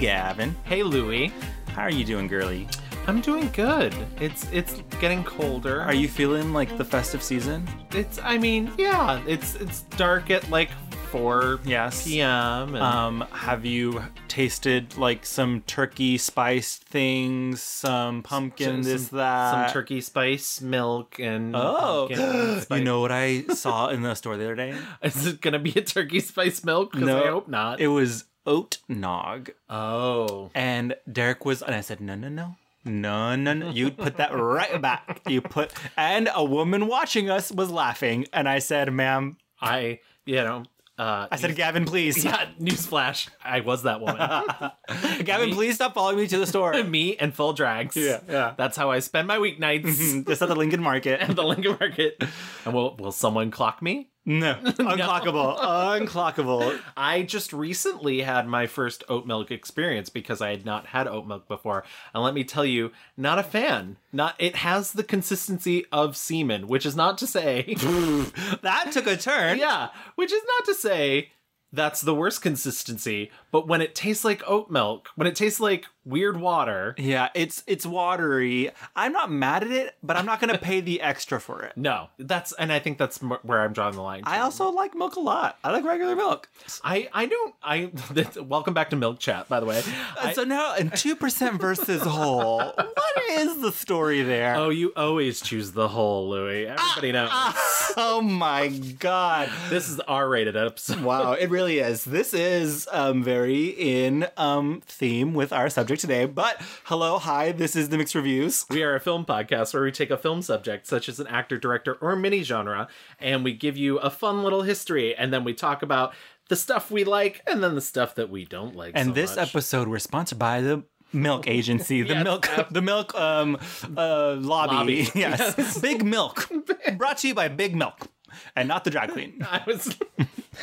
Gavin. Hey, Louie. How are you doing, girly? I'm doing good. It's it's getting colder. Are you feeling like the festive season? It's. I mean, yeah. It's it's dark at like 4 Yes. p.m. And Um, have you tasted like some turkey spiced things, some pumpkin, some- this, that? some turkey spice milk and Oh, spice. you know what I saw in the store the other day? Is it gonna be a turkey spice milk? 'Cause I hope not. It was oat nog. oh, And Derek was, and I said, no, no, no. No, no, no. You put that right back. You put, and a woman watching us was laughing. And I said, ma'am, I you know. Uh, I said, Gavin, please. yeah, newsflash. I was that woman. Gavin, please stop following me to the store. Me and full drags. Yeah, yeah. That's how I spend my weeknights Just at the Lincoln Market. at the Lincoln Market. And will will someone clock me? No. Unclockable. Unclockable. I just recently had my first oat milk experience because I had not had oat milk before. And let me tell you, not a fan. Not it has the consistency of semen, which is not to say That took a turn. Yeah, which is not to say that's the worst consistency, but when it tastes like oat milk, when it tastes like weird water, Yeah, it's it's watery. I'm not mad at it, but I'm not going to pay the extra for it. no, that's and I think that's m- where I'm drawing the line. I also like milk a lot. I like regular milk. I I don't I welcome back to Milk Chat by the way. I- so now, in two percent versus whole, what is the story there? oh, you always choose the whole, Louis. Everybody knows. oh my god! This is R-rated episode. Wow, it really is. This is um, very in um, theme with our subject today. But hello, hi. This is the mixed reviews. We are a film podcast where we take a film subject, such as an actor, director, or mini genre, and we give you a fun little history, and then we talk about the stuff we like and then the stuff that we don't like. And so this much. episode, we're sponsored by the milk agency, the Yes. milk, the milk um, uh, lobby. Lobby. Yes, Big Milk, brought to you by Big Milk, and not the drag queen. I was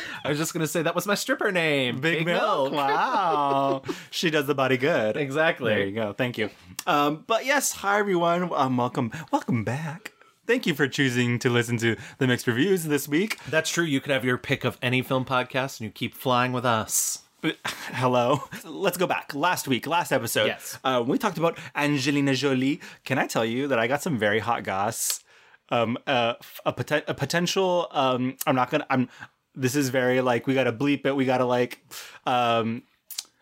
I was just gonna say that was my stripper name. Big, Milk. Wow, she does the body good. Exactly. There you go. Thank you. Um, but yes, hi everyone. Um, welcome, welcome back. Thank you for choosing to listen to the mixed reviews this week. That's true. You could have your pick of any film podcast and you keep flying with us. But- Hello. Let's go back. Last week, last episode, Yes. uh, we talked about Angelina Jolie. Can I tell you that I got some very hot goss? Um, uh, a, poten- a potential. Um, I'm not gonna. I'm. This is very like we gotta bleep it. We gotta like. Um,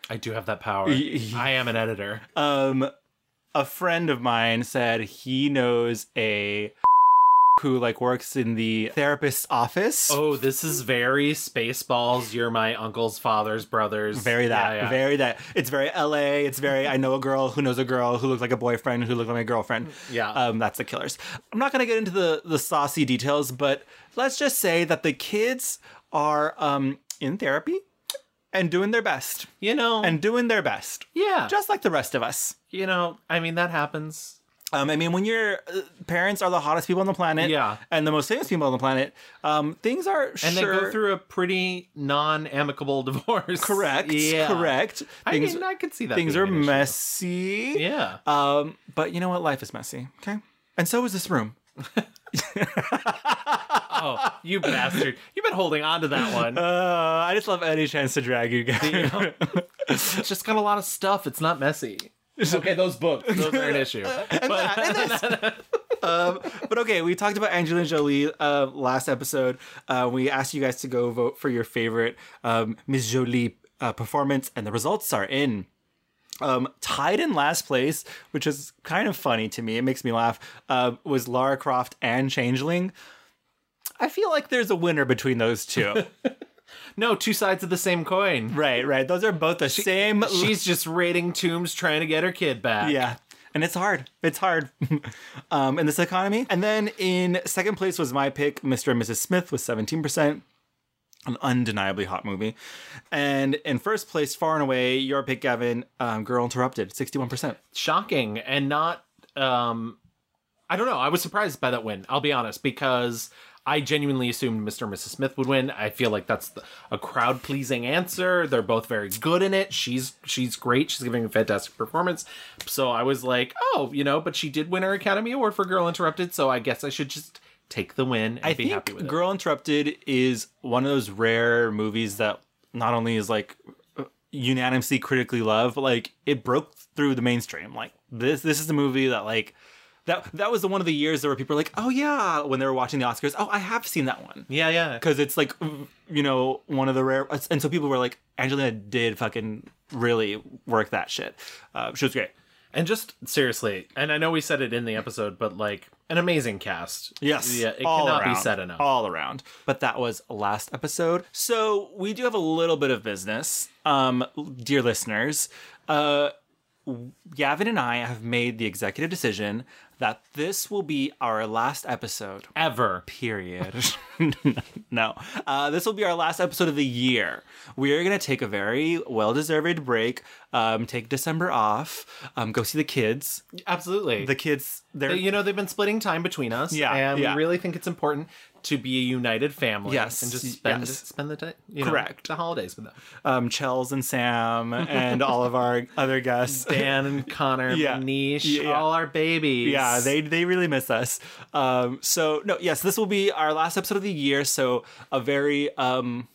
I do have that power. I am an editor. um, a friend of mine said he knows a who like works in the therapist's office. Oh, this is very Spaceballs. You're my uncle's father's brother's. Very that, Yeah, yeah. very that. It's very LA. It's very I know a girl who knows a girl who looks like a boyfriend who looks like my girlfriend. Yeah. um, that's the killers. I'm not gonna get into the the saucy details, but let's just say that the kids are um in therapy and doing their best You know. and doing their best, yeah. just like the rest of us. you know. I mean, that happens. Um, I mean, when your uh, parents are the hottest people on the planet, Yeah. and the most famous people on the planet, um, things are And sure they go through a pretty non-amicable divorce. correct, Yeah. correct. I Things mean, I could see that. things being are an issue. messy. Yeah. Um, but you know what? Life is messy. Okay. And so is this room. Oh, you bastard! You've been holding on to that one. Uh, I just love any chance to drag you guys. It's just got a lot of stuff. It's not messy. Okay, those books, those are an issue. and that, and um, but okay, we talked about Angelina Jolie uh, last episode. Uh, we asked you guys to go vote for your favorite um, Miss Jolie uh, performance, and the results are in. Um, tied in last place, which is kind of funny to me. It makes me laugh. Uh, was Lara Croft and Changeling. I feel like there's a winner between those two. No, two sides of the same coin. right, right. Those are both the same. She's just raiding tombs, trying to get her kid back. Yeah. And it's hard. It's hard um, in this economy. And then in second place was my pick, Mr. and Mrs. Smith, with 17%. An undeniably hot movie. And in first place, far and away, your pick, Gavin, um, Girl Interrupted, 61%. shocking and not. Um, I don't know. I was surprised by that win. I'll be honest because I genuinely assumed Mr. and Mrs. Smith would win. I feel like that's the, a crowd pleasing answer. They're both very good in it. She's she's great. She's giving a fantastic performance. So I was like, oh, you know, but she did win her Academy Award for Girl Interrupted. So I guess I should just take the win and I be happy with it. Girl Interrupted is one of those rare movies that not only is like unanimously critically loved, but like it broke through the mainstream. Like this this is a movie that like that that was the one of the years there were people like, oh yeah, when they were watching the Oscars, oh I have seen that one Yeah, yeah. because it's like you know one of the rare and so people were like Angelina did fucking really work that shit. Uh, she was great. And just seriously, and I know we said it in the episode, but like an amazing cast. Yes. Yeah, it cannot around, be said enough. All around. But that was last episode. So we do have a little bit of business. Um, dear listeners, uh, Gavin and I have made the executive decision that this will be our last episode. Ever. Period. no. Uh, this will be our last episode of the year. We are going to take a very well deserved break, um, take December off, um, go see the kids. Absolutely. The kids, they're. you know, they've been splitting time between us. Yeah, And yeah. we really think it's important to be a united family. Yes, And just spend yes. spend the day, you know, Correct. the holidays with them. um, Chels and Sam and all of our other guests. Dan and Connor, Yeah. Manish, Yeah, all our babies. Yeah, they they really miss us. Um, so no, yes, this will be our last episode of the year. So a very um,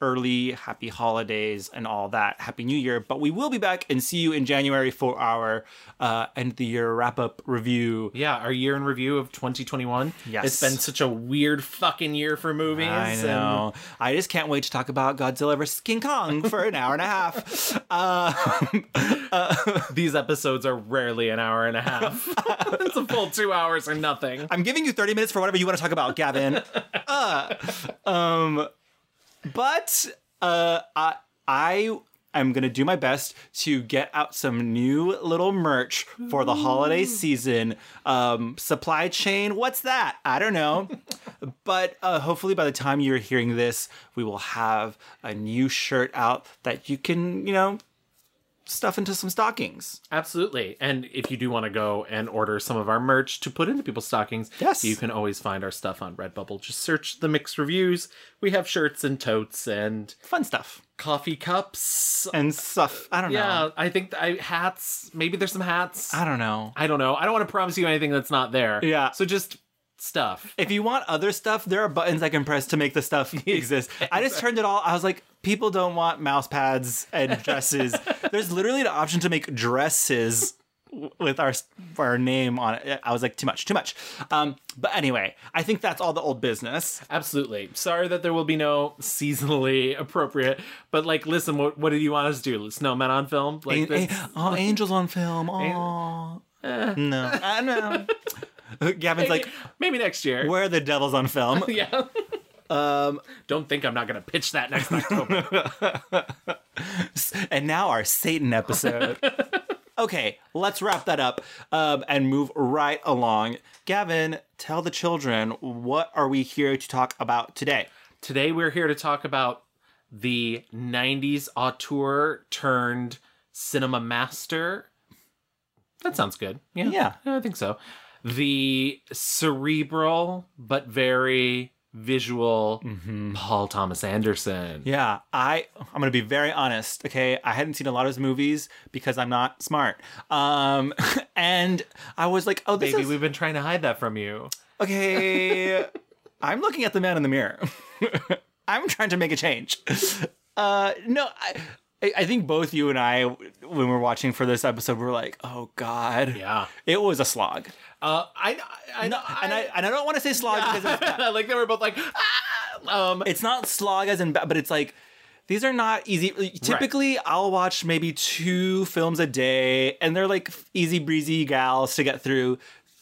early happy holidays and all that. Happy New Year. But we will be back and see you in January for our uh, end of the year wrap up review. Yeah, our year in review of 2021. Yes. It's been such a weird fucking year for movies. I and- know. I just can't wait to talk about Godzilla vs. King Kong for an hour and a half. Uh, These episodes are rarely an hour and a half. it's a full two hours or nothing. I'm giving you 30 minutes for whatever you want to talk about, Gavin. uh, um, but uh, I, I am to do my best to get out some new little merch for the holiday season. Um, supply chain, what's that? I don't know. but uh, hopefully, by the time you're hearing this, we will have a new shirt out that you can, you know, stuff into some stockings. Absolutely. And if you do want to go and order some of our merch to put into people's stockings, Yes. you can always find our stuff on Redbubble. Just search the mixed reviews. We have shirts and totes and Fun stuff. coffee cups. And stuff. I don't know. Yeah, I think I hats. Maybe there's some hats. I don't know. I don't know. I don't want to promise you anything that's not there. Yeah. So just stuff. If you want other stuff, there are buttons I can press to make the stuff exist. I just turned it all. I was like, people don't want mouse pads and dresses. There's literally an option to make dresses with our our name on it. I was like, too much, too much. Um, but anyway, I think that's all the old business. Absolutely. Sorry that there will be no seasonally appropriate, but like, listen, what what did you want us to do? Snowmen on film? Like, a- oh, angels on film. Oh, no, I know. Gavin's like, maybe next year. where are the devils on film? yeah. Um, don't think I'm not gonna pitch that next October. and now our Satan episode. okay, let's wrap that up um, and move right along. Gavin, tell the children what are we here to talk about today? Today we're here to talk about the '90s auteur turned cinema master. That sounds good. Yeah, Yeah. I think so. The cerebral but very visual Paul Thomas Anderson. Yeah, I I'm gonna be very honest. Okay, I hadn't seen a lot of his movies because I'm not smart. Um, and I was like, oh, this Baby, is we've been trying to hide that from you. okay. I'm looking at the man in the mirror. I'm trying to make a change. Uh, no, I, I- I think both you and I, when we're watching for this episode, we're like, oh god, Yeah. it was a slog. Uh, I, I, No, and I and I don't want to say slog because it's, like they were both like, ah! um, it's not slog as in bad, but it's like these are not easy. Typically, I'll watch maybe two films a day, and they're like easy breezy gals to get through.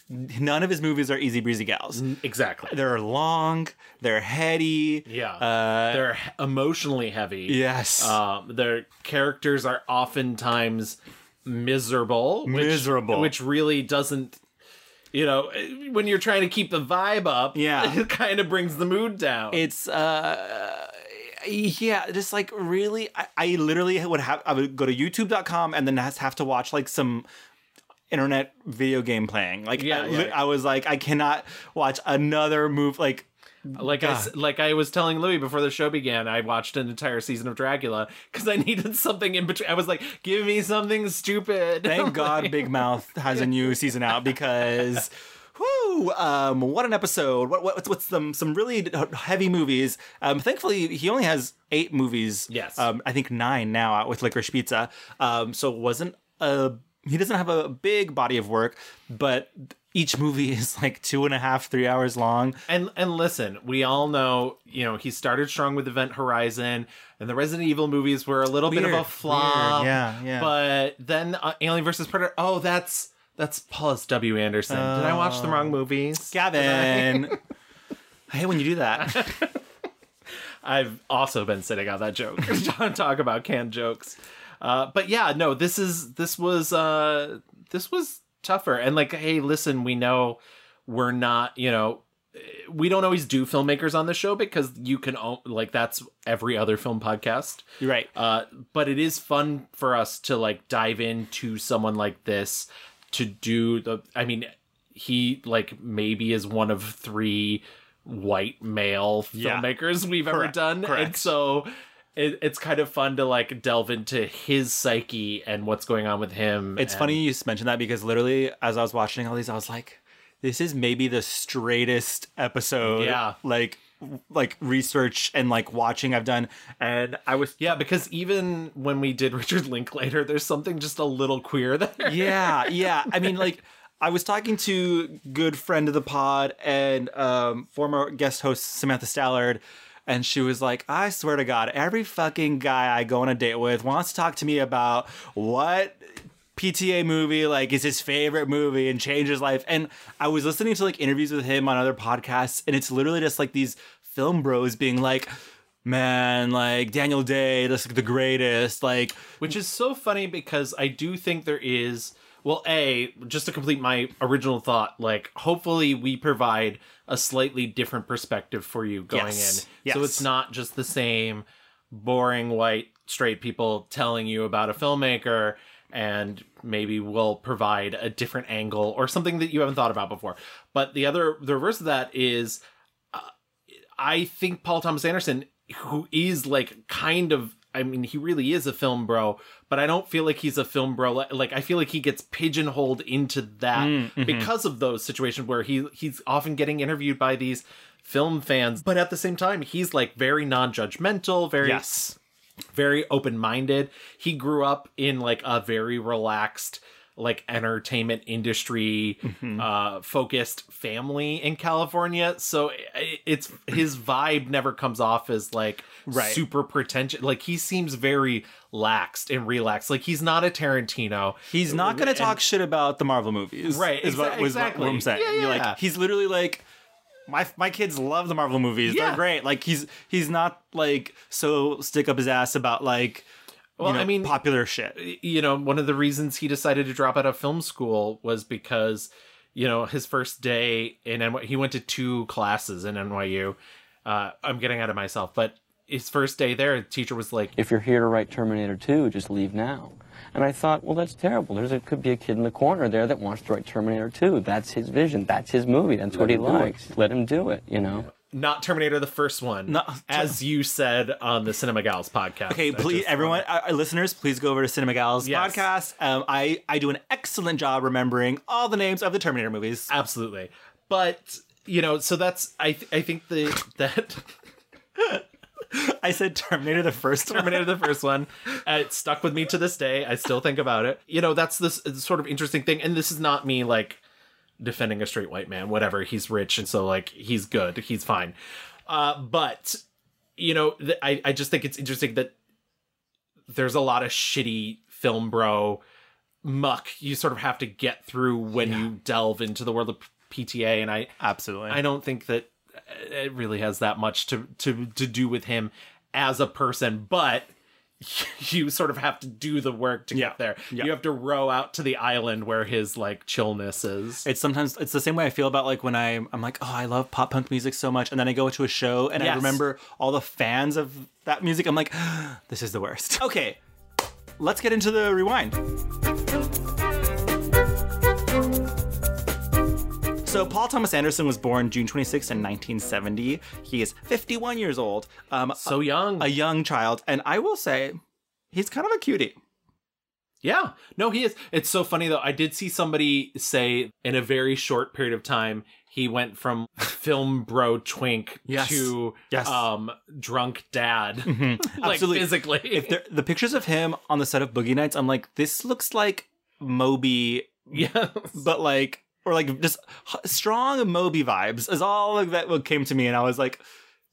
None of his movies are easy breezy gals. exactly. They're long. They're heady. Yeah, Uh, they're emotionally heavy. yes. Um, their characters are oftentimes miserable. Which, Miserable. Which really doesn't, you know, when you're trying to keep the vibe up, Yeah. it kind of brings the mood down. it's uh yeah just like really I, I literally would have i would go to youtube.com and then have to watch like some internet video game playing like Yeah, I, yeah. li- I was like i cannot watch another move like like I, s- like I was telling Louis before the show began, I watched an entire season of Dracula because I needed something in between. I was like, "Give me something stupid." thank god big mouth has a new season out because Whoo! Um, what an episode! What, what what's some some really heavy movies? Um, thankfully, he only has eight movies. Yes. Um, I think nine now out with Licorice Pizza. Um, so it wasn't a he doesn't have a big body of work, but each movie is like two and a half, three hours long. And and listen, we all know, you know, he started strong with Event Horizon, and the Resident Evil movies were a little bit of a flop. weird, yeah, yeah. But then uh, Alien versus Predator. Oh, that's that's Paulus W. Anderson. Did I watch the wrong movies? Gavin, I hate when you do that. I've also been sitting on that joke. John talk about canned jokes. Uh, but yeah, no, this is this was uh this was tougher. And like, hey, listen, we know we're not, you know, we don't always do filmmakers on the show because you can like that's every other film podcast. You're right. Uh, but it is fun for us to like dive into someone like this to do the. I mean, he like maybe is one of three white male Yeah. filmmakers we've ever Correct, done, and so it, it's kind of fun to like delve into his psyche and what's going on with him. It's and- funny you mentioned that because literally, as I was watching all these, I was like, "This is maybe the straightest episode." Yeah. like like research and like watching I've done, and I was Yeah, because even when we did Richard Linklater, there's something just a little queer there. yeah, yeah. I mean, like, I was talking to good friend of the pod and um, former guest host Samantha Stallard, and she was like, "I swear to God, every fucking guy I go on a date with wants to talk to me about what." PTA movie like is his favorite movie and changed his life. And I was listening to like interviews with him on other podcasts, and it's literally just like these film bros being like, "Man, like Daniel Day, that's like the greatest." Like, which is so funny because I do think there is well a just to complete my original thought like hopefully we provide a slightly different perspective for you going Yes. in Yes. so it's not just the same boring white straight people telling you about a filmmaker and maybe we'll provide a different angle or something that you haven't thought about before but the other the reverse of that is uh, I think Paul Thomas Anderson, who is like kind of, I mean, he really is a film bro, but I don't feel like he's a film bro. Like- I feel like he gets pigeonholed into that Mm, mm-hmm. because of those situations where he he's often getting interviewed by these film fans, but at the same time, he's like very non-judgmental, very yes, very open-minded. He grew up in like a very relaxed like entertainment industry Mm-hmm. uh focused family in California so it's his vibe never comes off as like Right. super pretentious like he seems very laxed and relaxed like he's not a Tarantino He's not going to talk shit about the Marvel movies, Right, Is exa- what- exactly. what I'm saying. Yeah, yeah. like he's literally like my my kids love the Marvel movies. Yeah. They're great. Like he's he's not like so stick up his ass about like Well, you know, I mean- popular shit. you know, one of the reasons he decided to drop out of film school was because, you know, his first day in NY, he went to two classes in NYU. Uh, I'm getting out of myself, but his first day there, the teacher was like, if you're here to write Terminator 2, just leave now. And I thought, well, that's terrible. There's a, could be a kid in the corner there that wants to write Terminator 2. That's his vision. That's his movie. That's what he him it. likes. Let him do it, you know? Not Terminator the first one, No- as you said on the Cinema Gals podcast. Okay, please, everyone, our, our listeners, please go over to Cinema Gals Yes. podcast. Um, I I do an excellent job remembering all the names of the Terminator movies. Absolutely. But, you know, so that's, I, th- I think the, that. I said Terminator the first. Terminator the first one. Uh, it stuck with me to this day. I still think about it. You know, that's this sort of interesting thing. And this is not me like defending a straight white man. Whatever. He's rich, and so like he's good. He's fine. Uh, but you know, th- I I just think it's interesting that there's a lot of shitty film bro muck you sort of have to get through when you delve into the world of PTA. And I Absolutely. I don't think that it really has that much to to to do with him as a person, but you sort of have to do the work to Yeah. get there. Yeah. You have to row out to the island where his like chillness is. It's sometimes it's the same way I feel about like when I I'm like oh I love pop punk music so much and then I go to a show and I remember all the fans of that music I'm like this is the worst. Okay, let's get into the rewind. So Paul Thomas Anderson was born June 26 in 1970. He is 51 years old, um, so young. a young child, and I will say he's kind of a cutie. Yeah. No, he is. It's so funny though. I did see somebody say in a very short period of time he went from film bro twink Yes. to Yes. um drunk dad. Mm-hmm. Absolutely. physically. If there, the pictures of him on the set of Boogie Nights, I'm like, this looks like Moby, yeah. but like, or like just strong Moby vibes is all that came to me, and I was like,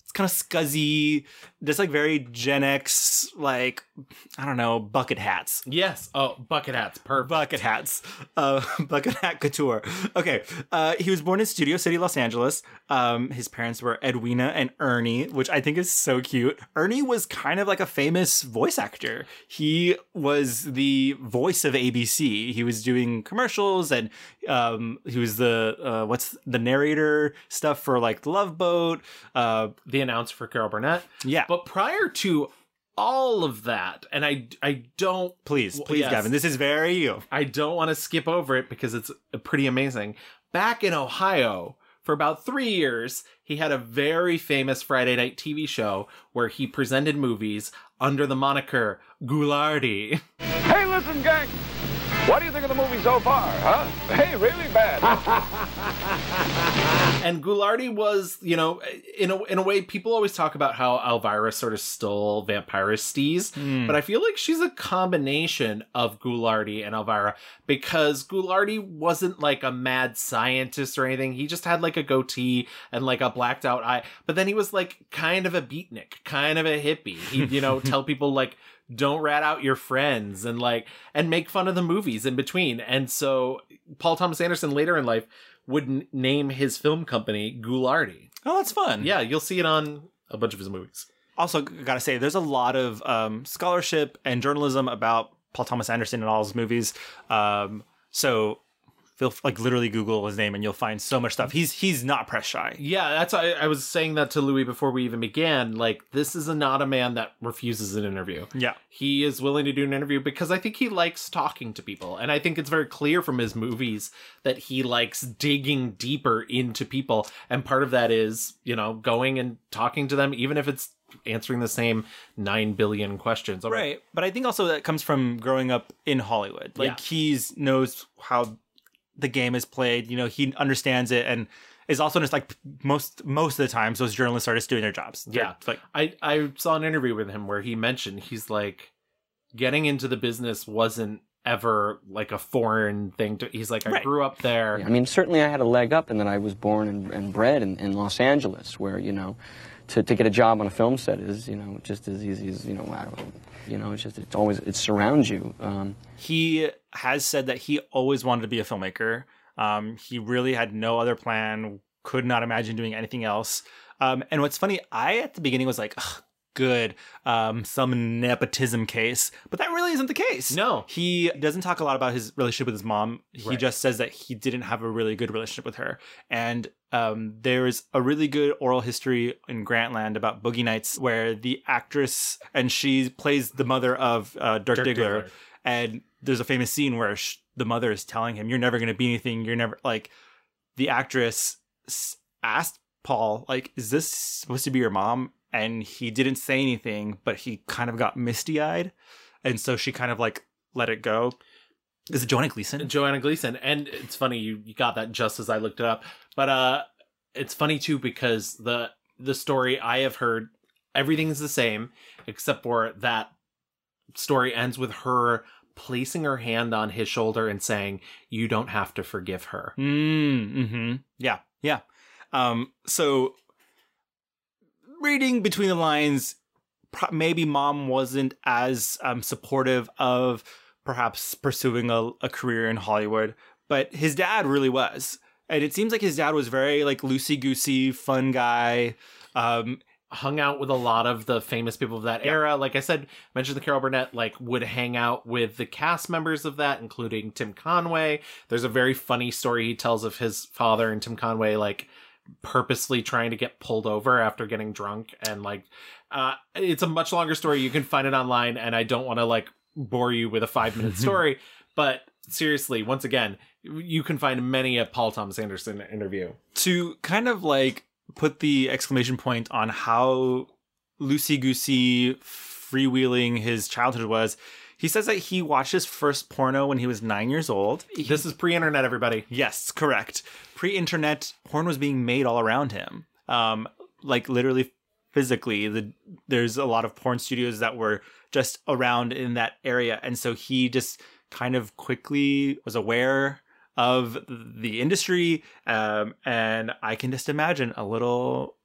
it's kind of scuzzy, just like very Gen X, like I don't know, bucket hats. Yes. Oh, bucket hats. Per Bucket hats, uh, bucket hat couture. Okay, uh, he was born in Studio City, Los Angeles. Um, his parents were Edwina and Ernie, which I think is so cute. Ernie was kind of like a famous voice actor. He was the voice of ABC. He was doing commercials, and um, he was the uh, what's the narrator stuff for like the Love Boat. Uh, the announcer for Carol Burnett. yeah, But prior to all of that, and I I don't please, please, yes. Gavin, this is very you. I don't want to skip over it because it's pretty amazing. Back in Ohio, for about three years, he had a very famous Friday night TV show where he presented movies under the moniker Ghoulardi. Hey, listen, gang. What do you think of the movie so far, huh? Hey, really bad. And Ghoulardi was, you know, in a in a way, people always talk about how Elvira sort of stole Vampira's Steez, hmm. but I feel like she's a combination of Ghoulardi and Elvira because Ghoulardi wasn't like a mad scientist or anything. He just had like a goatee and like a blacked out eye, but then he was like kind of a beatnik, kind of a hippie. He'd, you know, tell people like don't rat out your friends and like and make fun of the movies in between. And so Paul Thomas Anderson later in life would n- name his film company Ghoulardi. Oh, that's fun. Yeah, you'll see it on a bunch of his movies. also gotta say there's a lot of um, scholarship and journalism about paul thomas anderson and all his movies um, so feel like literally google his name and you'll find so much stuff he's he's not press shy Yeah, that's I, I was saying that to Louis before we even began. Like, this is a, not a man that refuses an interview. yeah He is willing to do an interview because I think he likes talking to people. And I think it's very clear from his movies that he likes digging deeper into people. And part of that is, you know, going and talking to them, even if it's answering the same 9 billion questions. right but i think also that comes from growing up in hollywood like Yeah. he's knows how the game is played you know he understands it and is also just like most most of the times those journalists are just doing their jobs They're Yeah. like I, I saw an interview with him where he mentioned he's like, getting into the business wasn't ever like a foreign thing to he's like i Right. grew up there I mean, certainly I had a leg up in that I was born and, and bred in, in Los Angeles, where, you know, to, to get a job on a film set is, you know, just as easy as, you know, I know, you know, it's just, it's always, it surrounds you. Um, he has said that he always wanted to be a filmmaker. Um, he really had no other plan, could not imagine doing anything else. Um, and what's funny, I at the beginning was like, Ugh, good, um, some nepotism case, but that really isn't the case. No. he doesn't talk a lot about his relationship with his mom. He Right. just says that he didn't have a really good relationship with her. And um, there's a really good oral history in Grantland about Boogie Nights where the actress and she plays the mother of uh, Dirk, Dirk Diggler, Diggler. and there's a famous scene where sh- the mother is telling him, "You're never going to be anything. You're never like." The actress asked Paul, "Like, is this supposed to be your mom?" And he didn't say anything, but he kind of got misty eyed, and so she kind of like let it go. Is it Joanna Gleason? Joanna Gleason. And it's funny you, you got that just as I looked it up. But uh it's funny too because the the story I have heard everything is the same except for that story ends with her placing her hand on his shoulder and saying, "You don't have to forgive her." Mm, hmm Yeah, yeah. Um, so reading between the lines, maybe mom wasn't as um, supportive of perhaps pursuing a, a career in Hollywood, but his dad really was. And it seems like his dad was very like loosey goosey, fun guy. Um, hung out with a lot of the famous people of that era. Like I said, mentioned the Carol Burnett, like would hang out with the cast members of that, including Tim Conway. There's a very funny story he tells of his father and Tim Conway, like purposely trying to get pulled over after getting drunk. And like uh it's a much longer story. You can find it online and i don't want to like bore you with a five minute story. But seriously once again you can find many a paul thomas anderson interview. To kind of like put the exclamation point on how loosey goosey, freewheeling his childhood was, He says that he watched his first porno when he was nine years old. This is pre-internet, everybody. Yes, correct. Pre-internet, porn was being made all around him. Um, like literally, physically. The there's a lot of porn studios that were just around in that area, and so he just kind of quickly was aware of the industry. Um, and I can just imagine a little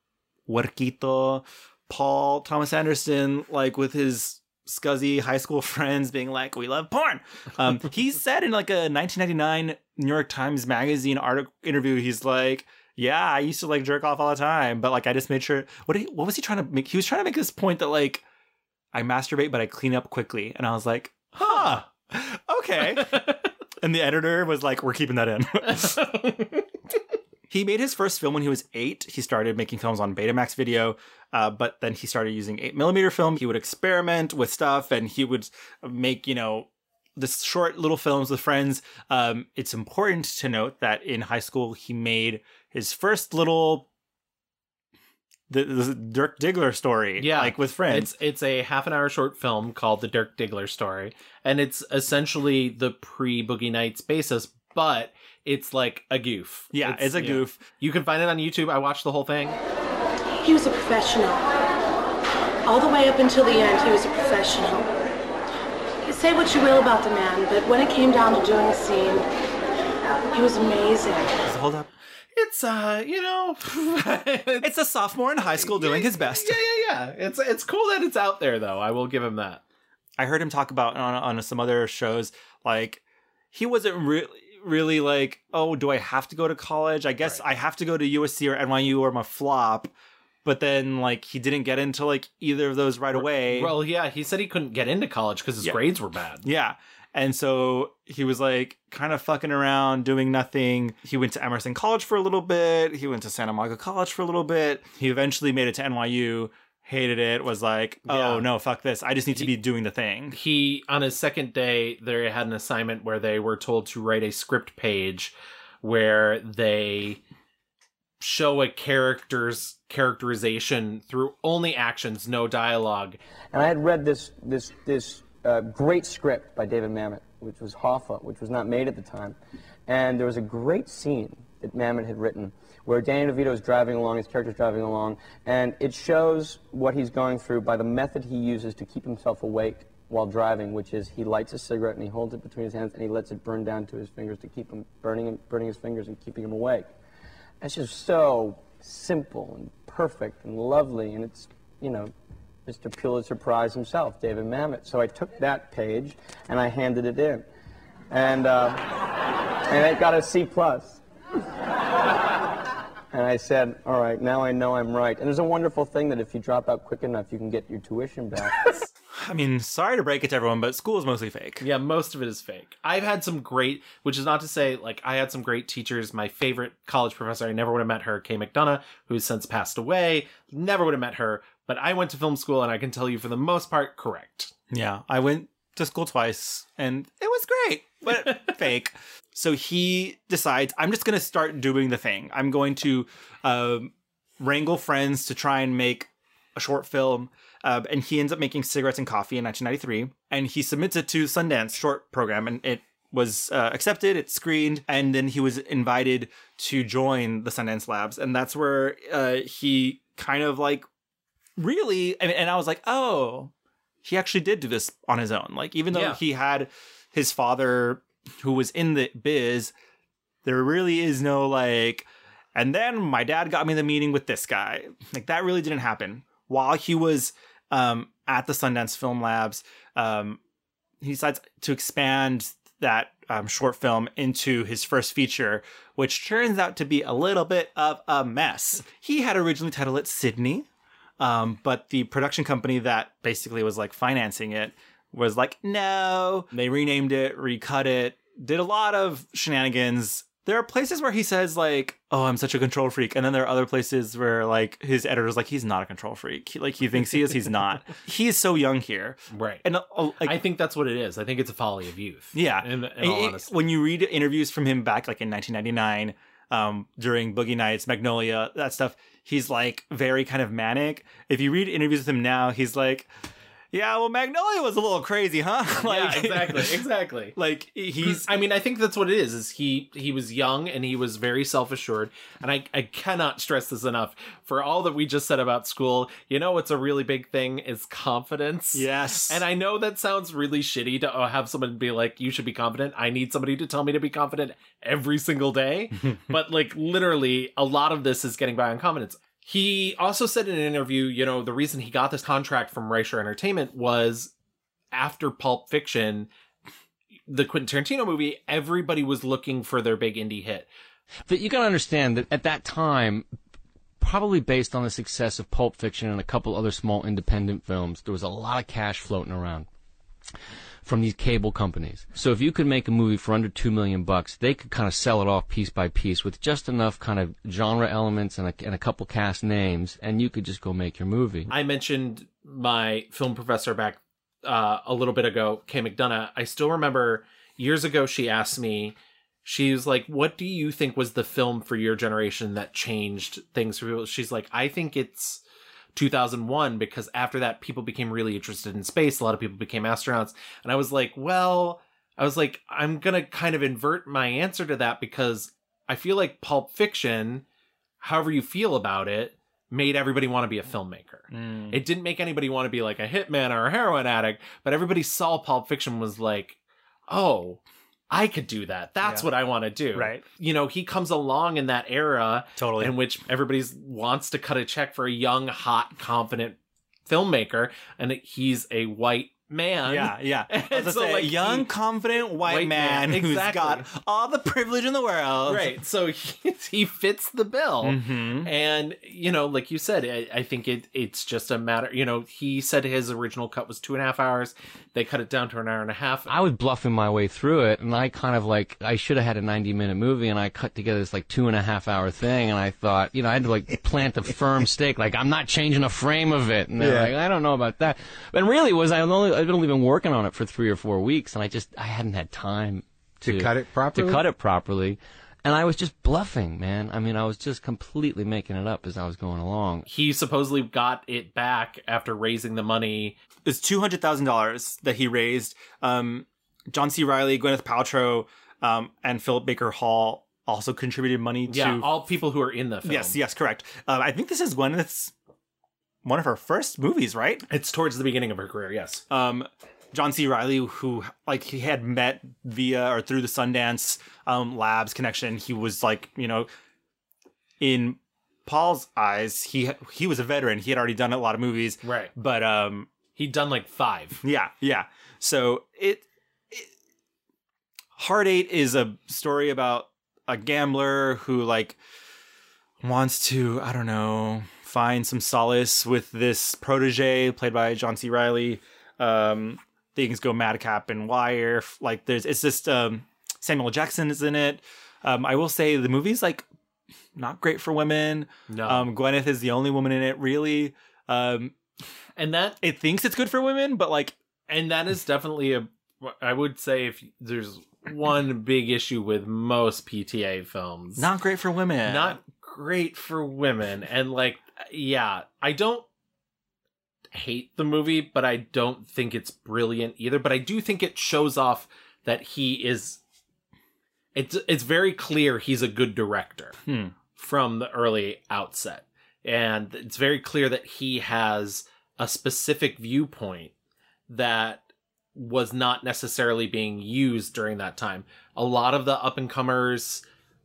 huerquito Paul Thomas Anderson, like with his scuzzy high school friends being like, "We love porn." Um, he said in like a 1999 New York Times Magazine article interview, he's like, "Yeah, I used to like jerk off all the time, but like I just made sure." What he, what was he trying to make? He was trying to make this point that like I masturbate, but I clean up quickly, and I was like, "Huh, okay." and the editor was like, "We're keeping that in." He made his first film when he was eight. He started making films on Betamax video, uh, but then he started using eight millimeter film. He would experiment with stuff, and he would make you know this short little films with friends. Um, it's important to note that in high school he made his first little the, the Dirk Diggler story, Yeah. like with friends. It's it's a half an hour short film called The Dirk Diggler Story, and it's essentially the pre Boogie Nights basis, but it's like a goof. yeah, it's, a yeah. goof. You can find it on YouTube. I watched the whole thing. He was a professional. All the way up until the end, he was a professional. You say what you will about the man, but when it came down to doing a scene, he was amazing. Hold up. It's uh, you know, it's, It's a sophomore in high school doing his best. Yeah, yeah, yeah. It's it's cool that it's out there, though. I will give him that. I heard him talk about on on some other shows like he wasn't really really like oh do I have to go to college I guess I have to go to USC or NYU or my flop but then like he didn't get into like either of those right away Well, yeah, he said he couldn't get into college because his Yeah. grades were bad. yeah and so he was like kind of fucking around doing nothing. He went to Emerson College for a little bit. He went to Santa Monica College for a little bit. He eventually made it to NYU hated it was like oh Yeah. no fuck this. I just need to be doing the thing. he on his second day they had an assignment where they were told to write a script page where they show a character's characterization through only actions no dialogue. And I had read this this this uh, great script by David Mamet, which was Hoffa, which was not made at the time. And there was a great scene that Mamet had written where Danny DeVito is driving along, his character's driving along, and it shows what he's going through by the method he uses to keep himself awake while driving, which is he lights a cigarette and he holds it between his hands and he lets it burn down to his fingers to keep him burning him, burning his fingers and keeping him awake. It's just so simple and perfect and lovely, and it's, you know, Mr. Pulitzer Prize himself, David Mamet. So I took that page and I handed it in, and uh, and it got a C plus. And I said, "All right, now I know I'm right." And there's a wonderful thing that if you drop out quick enough, you can get your tuition back. I mean, sorry to break it to everyone, but school is mostly fake. yeah most of it is fake i've had some great which is not to say like i had some great teachers my favorite college professor i never would have met her kay mcdonough who's since passed away never would have met her but i went to film school and i can tell you for the most part correct Yeah, I went to school twice and it was great, but fake. So he decides, I'm just going to start doing the thing. I'm going to um, wrangle friends to try and make a short film. Uh, and he ends up making Cigarettes and Coffee in 1993. And he submits it to Sundance short program and it was uh, accepted, it screened, and then he was invited to join the Sundance Labs. And that's where uh, he kind of like really, and, and I was like, oh, he actually did do this on his own. Like, even though Yeah. he had his father who was in the biz, there really is no like, and then my dad got me the meeting with this guy. Like, that really didn't happen. While he was um, at the Sundance Film Labs, um, he decides to expand that um, short film into his first feature, which turns out to be a little bit of a mess. He had originally titled it Sydney, um, but the production company that basically was like financing it was like, no. They renamed it, recut it, did a lot of shenanigans. There are places where he says like, "Oh, I'm such a control freak," and then there are other places where like his editor's like, "He's not a control freak. He, like he thinks he is. He's not. he is so young here." right And uh, like, I think that's what it is. I think it's a folly of youth. yeah. In, in it- honesty. when you read interviews from him back like in 1999, um, during Boogie Nights, Magnolia, that stuff, he's like very kind of manic. If you read interviews with him now, he's like, Yeah, well, Magnolia was a little crazy, huh? yeah, exactly, exactly. Like he's I mean, I think that's what it is. Is he he was young and he was very self assured, and I I cannot stress this enough. For all that we just said about school, you know, what's a really big thing is confidence. yes, And I know that sounds really shitty to uh, have someone be like, "You should be confident." I need somebody to tell me to be confident every single day. but like literally, a lot of this is getting by on confidence. He also said in an interview, you know, the reason he got this contract from Rysher Entertainment was after Pulp Fiction, the Quentin Tarantino movie. Everybody was looking for their big indie hit. But you got to understand that at that time, probably based on the success of Pulp Fiction and a couple other small independent films, there was a lot of cash floating around from these cable companies. So if you could make a movie for under two million bucks, they could kind of sell it off piece by piece with just enough kind of genre elements and a, and a couple cast names, and you could just go make your movie. I mentioned my film professor back uh, a little bit ago, Kay McDonough. I still remember years ago she asked me, she was like, "What do you think was the film for your generation that changed things for people?" She's like, "I think it's." 2001 because after that people became really interested in space a lot of people became astronauts and i was like well i was like i'm gonna kind of invert my answer to that because i feel like pulp fiction however you feel about it made everybody want to be a filmmaker Mm. it didn't make anybody want to be like a hitman or a heroin addict, but everybody saw Pulp Fiction was like, oh, I could do that. That's Yeah. what I want to do. Right. You know, he comes along in that era Totally. in which everybody wants to cut a check for a young, hot, confident filmmaker, and he's a white man. Yeah, yeah. I was And so, say, like, a young, he- confident white, White man, man, who's exactly. got all the privilege in the world. Right. So he, he fits the bill. Mm-hmm. And you know, like you said, I, I think it it's just a matter. You know, he said his original cut was two and a half hours. They cut it down to an hour and a half. I was bluffing my way through it, and I kind of like I should have had a ninety minute movie, and I cut together this like two and a half hour thing, and I thought, you know, I had to like plant a firm stake, like I'm not changing a frame of it, and they're Yeah. like, I don't know about that, but really was I only I've only been working on it for three or four weeks, and I just I hadn't had time To cut it properly? to cut it properly. And I was just bluffing, man. I mean, I was just completely making it up as I was going along. he supposedly got it back after raising the money. It's two hundred thousand dollars that he raised. Um, John C. Reilly, Gwyneth Paltrow, um, and Philip Baker Hall also contributed money to. Yeah, all people who are in the film. yes, yes, correct. Um, I think this is Gwyneth's one of her first movies, right? It's towards the beginning of her career. Yes. um, John C. Reilly, who like he had met via or through the Sundance um, Labs connection. He was like, you know, in Paul's eyes, he he was a veteran. He had already done a lot of movies, Right. But um, He'd done like five. yeah, yeah. So it, it Hard Eight is a story about a gambler who like wants to, I don't know, find some solace with this protege played by John C. Reilly. Um, things go madcap and wire. Like there's, it's just um, Samuel Jackson is in it. Um, I will say the movie's like not great for women. No. Um, Gwyneth is the only woman in it, really. Um, and that it thinks it's good for women, but like and that is definitely a i would say if there's one big issue with most pta films not great for women. not great for women and like yeah i don't hate the movie but i don't think it's brilliant either but i do think it shows off that he is it's it's very clear he's a good director Hmm. from the early outset and it's very clear that he has a specific viewpoint that was not necessarily being used during that time. A lot of the up and comers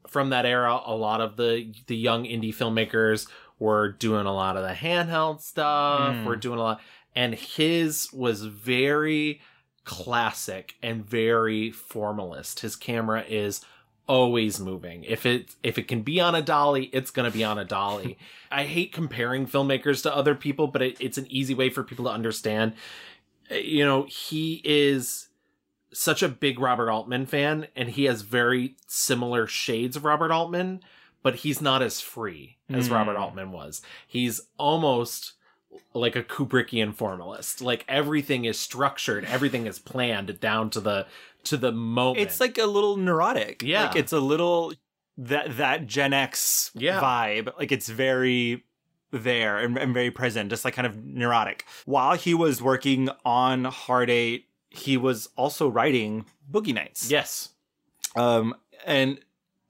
from that era, a lot of the the young indie filmmakers were doing a lot of the handheld stuff, Mm. were doing a lot and his was very classic and very formalist. His camera is always moving. If it if it can be on a dolly, it's going to be on a dolly. I hate comparing filmmakers to other people, but it, it's an easy way for people to understand. Uh, You know, he is such a big Robert Altman fan and he has very similar shades of Robert Altman, but he's not as free as Mm. Robert Altman was. He's almost like a Kubrickian formalist. Like everything is structured, everything is planned down to the to the moment. it's like a little neurotic. Yeah. like it's a little that that Gen X Yeah. vibe. Like it's very there and, and very present, just like kind of neurotic. While he was working on Hard Eight, he was also writing Boogie Nights. Yes. Um, and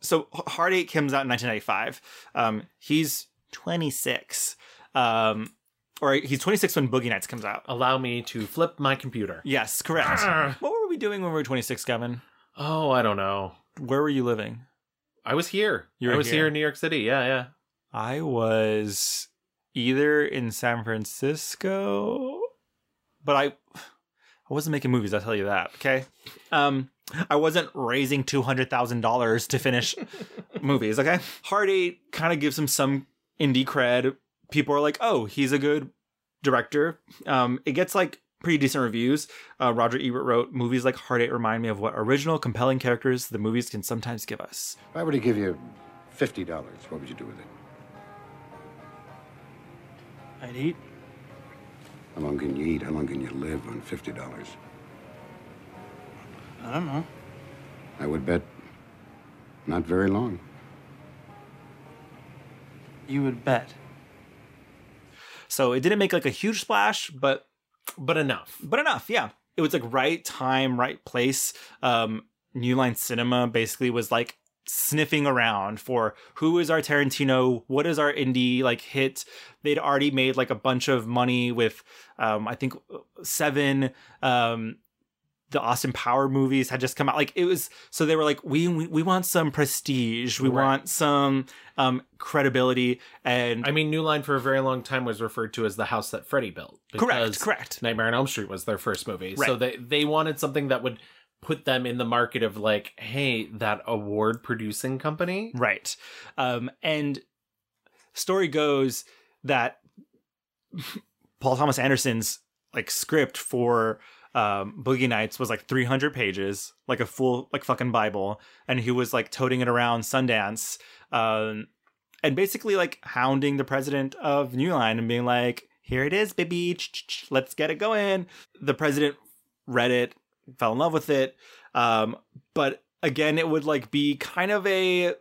so H- Hard Eight comes out in 1995. Um, he's 26. Um, or he's 26 when Boogie Nights comes out. Allow me to flip my computer. Yes, correct. what were we doing when we were 26, Gavin? Oh, I don't know. Where were you living? I was here. You I were was here. here in New York City. Yeah, yeah. I was either in San Francisco, but I I wasn't making movies. I'll tell you that. Okay, um, I wasn't raising two hundred thousand dollars to finish movies. Okay, Hard Eight kind of gives him some indie cred. People are like, "Oh, he's a good director." Um, it gets like pretty decent reviews. Uh, Roger Ebert wrote, "Movies like Hard Eight remind me of what original, compelling characters the movies can sometimes give us." If I were to give you fifty dollars, what would you do with it? I'd eat. How long can you eat? How long can you live on fifty dollars? I don't know. I would bet not very long. You would bet. So it didn't make like a huge splash, but But enough. but enough, yeah. It was like right time, right place. Um, New Line Cinema basically was like sniffing around for who is our Tarantino, what is our indie like hit. They'd already made like a bunch of money with, um, I think Seven, um, the Austin Power movies had just come out. Like it was, so they were like, we we, we want some prestige, we Right. want some um credibility, and I mean, New Line for a very long time was referred to as the house that Freddy built. Correct, correct. Nightmare on Elm Street was their first movie, so they they wanted something that would put them in the market of like, hey, that award producing company. Right. Um, and story goes that Paul Thomas Anderson's like script for um, Boogie Nights was like 300 pages, like a full like fucking Bible, and he was like toting it around Sundance, um, and basically like hounding the president of New Line and being like, "Here it is, baby, let's get it going." The president read it, fell in love with it, um, but again, it would like be kind of a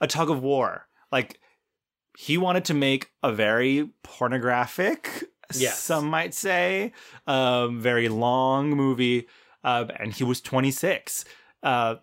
a tug of war. Like he wanted to make a very pornographic, Yes. some might say, um, very long movie, uh, and he was 26. Uh,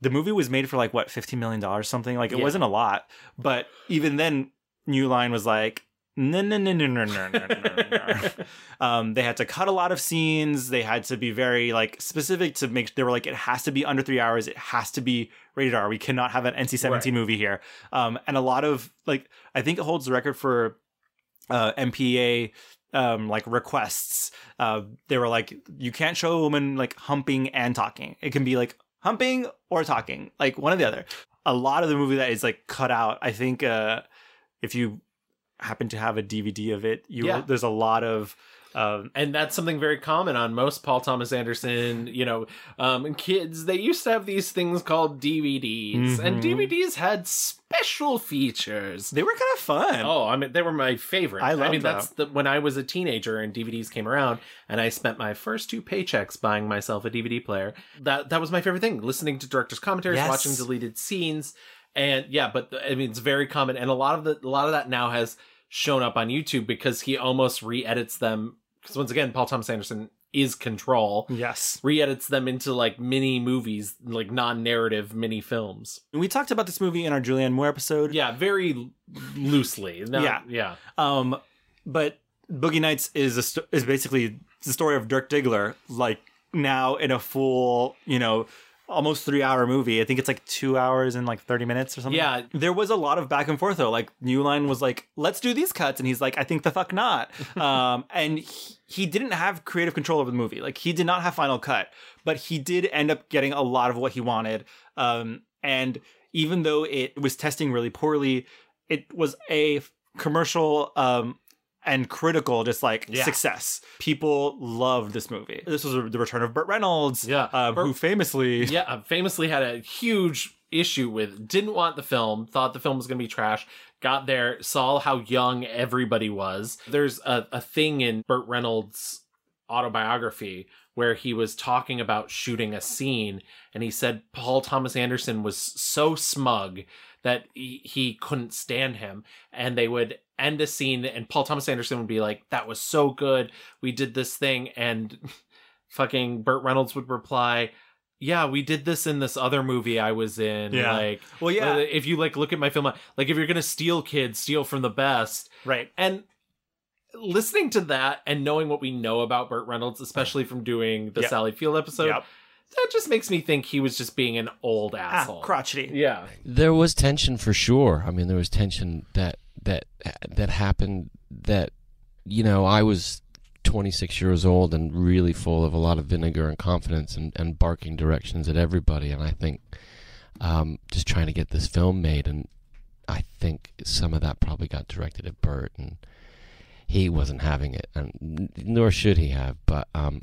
the movie was made for like what 15 million dollars something like it Yeah. wasn't a lot but even then new line was like no no no no no no no no um they had to cut a lot of scenes. They had to be very like specific to make they were like it has to be under three hours. It has to be rated r. We cannot have an nc-17 Right. movie here. Um and a lot of like i think it holds the record for uh mpa um like requests. Uh they were like you can't show a woman like humping and talking. It can be like humping or talking like one or the other. A lot of the movie that is like cut out i think uh if you happen to have a dvd of it you Yeah. there's a lot of um and that's something very common on most Paul Thomas Anderson, you know, um, kids. They used to have these things called DVDs, and Mhm. DVDs had special features. they were kind of fun Oh, I mean, they were my favorite. I love mean, that's the, when I was a teenager and DVDs came around, and I spent my first two paychecks buying myself a DVD player. That that was my favorite thing: listening to directors' commentaries, Yes. watching deleted scenes, and yeah. But I mean, it's very common, and a lot of the a lot of that now has shown up on YouTube because he almost re-edits them. Because once again, Paul Thomas Anderson is Control. yes Re-edits them into like mini movies, like non-narrative mini films. we talked about this movie in our julianne moore episode Yeah, very loosely. Not- Yeah. yeah. Um, but Boogie Nights is a st- is basically the story of Dirk Diggler, like now in a full, you know, almost three hour movie. I think it's like two hours and like thirty minutes or something. Yeah. there was a lot of back and forth though. Like New Line was like, "Let's do these cuts," and he's like, "I think the fuck not." um, and he, he didn't have creative control over the movie. Like he did not have final cut, but he did end up getting a lot of what he wanted. Um, and even though it was testing really poorly, it was a commercial um and critical just like Yeah. success people loved this movie this was the return of burt reynolds Yeah. um, Burt- who famously yeah, uh, famously had a huge issue with didn't want the film, thought the film was going to be trash. Got there, saw how young everybody was. There's a, a thing in Burt Reynolds' autobiography where he was talking about shooting a scene and he said Paul Thomas Anderson was so smug that he, he couldn't stand him and they would end a scene and Paul Thomas Anderson would be like, "That was so good. We did this thing," and fucking Burt Reynolds would reply. Yeah, we did this in this other movie I was in. Yeah. Like, Well, yeah. uh, if you like look at my film, like if you're gonna steal kids, steal from the best. Right. And listening to that and knowing what we know about Burt Reynolds, especially from doing the Yep. Sally Field episode, Yep. that just makes me think he was just being an old Ah, asshole. crotchety. yeah. There was tension for sure. I mean, there was tension that that that happened. That you know, I was 26 years old and really full of a lot of vinegar and confidence and, and barking directions at everybody. And I think um, just trying to get this film made, and I think some of that probably got directed at Burt, and he wasn't having it, and nor should he have. But um,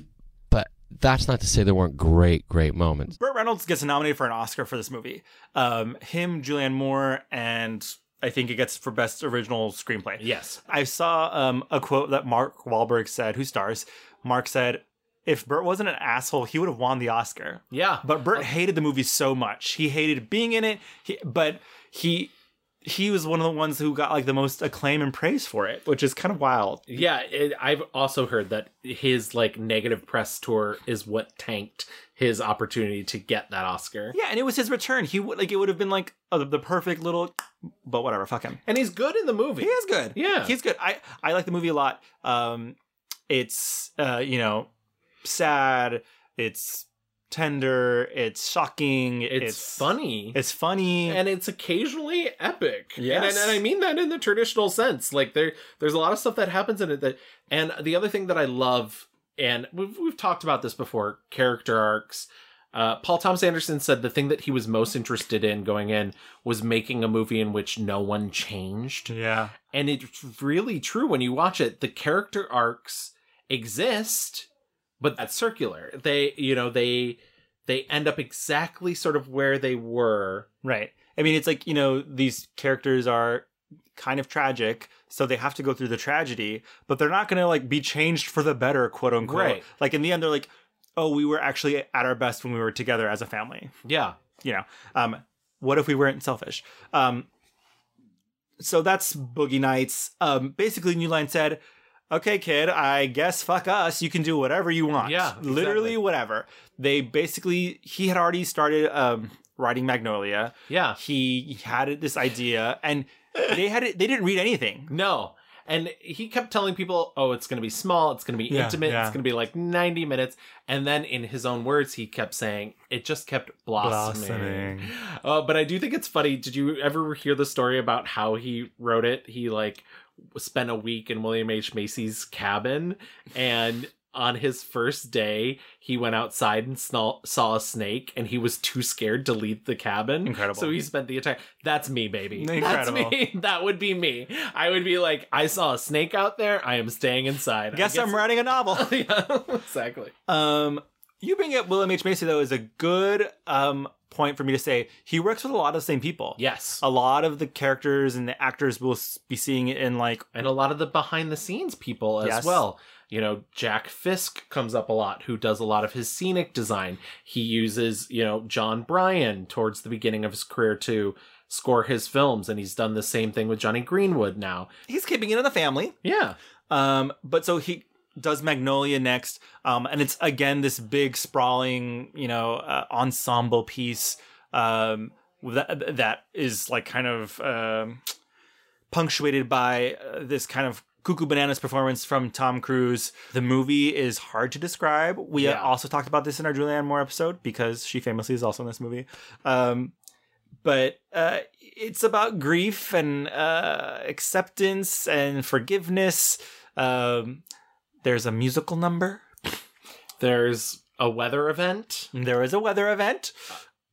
but that's not to say there weren't great, great moments. Burt Reynolds gets nominated for an Oscar for this movie. Um, him, Julianne Moore, and I think it gets for best original screenplay. Yes. I saw um, a quote that Mark Wahlberg said, who stars. Mark said, "If Burt wasn't an asshole, he would have won the Oscar." Yeah. But Burt hated the movie so much. He hated being in it. He, but he he was one of the ones who got like the most acclaim and praise for it, which is kind of wild. Yeah, it, I've also heard that his like negative press tour is what tanked his opportunity to get that Oscar. Yeah, and it was his return. He would like it would have been like uh, the perfect little, but whatever. Fuck him. And he's good in the movie. He is good. Yeah. he's good. I I like the movie a lot. Um, it's uh you know sad. It's tender. It's shocking. It's, funny. It's funny. and it's occasionally epic. Yes. And, and I mean that in the traditional sense. Like there there's a lot of stuff that happens in it that and the other thing that I love and we've we've talked about this before, character arcs. Uh, Paul Thomas Anderson said the thing that he was most interested in going in was making a movie in which no one changed. yeah. And it's really true when you watch it. The character arcs exist, but that's circular. They, you know, they they end up exactly sort of where they were. Right. I mean, it's like, you know, these characters are kind of tragic, so they have to go through the tragedy, but they're not going to like be changed for the better, quote unquote. Right. Like in the end, they're like, oh, we were actually at our best when we were together as a family. Yeah. You know, um, what if we weren't selfish? Um, so that's Boogie Nights. Um, basically, New Line said, okay, kid, I guess fuck us. You can do whatever you want. Yeah, Literally whatever. They basically, he had already started um, writing Magnolia Yeah. he had this idea and they had it they didn't read anything No. And he kept telling people, oh, it's going to be small, it's going to be Yeah, intimate, yeah. it's going to be like 90 minutes. And then in his own words, he kept saying, it just kept blossoming. Blossoming. Uh, but I do think it's funny. Did you ever hear the story about how he wrote it? He like spent a week in William H. Macy's cabin and on his first day, he went outside and snall- saw a snake, and he was too scared to leave the cabin. Incredible. So he spent the entire. That's me, baby. Incredible. That's me. That would be me. I would be like, I saw a snake out there. I am staying inside. I guess, i'm writing a novel yeah, exactly. um you bring up william h macy though is a good um point for me to say he works with a lot of the same people Yes. a lot of the characters and the actors will be seeing it in like and a lot of the behind the scenes people as Yes. well. You know, Jack Fisk comes up a lot, who does a lot of his scenic design. He uses, you know, Jon Brion towards the beginning of his career to score his films, and he's done the same thing with Jonny Greenwood now. he's keeping it in the family Yeah. Um, but so he does Magnolia next, um, and it's again this big sprawling, you know, uh, ensemble piece um, that that is like kind of um, punctuated by uh, this kind of cuckoo bananas performance from Tom Cruise. The movie is hard to describe. We Yeah. also talked about this in our Julianne Moore episode because she famously is also in this movie. Um, but uh, it's about grief and uh, acceptance and forgiveness. Um, there's a musical number. There's a weather event. There is a weather event.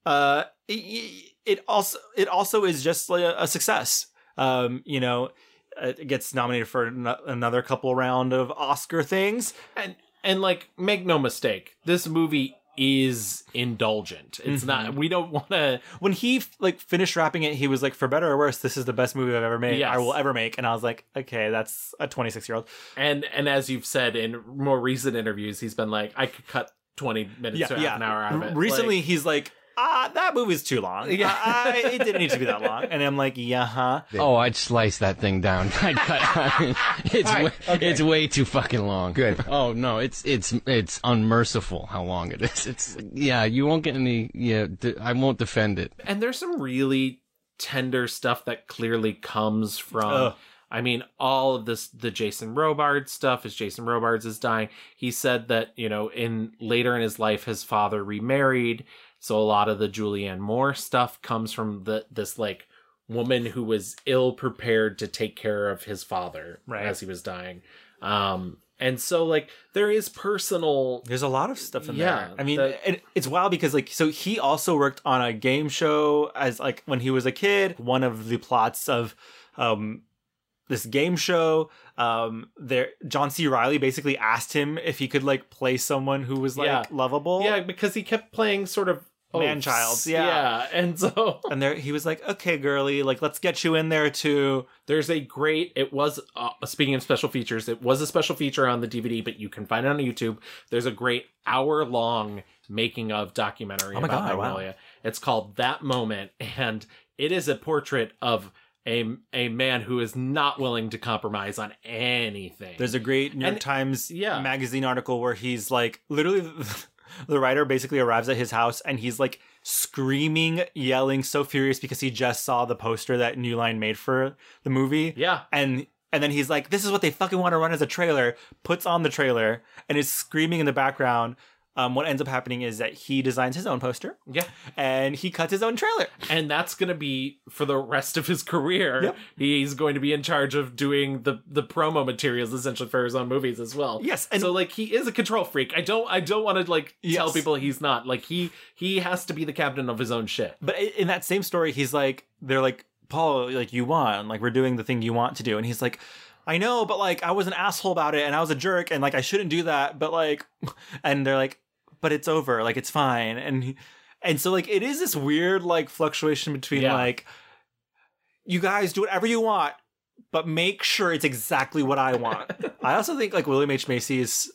Uh, it, it also it also is just like a, a success. Um, you know, it gets nominated for an- another couple round of Oscar things. And and like make no mistake, this movie is indulgent. It's not mm-hmm. we don't want to When he like finished wrapping it, he was like, "For better or worse, this is the best movie I've ever made. Yes. I will ever make." And I was like, "Okay, that's a 26 year old." and and as you've said in more recent interviews, he's been like I could cut 20 minutes to half an hour out of it. Recently, Like, he's like, ah, that movie's too long. Yeah, I, it didn't need to be that long. And I'm like, yeah, huh. Oh, I'd slice that thing down. I'd cut. it's way, it's way too fucking long. Good. Oh no, it's it's it's unmerciful how long it is. It's yeah, you won't get any. Yeah, d- I won't defend it. and there's some really tender stuff that clearly comes from Ugh. I mean, all of this, the Jason Robards stuff, as Jason Robards is dying, he said that, you know, in later in his life, his father remarried. So a lot of the Julianne Moore stuff comes from the, this like woman who was ill prepared to take care of his father Right. as he was dying. Um, and so like there is personal, There's a lot of stuff in Yeah, there. I mean, and it's wild because like, so he also worked on a game show as like when he was a kid. One of the plots of um this game show, um, there John C. Reilly basically asked him if he could like play someone who was like Yeah. lovable. yeah, because he kept playing sort of Man-child, yeah. yeah. And so And there he was like, okay, girly, like let's get you in there too. There's a great. It was uh, speaking of special features. It was a special feature on the DVD, but you can find it on YouTube. There's a great hour long making of documentary Oh my about God, wow. Magnolia. It's called That Moment, and it is a portrait of a a man who is not willing to compromise on anything. There's a great New York And- Times yeah. magazine article where he's like, literally, the writer basically arrives at his house and he's like screaming, yelling, so furious because he just saw the poster that New Line made for the movie. yeah. And and then he's like, "This is what they fucking want to run as a trailer." Puts on the trailer and is screaming in the background. Um, what ends up happening is that he designs his own poster Yeah. and he cuts his own trailer. and that's going to be for the rest of his career. Yep. He's going to be in charge of doing the the promo materials essentially for his own movies as well. Yes, and- so like he is a control freak. I don't I don't want to like tell people he's not. Like he he has to be the captain of his own shit. But in that same story, he's like, they're like, Paul, like you won, like we're doing the thing you want to do, and he's like, I know, but like I was an asshole about it, and I was a jerk, and like I shouldn't do that, but like, and they're like, but it's over, like it's fine, and and so like it is this weird like fluctuation between Yeah. like, you guys do whatever you want, but make sure it's exactly what I want. I also think like William H Macy is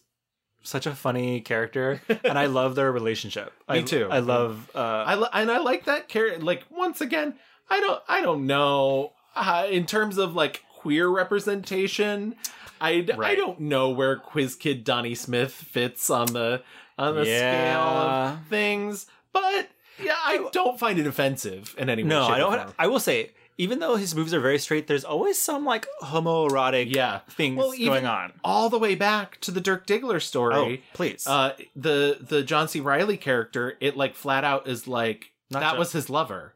such a funny character, and I love their relationship. Me I, too. I love. uh I li- and I like that character. Like once again, I don't I don't know uh, in terms of like queer representation. I, I Right. don't know where Quiz Kid Donnie Smith fits on the on the scale of things, but yeah, I don't find it offensive in any way. No, I don't. I will say, even though his movies are very straight, there's always some like homoerotic Yeah. things Well, even going on. all the way back to the Dirk Diggler Oh, story. please. Uh, the the John C. Reilly character, it like flat out is like Not that John- was his lover.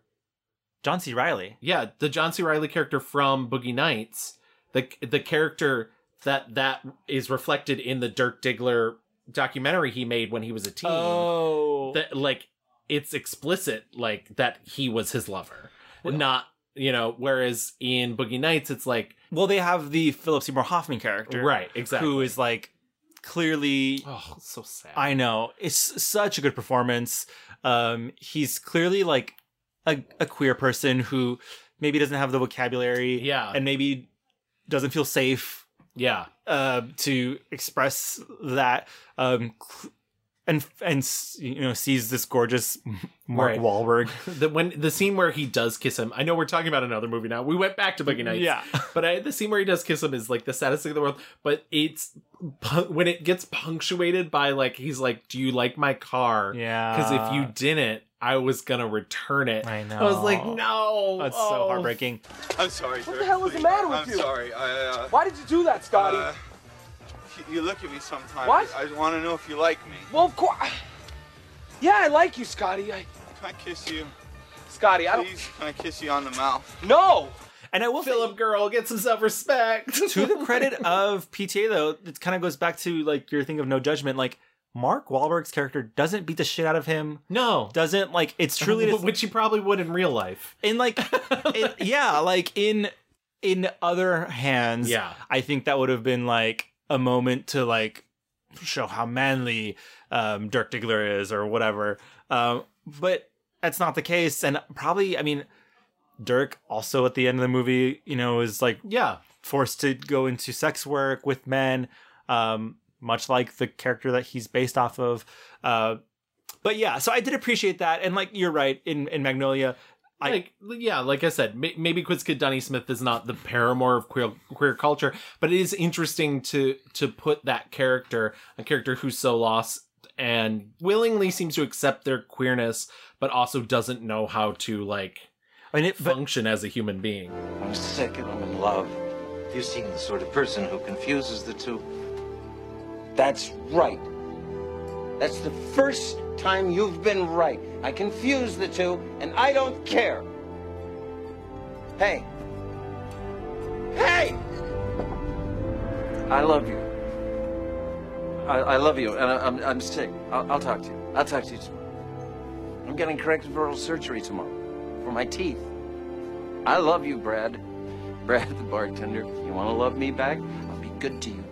John C. Reilly. Yeah, the John C. Reilly character from Boogie Nights, the the character that that is reflected in the Dirk Diggler documentary he made when he was a teen. Oh, That like it's explicit like that he was his lover, not you know. Whereas in Boogie Nights, it's like well, they have the Philip Seymour Hoffman character, right, exactly. Who is like clearly. oh so sad. I know it's such a good performance. Um, he's clearly like a, a queer person who maybe doesn't have the vocabulary, Yeah. and maybe doesn't feel safe yeah, uh, to express that um, and and you know sees this gorgeous Mark Right. Wahlberg. the when the scene where he does kiss him. I know we're talking about another movie now. We went back to Boogie Nights. Yeah. but I, the scene where he does kiss him is like the saddest thing in the world. But it's pu- when it gets punctuated by like he's like, "Do you like my car?" Yeah. Because if you didn't, I was gonna return it. I know. I was like, no. That's oh." so heartbreaking. I'm sorry. What the hell is the matter with I'm you? sorry. I, uh, Why did you do that, Scotty? uh, you- you look at me sometimes. What? I want to know if you like me. well, of course. Yeah, I like you, Scotty. I, Can I kiss you? Scotty, I don't. Please, can I kiss you on the mouth? No. And I will say, Philip girl get some self respect. to the credit of PTA though, it kind of goes back to like your thing of no judgment. Like Mark Wahlberg's character doesn't beat the shit out of him. no. Doesn't like it's truly this, which he probably would in real life. in like in, yeah, like in in other hands. Yeah. I think that would have been like a moment to like show how manly um, Dirk Diggler is or whatever. Um, but that's not the case, and probably I mean. Dirk also at the end of the movie, you know, is like Yeah. forced to go into sex work with men, um, much like the character that he's based off of. Uh, but yeah, so I did appreciate that, and like you're right in in Magnolia. I, like yeah, like I said, may- maybe Quiz Kid Donnie Smith is not the paramour of queer queer culture, but it is interesting to to put that character, a character who's so lost and willingly seems to accept their queerness, but also doesn't know how to like I mean, it, but function as a human being. I'm sick and I'm in love. You seem the sort of person who confuses the two. That's right. That's the first time you've been right. I confuse the two, and I don't care. Hey. Hey! I love you. I, I love you, and I, I'm, I'm sick. I'll, I'll talk to you. I'll talk to you tomorrow. I'm getting corrective oral surgery tomorrow for my teeth. I love you, Brad. Brad, the bartender. You want to love me back? I'll be good to you.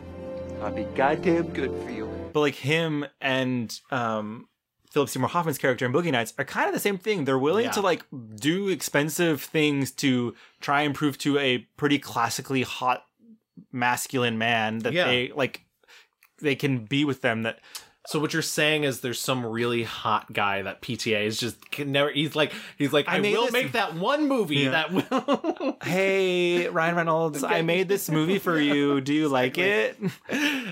I'll be goddamn good for you. But like him and um Philip Seymour Hoffman's character in Boogie Nights are kind of the same thing. They're willing Yeah. to like do expensive things to try and prove to a pretty classically hot masculine man that Yeah. they like they can be with them that So what you're saying is there's some really hot guy that PTA is just can never. He's like he's like I, I will this- make that one movie Yeah. that will. hey Ryan Reynolds I made this movie for you do you like it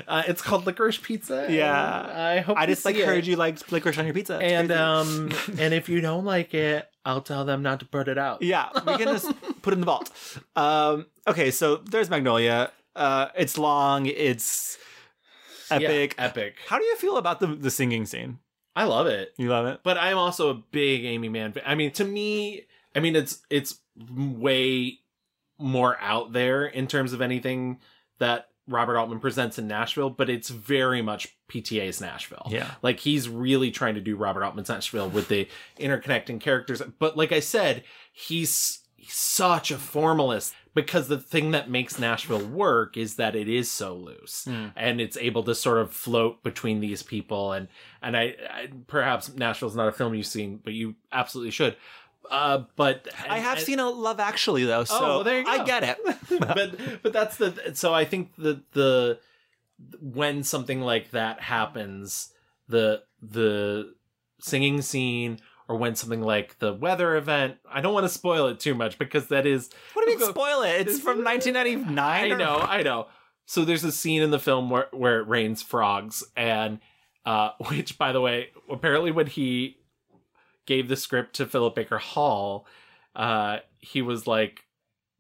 uh, it's called Licorice Pizza. yeah I hope I you just like see heard you liked licorice on your pizza It's And crazy. um and if you don't like it, I'll tell them not to put it out. Yeah, we can just put it in the vault. Um, okay, so there's Magnolia. Uh, it's long. It's epic. Yeah, epic. How do you feel about the the singing scene? I love it. You love it. But I'm also a big Aimee Mann fan. I mean, to me, I mean it's it's way more out there in terms of anything that Robert Altman presents in Nashville, but it's very much PTA's Nashville. Yeah. Like he's really trying to do Robert Altman's Nashville with the interconnecting characters. But like I said, he's, he's such a formalist because the thing that makes Nashville work is that it is so loose and it's able to sort of float between these people. And, and I, I perhaps Nashville's not a film you've seen, but you absolutely should. Uh, but I have and- seen a Love Actually though, so well, there you go. I get it. but but that's the so I think the the when something like that happens, the the singing scene or when something like the weather event, I don't want to spoil it too much because that is what do you mean spoil it? It's from 1999. I know, I know. So there's a scene in the film where where it rains frogs, and uh, which, by the way, apparently when he gave the script to Philip Baker Hall, uh, he was like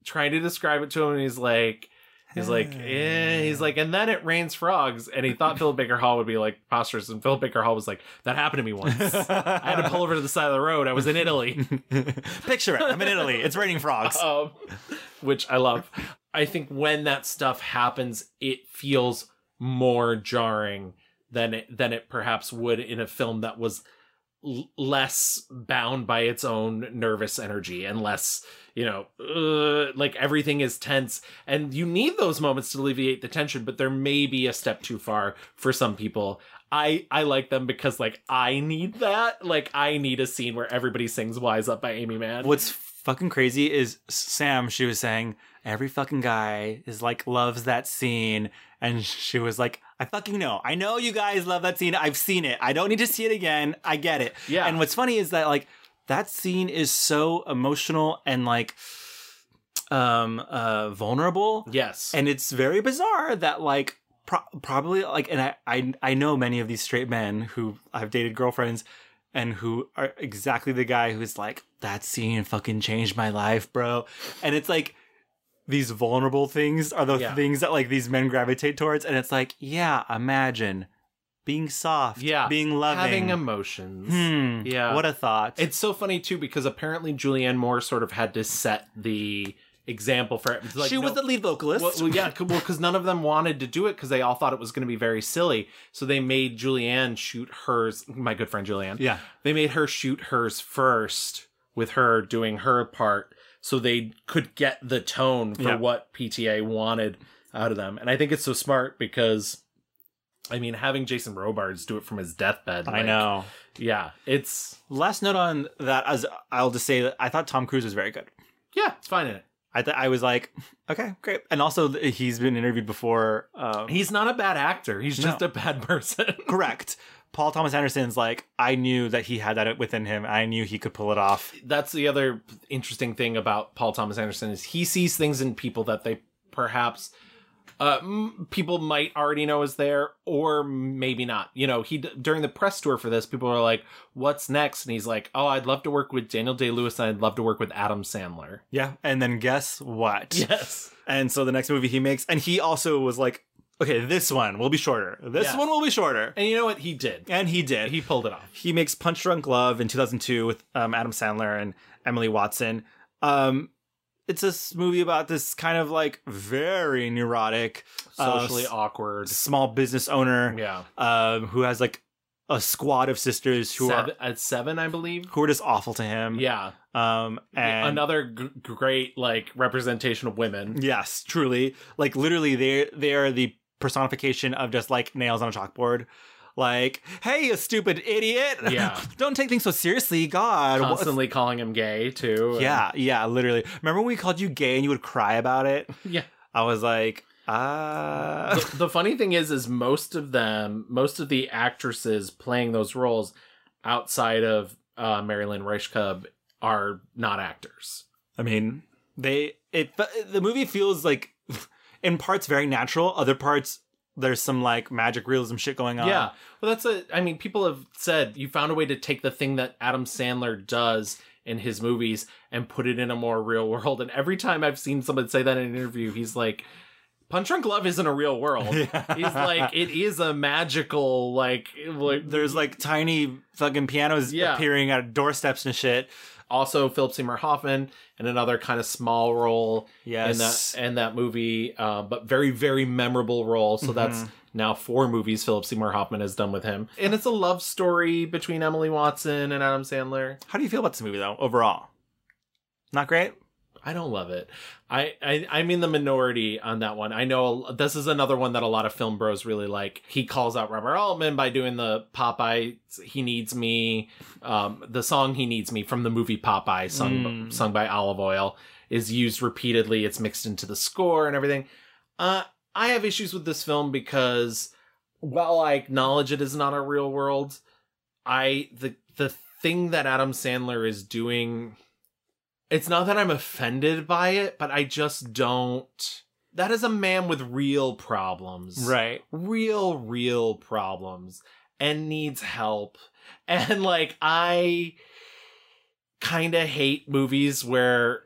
trying to describe it to him, and he's like. He's like, eh, he's like, and then it rains frogs, and he thought Philip Baker Hall would be like preposterous, and Philip Baker Hall was like, that happened to me once. I had to pull over to the side of the road. I was in Italy. Picture it. I'm in Italy. It's raining frogs. um, which I love. I think when that stuff happens, it feels more jarring than it than it perhaps would in a film that was l- less bound by its own nervous energy and less you know uh, like everything is tense. And you need those moments to alleviate the tension but there may be a step too far for some people. I i like them because like i need that. Like i need a scene where everybody sings wise up by aimee mann. What's fucking crazy is Sam. She was saying every fucking guy is like loves that scene, and she was like, "I fucking know. I know you guys love that scene. I've seen it. I don't need to see it again. I get it." Yeah. And what's funny is that like that scene is so emotional and like um uh vulnerable. yes And it's very bizarre that like pro- probably like and I, I I know many of these straight men who I've dated girlfriends and who are exactly the guy who's like that scene fucking changed my life, bro. And it's like these vulnerable things are the Yeah. things that like these men gravitate towards and it's like, yeah, imagine being soft, yeah being loving. having emotions Hmm, yeah What a thought. it's so funny too because apparently julianne moore sort of had to set the example for it like, she was no- the lead vocalist. well, well, yeah, well, because none of them wanted to do it because they all thought it was going to be very silly. So they made Julianne shoot hers. My good friend Julianne. Yeah. They made her shoot hers first with her doing her part, so they could get the tone for Yeah. what PTA wanted out of them. And I think it's so smart because, I mean, having Jason Robards do it from his deathbed. I like, know. Yeah, it's Last note on that, as I'll just say that I thought Tom Cruise was very good. yeah, it's fine in it. I th- I was like, okay, great. And also, he's been interviewed before. Um, He's not a bad actor. He's just No. a bad person. correct, Paul Thomas Anderson's like I knew that he had that within him. I knew he could pull it off. That's the other interesting thing about Paul Thomas Anderson is he sees things in people that they perhaps uh, m- people might already know is there, or maybe not. You know, he during the press tour for this, people were like, "What's next?" And he's like, "Oh, I'd love to work with Daniel Day Lewis, and I'd love to work with Adam Sandler." Yeah, and then guess what? Yes. And so the next movie he makes, and he also was like, okay, this one will be shorter. This Yes. one will be shorter. And you know what? He did. And he did. He pulled it off. He makes Punch Drunk Love in 2002 with um, Adam Sandler and Emily Watson. Um, it's this movie about this kind of like very neurotic, uh, Socially s- awkward. small business owner. Yeah. Um, who has like a squad of sisters who seven, are at seven, I believe. who are just awful to him. Yeah. Um, and Another g- great like representation of women. Yes, truly. Like literally they they are the personification of just like nails on a chalkboard. Like, hey, you stupid idiot. Yeah. Don't take things so seriously. God. what's- Constantly calling him gay too. and- Yeah, yeah, literally. Remember when we called you gay and you would cry about it? Yeah. I was like, ah. the, the funny thing is is most of them most of the actresses playing those roles outside of uh mary lynn rajskub are not actors I mean, they it the movie feels like in parts very natural, other parts there's some like magic realism shit going on. yeah well that's a i mean people have said you found a way to take the thing that adam sandler does in his movies and put it in a more real world and every time i've seen someone say that in an interview he's like punch drunk love isn't a real world he's like it is a magical like like There's like tiny fucking pianos Yeah. appearing at doorsteps and shit. Also Philip Seymour Hoffman in another kind of small role Yes. in that in that movie, uh, but very very memorable role. So that's Mhm. now four movies Philip Seymour Hoffman has done with him, and it's a love story between Emily Watson and Adam Sandler. How do you feel about this movie though, overall? Not great? I don't love it. I, I I'm in the minority on that one. I know this is another one that a lot of film bros really like. He calls out Robert Altman by doing the Popeye "He Needs Me," um, the song "He Needs Me" from the movie Popeye, sung Mm. sung by Olive Oyl, is used repeatedly. It's mixed into the score and everything. Uh, I have issues with this film because while I acknowledge it is not a real world, I the the thing that Adam Sandler is doing it's not that I'm offended by it, but I just don't. That is a man with real problems. Right. Real, real problems and needs help. And like, I kind of hate movies where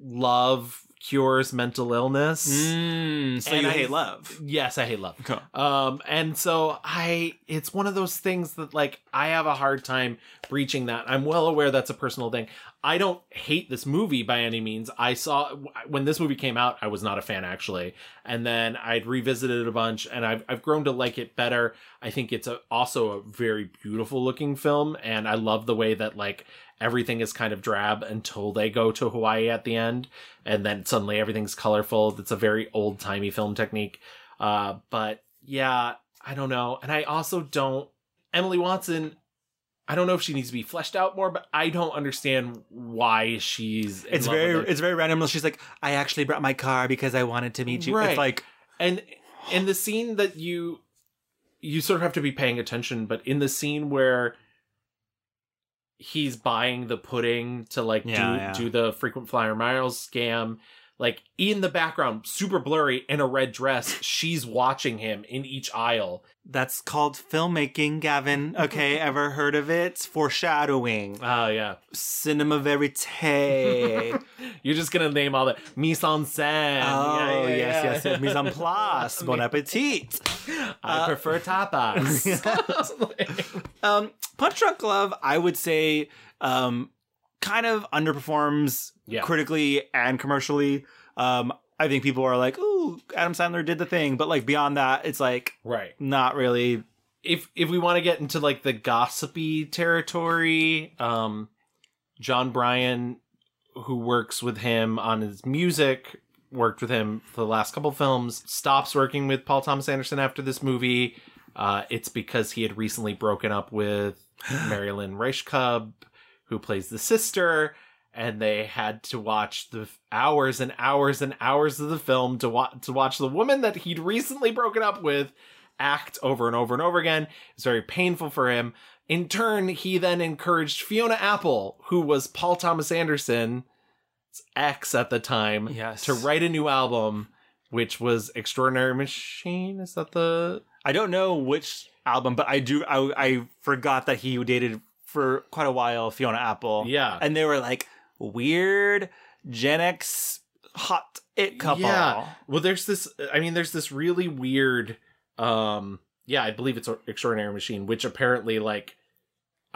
love cures mental illness. Mm, so And you I- hate love. Yes, I hate love. Okay. Um, and so I, it's one of those things that like I have a hard time breaching that. I'm well aware that's a personal thing. I don't hate this movie by any means. I saw when this movie came out, I was not a fan actually, and then I'd revisited it a bunch, and I've I've grown to like it better. I think it's a, also a very beautiful looking film, and I love the way that like everything is kind of drab until they go to Hawaii at the end, and then suddenly everything's colorful. It's a very old timey film technique. Uh, but yeah, I don't know. And I also don't Emily Watson, I don't know if she needs to be fleshed out more, but I don't understand why she's It's very it. it's very random. She's like, I actually brought my car because I wanted to meet you. Right. It's like and in the scene that you you sort of have to be paying attention, but in the scene where he's buying the pudding to like Yeah, do yeah. do the frequent flyer miles scam, like in the background, super blurry in a red dress, she's watching him in each aisle. that's called filmmaking, Gavin. Okay, ever heard of it? Foreshadowing. Oh yeah. Cinema verite. You're just gonna name all that. mise en scène. Oh, Yeah, yeah, yes, yeah. yes, yes. Mise en place. Bon appetit. I Uh, prefer tapas. um, Punch Drunk Love, I would say, um, kind of underperforms Yeah. critically and commercially. Um, I think people are like, "Ooh, Adam Sandler did the thing," but like beyond that, it's like right. not really. if if we want to get into like the gossipy territory, um, Jon Brion, who works with him on his music, worked with him for the last couple films, stops working with Paul Thomas Anderson after this movie. Uh, it's because he had recently broken up with Mary Lynn Rajskub, who plays the sister, and they had to watch the hours and hours and hours of the film to watch to watch the woman that he'd recently broken up with act over and over and over again. It's very painful for him. In turn, he then encouraged Fiona Apple, who was Paul Thomas Anderson's ex at the time, Yes. to write a new album, which was Extraordinary Machine. Is that the I don't know which album, but I do. I, I forgot that he dated for quite a while Fiona Apple. Yeah. and they were like weird Gen X hot it couple. Yeah. Well, there's this. I mean, there's this really weird. Um. Yeah, I believe it's Extraordinary Machine, which apparently like.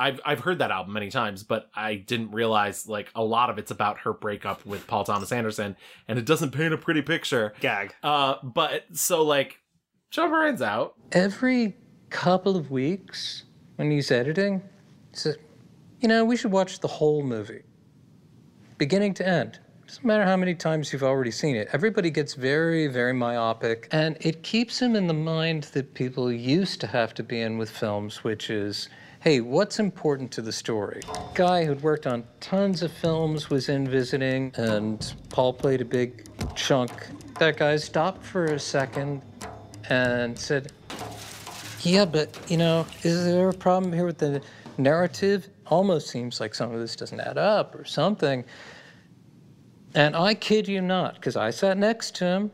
I've I've heard that album many times, but I didn't realize like a lot of it's about her breakup with Paul Thomas Anderson, and it doesn't paint a pretty picture. Gag. Uh, but so like, Jon Brion's out. Every couple of weeks when he's editing, he you know, we should watch the whole movie, beginning to end. Doesn't matter how many times you've already seen it. Everybody gets very, very myopic, and it keeps him in the mind that people used to have to be in with films, which is, hey, what's important to the story? Guy who'd worked on tons of films was in visiting, and Paul played a big chunk. That guy stopped for a second and said, yeah, but you know, is there a problem here with the narrative? Almost seems like some of this doesn't add up or something. And I kid you not, because I sat next to him,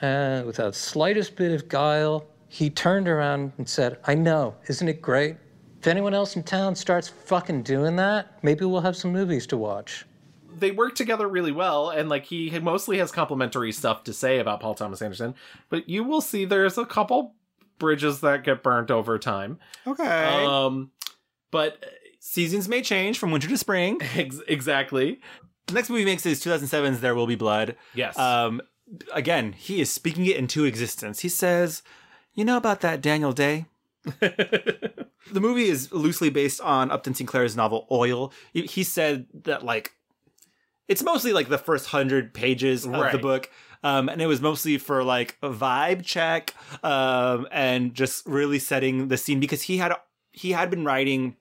and without the slightest bit of guile, he turned around and said, I know, isn't it great? If anyone else in town starts fucking doing that, maybe we'll have some movies to watch. They work together really well, and like he mostly has complimentary stuff to say about Paul Thomas Anderson. But you will see there's a couple bridges that get burnt over time. Okay. Um, but seasons may change from winter to spring. Ex- exactly. The next movie he makes is 2007's There Will Be Blood. Yes. Um, again, he is speaking it into existence. He says, "You know about that Daniel Day." the movie is loosely based on Upton Sinclair's novel Oil. He, said that like it's mostly like the first hundred pages of the book. Um, and it was mostly for like a vibe check um, and just really setting the scene because he had he had been writing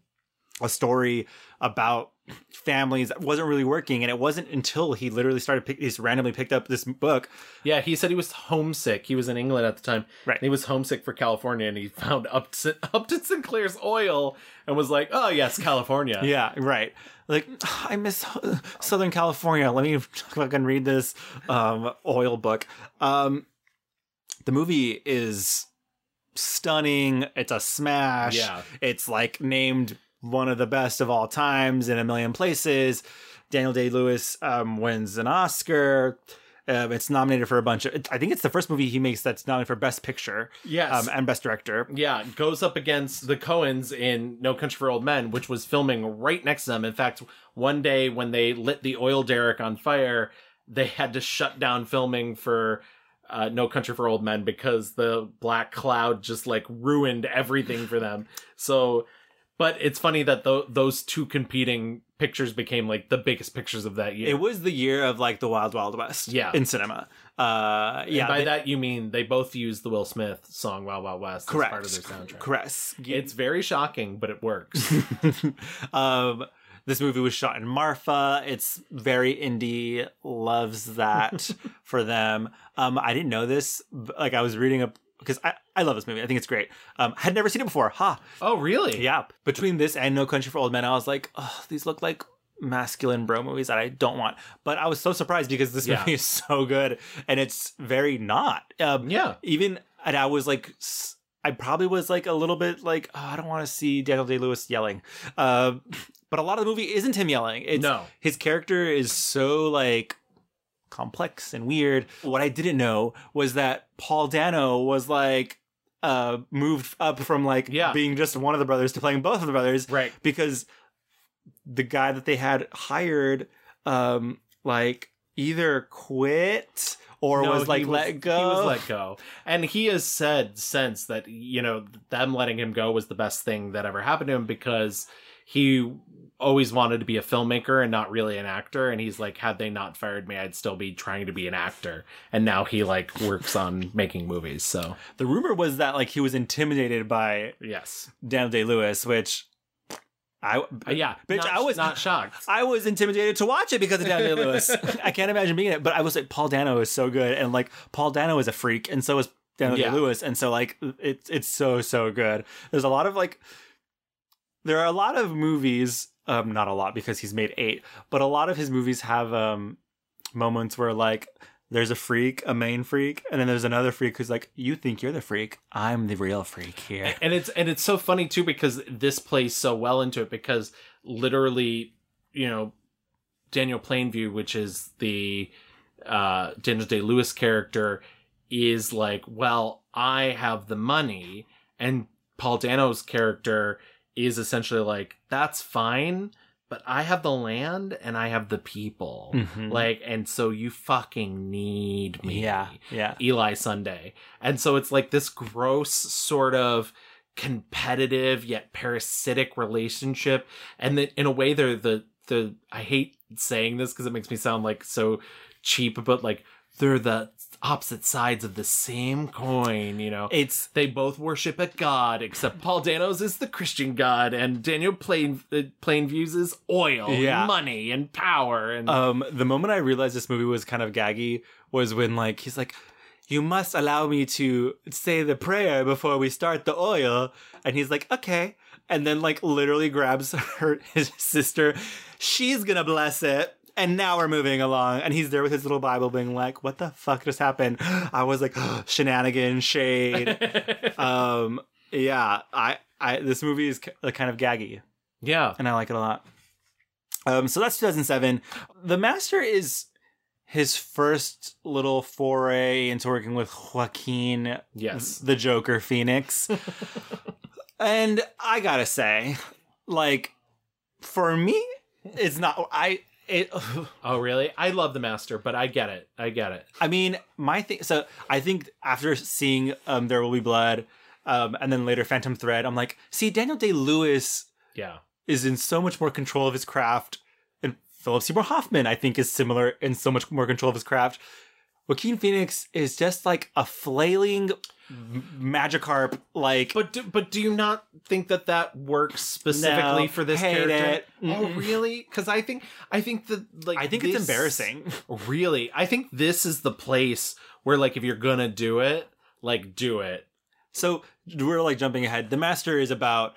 a story about families that wasn't really working and it wasn't until he literally started pick, he's randomly picked up this book Yeah, he said he was homesick. He was in England at the time. Right. And he was homesick for California and he found Upton, Upton Sinclair's oil and was like, oh, yes, California. yeah right like i miss southern california let me fucking read this um oil book um the movie is stunning it's a smash Yeah. it's like named one of the best of all times in a million places daniel day-lewis um wins an oscar um, it's nominated for a bunch of. I think it's the first movie he makes that's nominated for Best Picture, Yes. um, and Best Director. Yeah, goes up against the Coens in No Country for Old Men, which was filming right next to them. In fact, one day when they lit the oil derrick on fire, they had to shut down filming for uh, No Country for Old Men because the black cloud just like ruined everything for them. So, but it's funny that tho- those two competing pictures became like the biggest pictures of that year. It was the year of like the Wild Wild West, Yeah. in cinema. Uh, And yeah, by they- that you mean they both used the Will Smith song "Wild Wild West" correct, as part of their soundtrack. correct. It's very shocking, but it works. um, this movie was shot in Marfa. It's very indie. Loves that for them. Um, I didn't know this. but, Like I was reading up because I, I love this movie. I think it's great. Um, had never seen it before. Ha. oh, really? Yeah. Between this and No Country for Old Men, I was like, oh, these look like masculine bro movies that I don't want. But I was so surprised because this Yeah. movie is so good and it's very not. Um, Yeah. Even and I was like. s- I probably was like a little bit like, oh, I don't want to see Daniel Day Lewis yelling. Um, but a lot of the movie isn't him yelling. It's, No. His character is so like complex and weird. What I didn't know was that Paul Dano was like uh moved up from like Yeah. being just one of the brothers to playing both of the brothers. Right. Because the guy that they had hired um like either quit or No, was like let go. He was let go, and he has said since that you know them letting him go was the best thing that ever happened to him because he always wanted to be a filmmaker and not really an actor. And he's like, had they not fired me, I'd still be trying to be an actor. And now he like works on making movies. So The rumor was that like he was intimidated by yes, Daniel Day Lewis, which I Uh, yeah, bitch, not- I was not shocked. I was intimidated to watch it because of Daniel Lewis. I can't imagine being it, but I was like, Paul Dano is so good, and like Paul Dano is a freak, and so is Daniel Yeah. Day Lewis, and so like it's it's so so good. There's a lot of like there are a lot of movies, um, not a lot because he's made eight, but a lot of his movies have um moments where like there's a freak, a main freak, and then there's another freak who's like, "You think you're the freak? I'm the real freak here." and it's and it's so funny too because this plays so well into it because literally you know daniel plainview which is the uh daniel day lewis character is like well i have the money and paul dano's character is essentially like that's fine but i have the land and i have the people Mhm. like and so you fucking need me Yeah, yeah. Eli Sunday. And so it's like this gross sort of competitive yet parasitic relationship. And that in a way they're the the I hate saying this because it makes me sound like so cheap, but like they're the opposite sides of the same coin, you know. It's they both worship a god, except Paul Dano's is the Christian god, and Daniel Plain uh, Plainview's is oil, Yeah. and money, and power, and Um, the moment I realized this movie was kind of gaggy was when like he's like, "You must allow me to say the prayer before we start the oil," and he's like, "Okay," and then like literally grabs her his sister. She's gonna bless it. And now we're moving along, and he's there with his little Bible, being like, "What the fuck just happened?" I was like, "Shenanigan, shade." um, yeah, I, I, this movie is ki- kind of gaggy. Yeah, and I like it a lot. Um, so that's 2007. The Master is his first little foray into working with Joaquin, Yes. the Joker Phoenix. and I gotta say, like, for me, it's not. I it. Oh, really? I love the master, but I get it. I get it. I mean, my thing. So I think after seeing um, There Will Be Blood, um, and then later Phantom Thread, I'm like, see, Daniel Day Lewis Yeah. is in so much more control of his craft. And Philip Seymour Hoffman, I think, is similar in so much more control of his craft. Joaquin Phoenix is just like a flailing Magikarp, like. But do, but do you not think that that works specifically No, for this hate character? it. Oh, really? Because I think I think that like I think it's this- embarrassing. Really, I think this is the place where like if you're gonna do it, like do it. So we're like jumping ahead. The Master is about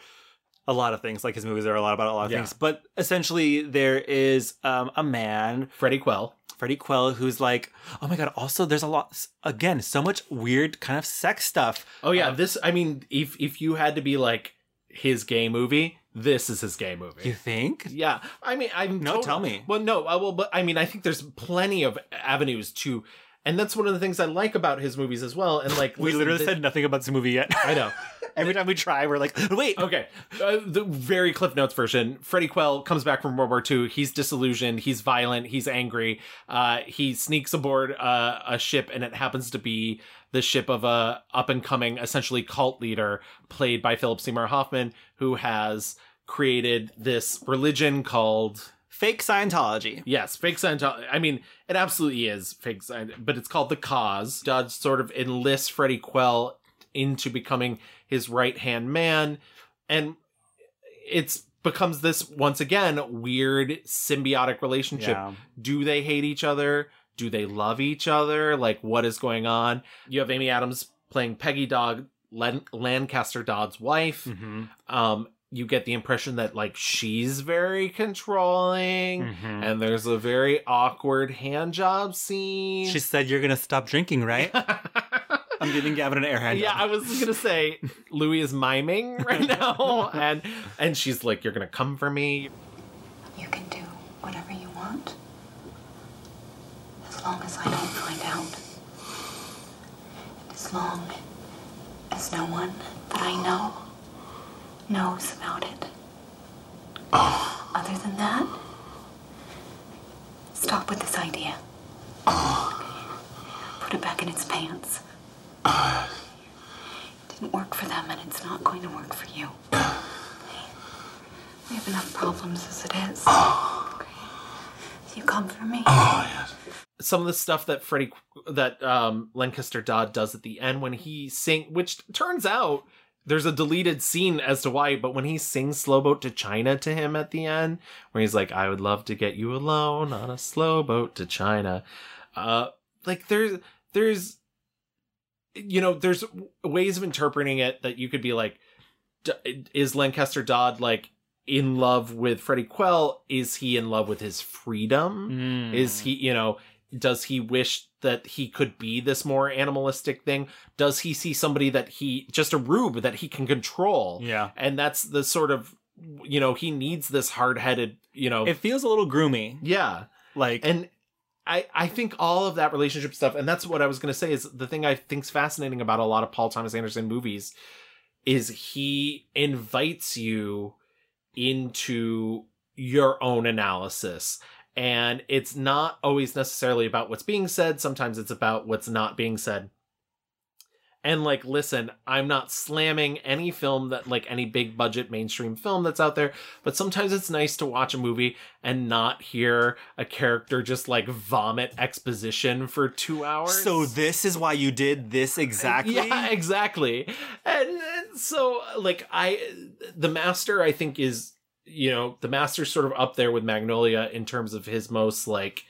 a lot of things. Like his movies are a lot about a lot of Yeah. things. But essentially, there is um, a man, Freddie Quell. Freddie Quell, who's like, oh my god. Also, there's a lot. Again, so much weird kind of sex stuff. Oh yeah, Um, this. I mean, if if you had to be like his gay movie, this is his gay movie. You think? Yeah, I mean, I'm No, total- tell me. Well, no, I will, but I mean, I think there's plenty of avenues to, and that's one of the things I like about his movies as well. And like, We literally said nothing about this movie yet. I know. Every time we try, we're like, wait. Okay, uh, the very Cliff Notes version. Freddie Quell comes back from World War II. He's disillusioned. He's violent. He's angry. Uh, he sneaks aboard uh, a ship, and it happens to be the ship of a up and coming, essentially cult leader, played by Philip Seymour Hoffman, who has created this religion called Fake Scientology. Yes, fake Scientology. I mean, it absolutely is fake but it's called the Cause. Dodge sort of enlists Freddie Quell into becoming his right hand man, and it's becomes this once again weird symbiotic relationship. Yeah. Do they hate each other? Do they love each other? Like, what is going on? You have Amy Adams playing Peggy Dodd, Len- Lancaster Dodd's wife. Mm-hmm. Um, you get the impression that like she's very controlling, Mhm. and there's a very awkward hand job scene. She said you're gonna stop drinking, right? I'm giving Gavin an air hand. yeah, I was gonna say Louis is miming right now, and and she's like, "You're gonna come for me." You can do whatever you want. As long as I don't find out. And as long as no one that I know knows about it. Other than that, stop with this idea. Put it back in its pants. It didn't work for them, and it's not going to work for you. We have enough problems as it is. Okay. You come for me. Some of the stuff that Freddie that um Lancaster Dodd does at the end when he sing, which turns out there's a deleted scene as to why, but when he sings "Slow Boat to China" to him at the end, where he's like, "I would love to get you alone on a slow boat to China," uh, like there's there's you know, there's ways of interpreting it that you could be like, is Lancaster Dodd like in love with Freddie Quell? Is he in love with his freedom? Mm. Is he, you know, does he wish that he could be this more animalistic thing? Does he see somebody that he just a rube that he can control? Yeah. And that's the sort of, you know, he needs this hard headed, you know, It feels a little groomy. yeah. Like And I, I think all of that relationship stuff, and that's what I was going to say is the thing I think's fascinating about a lot of Paul Thomas Anderson movies is he invites you into your own analysis. And it's not always necessarily about what's being said. Sometimes it's about what's not being said. And like, listen, I'm not slamming any film that like any big budget mainstream film that's out there, but sometimes it's nice to watch a movie and not hear a character just like vomit exposition for two hours. so this is why you did this exactly. Yeah, exactly. And, and so like I the master I think is you know, the master's sort of up there with Magnolia in terms of his most like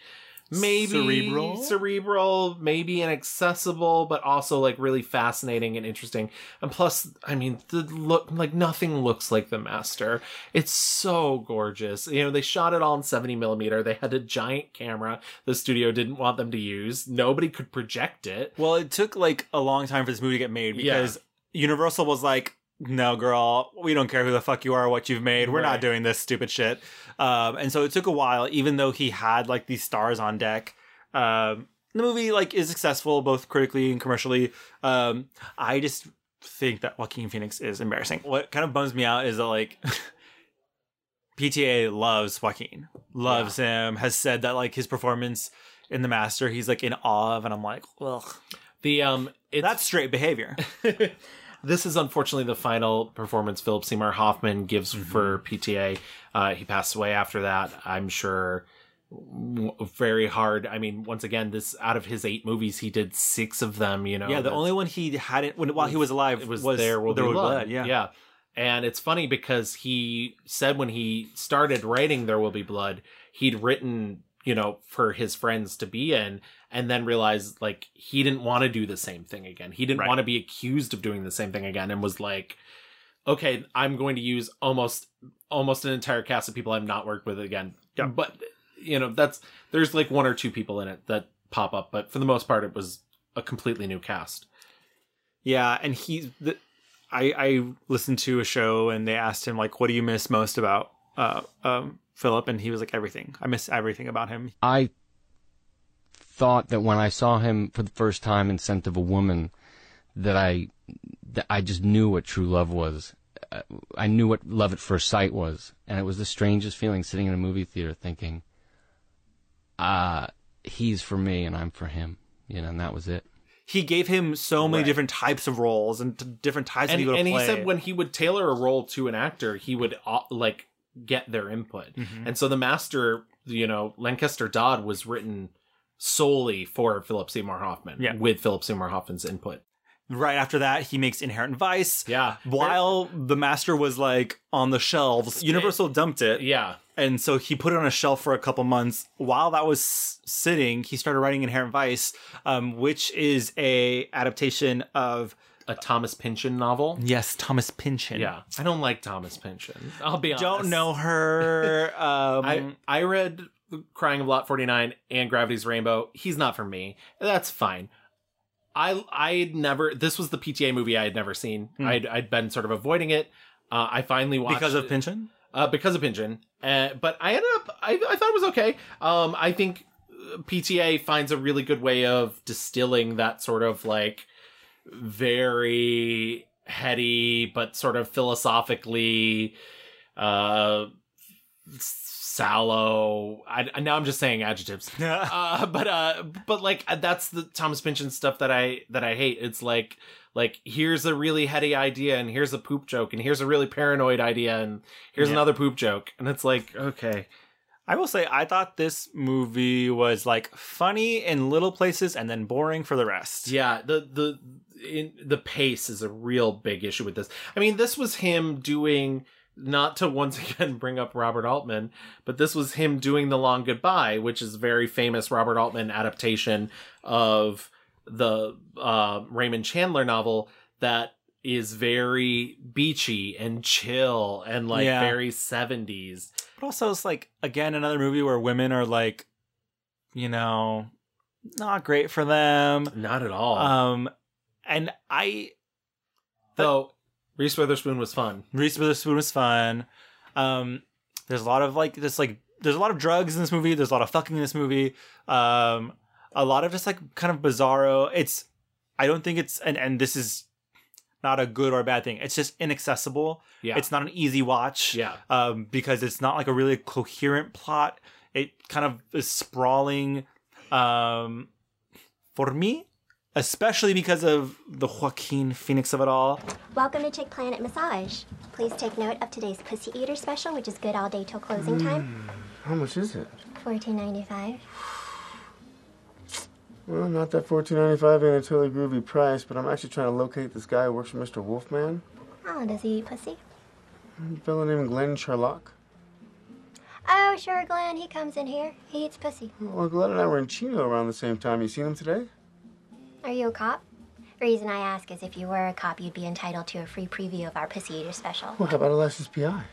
maybe Cerebral? cerebral, maybe inaccessible, but also like really fascinating and interesting. And plus, I mean, the look like nothing looks like the master. It's so gorgeous. You know, they shot it all in 70 millimeter. They had a giant camera the studio didn't want them to use. Nobody could project it. Well, it took like a long time for this movie to get made Yeah. because Universal was like, "No, girl, we don't care who the fuck you are, or what you've made. We're Right. not doing this stupid shit." Um, and so it took a while, even though he had like these stars on deck. Um, the movie like is successful both critically and commercially. Um, I just think that Joaquin Phoenix is embarrassing. What kind of bums me out is that like. PTA loves Joaquin, loves him, has said that like his performance in The Master, he's like in awe of, and I'm like, well The um it's, That's straight behavior. this is unfortunately the final performance Philip Seymour Hoffman gives for PTA. Uh, he passed away after that. I'm sure very hard. I mean, once again, this out of his eight movies, he did six of them. You know, yeah, the only one he hadn't when while he was alive it was, was there will There be Will Be blood. Yeah, yeah. And it's funny because he said when he started writing There Will Be Blood, he'd written, you know, for his friends to be in, and then realized like he didn't want to do the same thing again. He didn't Right. want to be accused of doing the same thing again, and was like, okay, I'm going to use almost almost an entire cast of people I've not worked with again. Yeah. But you know, that's there's like one or two people in it that pop up, but for the most part, it was a completely new cast. yeah, and he. The, I I listened to a show and they asked him like, "What do you miss most about uh um Philip?" And he was like, "Everything. I miss everything about him." I thought that when I saw him for the first time in Scent of a Woman, that I that I just knew what true love was. Uh, I knew what love at first sight was, and it was the strangest feeling sitting in a movie theater thinking, "Ah, he's for me and I'm for him," you know, and that was it. He gave him so many Right. different types of roles and t- different types of and, people to and he said when he would tailor a role to an actor he would uh, like get their input Mhm. and so the master you know lancaster dodd was written solely for philip seymour hoffman Yeah. with philip seymour hoffman's input right after that, he makes Inherent Vice. yeah While the master was like on the shelves, Universal dumped it. yeah And so he put it on a shelf for a couple months. While that was sitting, he started writing Inherent Vice, um, which is a adaptation of a thomas pynchon novel yes, Thomas Pynchon. yeah i don't like thomas pynchon i'll be honest don't know her. Um, I, I read Crying of Lot 49 and Gravity's Rainbow. He's not for me. That's fine. I I never this was the PTA movie I had never seen. Hmm. I'd I'd been sort of avoiding it. Uh, I finally watched because of Pynchon. uh, because of Pynchon. Uh, but I ended up I, I thought it was okay. Um, I think uh, PTA finds a really good way of distilling that sort of like very heady but sort of philosophically uh sallow I now I'm just saying adjectives uh but uh but like that's the Thomas Pynchon stuff that I that I hate it's like like here's a really heady idea and here's a poop joke and here's a really paranoid idea and here's Yeah. another poop joke and it's like okay I will say, I thought this movie was like funny in little places and then boring for the rest. Yeah, the the in, the pace is a real big issue with this. I mean, this was him doing not to once again bring up Robert Altman, but this was him doing The Long Goodbye, which is a very famous Robert Altman adaptation of the uh, Raymond Chandler novel that is very beachy and chill and like Yeah. very 70s. But also, it's like again another movie where women are like, you know, not great for them. Not at all. Um, and I Though Reese Witherspoon was fun. Reese Witherspoon was fun. Um, there's a lot of like this like there's a lot of drugs in this movie. There's a lot of fucking in this movie. Um, a lot of just like kind of bizarro. It's I don't think it's and and this is not a good or a bad thing. It's just inaccessible. Yeah. It's not an easy watch. Yeah. Um, because it's not like a really coherent plot. It kind of is sprawling. Um, for me, especially because of the Joaquin Phoenix of it all. Welcome to Chick Planet Massage. Please take note of today's Pussy Eater special, which is good all day till closing mm. time. How much is it? Fourteen ninety five. Well, not that fourteen ninety five ain't a totally groovy price, but I'm actually trying to locate this guy who works for Mr. Wolfman. Oh, does he eat pussy? A fellow named Glenn Charlock. Oh, sure, Glenn. He comes in here. He eats pussy. Well, Glenn and I were in Chino around the same time. You seen him today? Are you a cop? Reason I ask is if you were a cop, you'd be entitled to a free preview of our Pussy Eater special. Well, how about a licensed PI?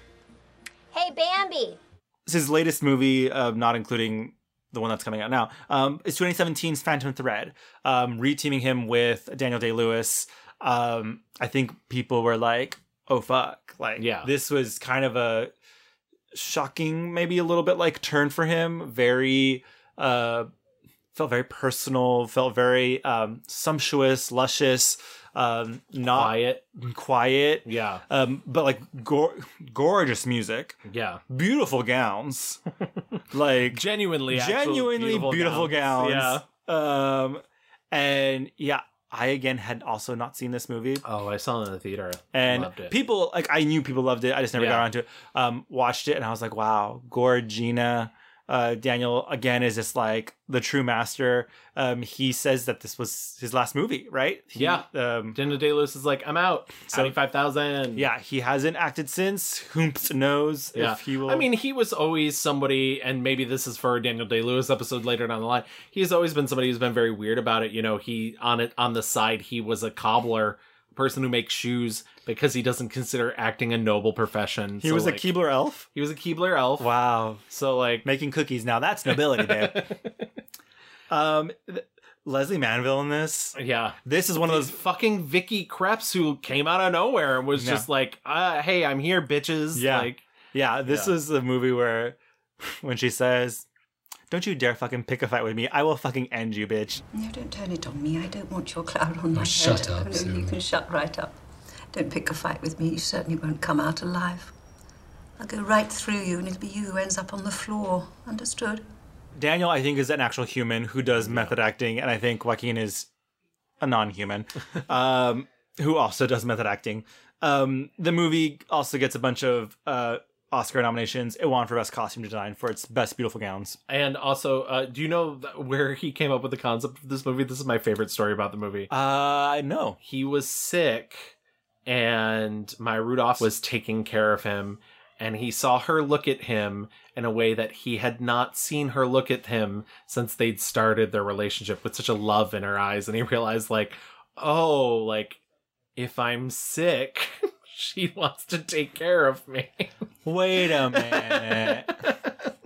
Hey, Bambi! It's his latest movie, uh, not including the one that's coming out now. Um, it's 2017's Phantom Thread, um, reteaming him with Daniel Day Lewis. Um, I think people were like, "Oh fuck!" Like, Yeah. this was kind of a shocking, maybe a little bit like turn for him. Very, uh, felt very personal. Felt very um, sumptuous, luscious. Um, not Quiet. quiet. Yeah. Um, but like gor- gorgeous music Yeah. beautiful gowns like Genuinely, genuinely beautiful, beautiful gowns, gowns. um and yeah i again had also not seen this movie Oh, I saw it in the theater. and Loved it. people like i knew people loved it i just never got around to it um watched it and i was like wow gorgina uh daniel again is just like the true master um he says that this was his last movie right He- Yeah. um Daniel Day Lewis is like, I'm out. So- Seventy-five thousand. yeah he hasn't acted since whomst knows Yeah. if he will I mean, he was always somebody, and maybe this is for a Daniel Day Lewis episode later down the line. He's always been somebody who's been very weird about it. You know, he on it on the side, he was a cobbler, person who makes shoes because he doesn't consider acting a noble profession. he So, was like, a keebler elf He was a Keebler elf. wow So like, making cookies now that's nobility babe um th- lesley manville in this yeah. this is one of Those those fucking Vicky Krieps who came out of nowhere and was Yeah. just like, uh, "Hey, I'm here, bitches." Yeah. Like, yeah this Yeah. is a movie where when she says don't you dare fucking pick a fight with me i will fucking end you bitch No, don't turn it on me. I don't want your cloud on my head. shut up, Oh, Sue. you can shut right up. Don't pick a fight with me. You certainly won't come out alive. I'll go right through you, and it'll be you who ends up on the floor. Understood? daniel i think is an actual human who does method acting and i think joaquin is a non-human um who also does method acting um the movie also gets a bunch of uh oscar nominations it won for best costume design for its best beautiful gowns and also, uh, do you know where he came up with the concept of this movie? This is my favorite story about the movie. uh no He was sick, and Maya Rudolph was taking care of him, and he saw her look at him in a way that he had not seen her look at him since they'd started their relationship with such a love in her eyes, and he realized, like, oh, like if I'm sick. She wants to take care of me. wait a minute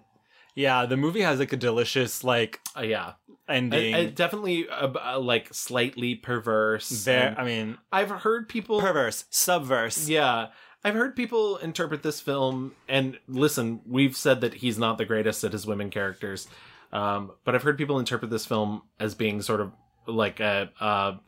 yeah the movie has like a delicious like Uh, yeah, ending definitely uh, like slightly perverse. There, I mean, I've heard people perverse, subverse. Yeah, I've heard people interpret this film, and listen, we've said that he's not the greatest at his women characters, um, but I've heard people interpret this film as being sort of like a a,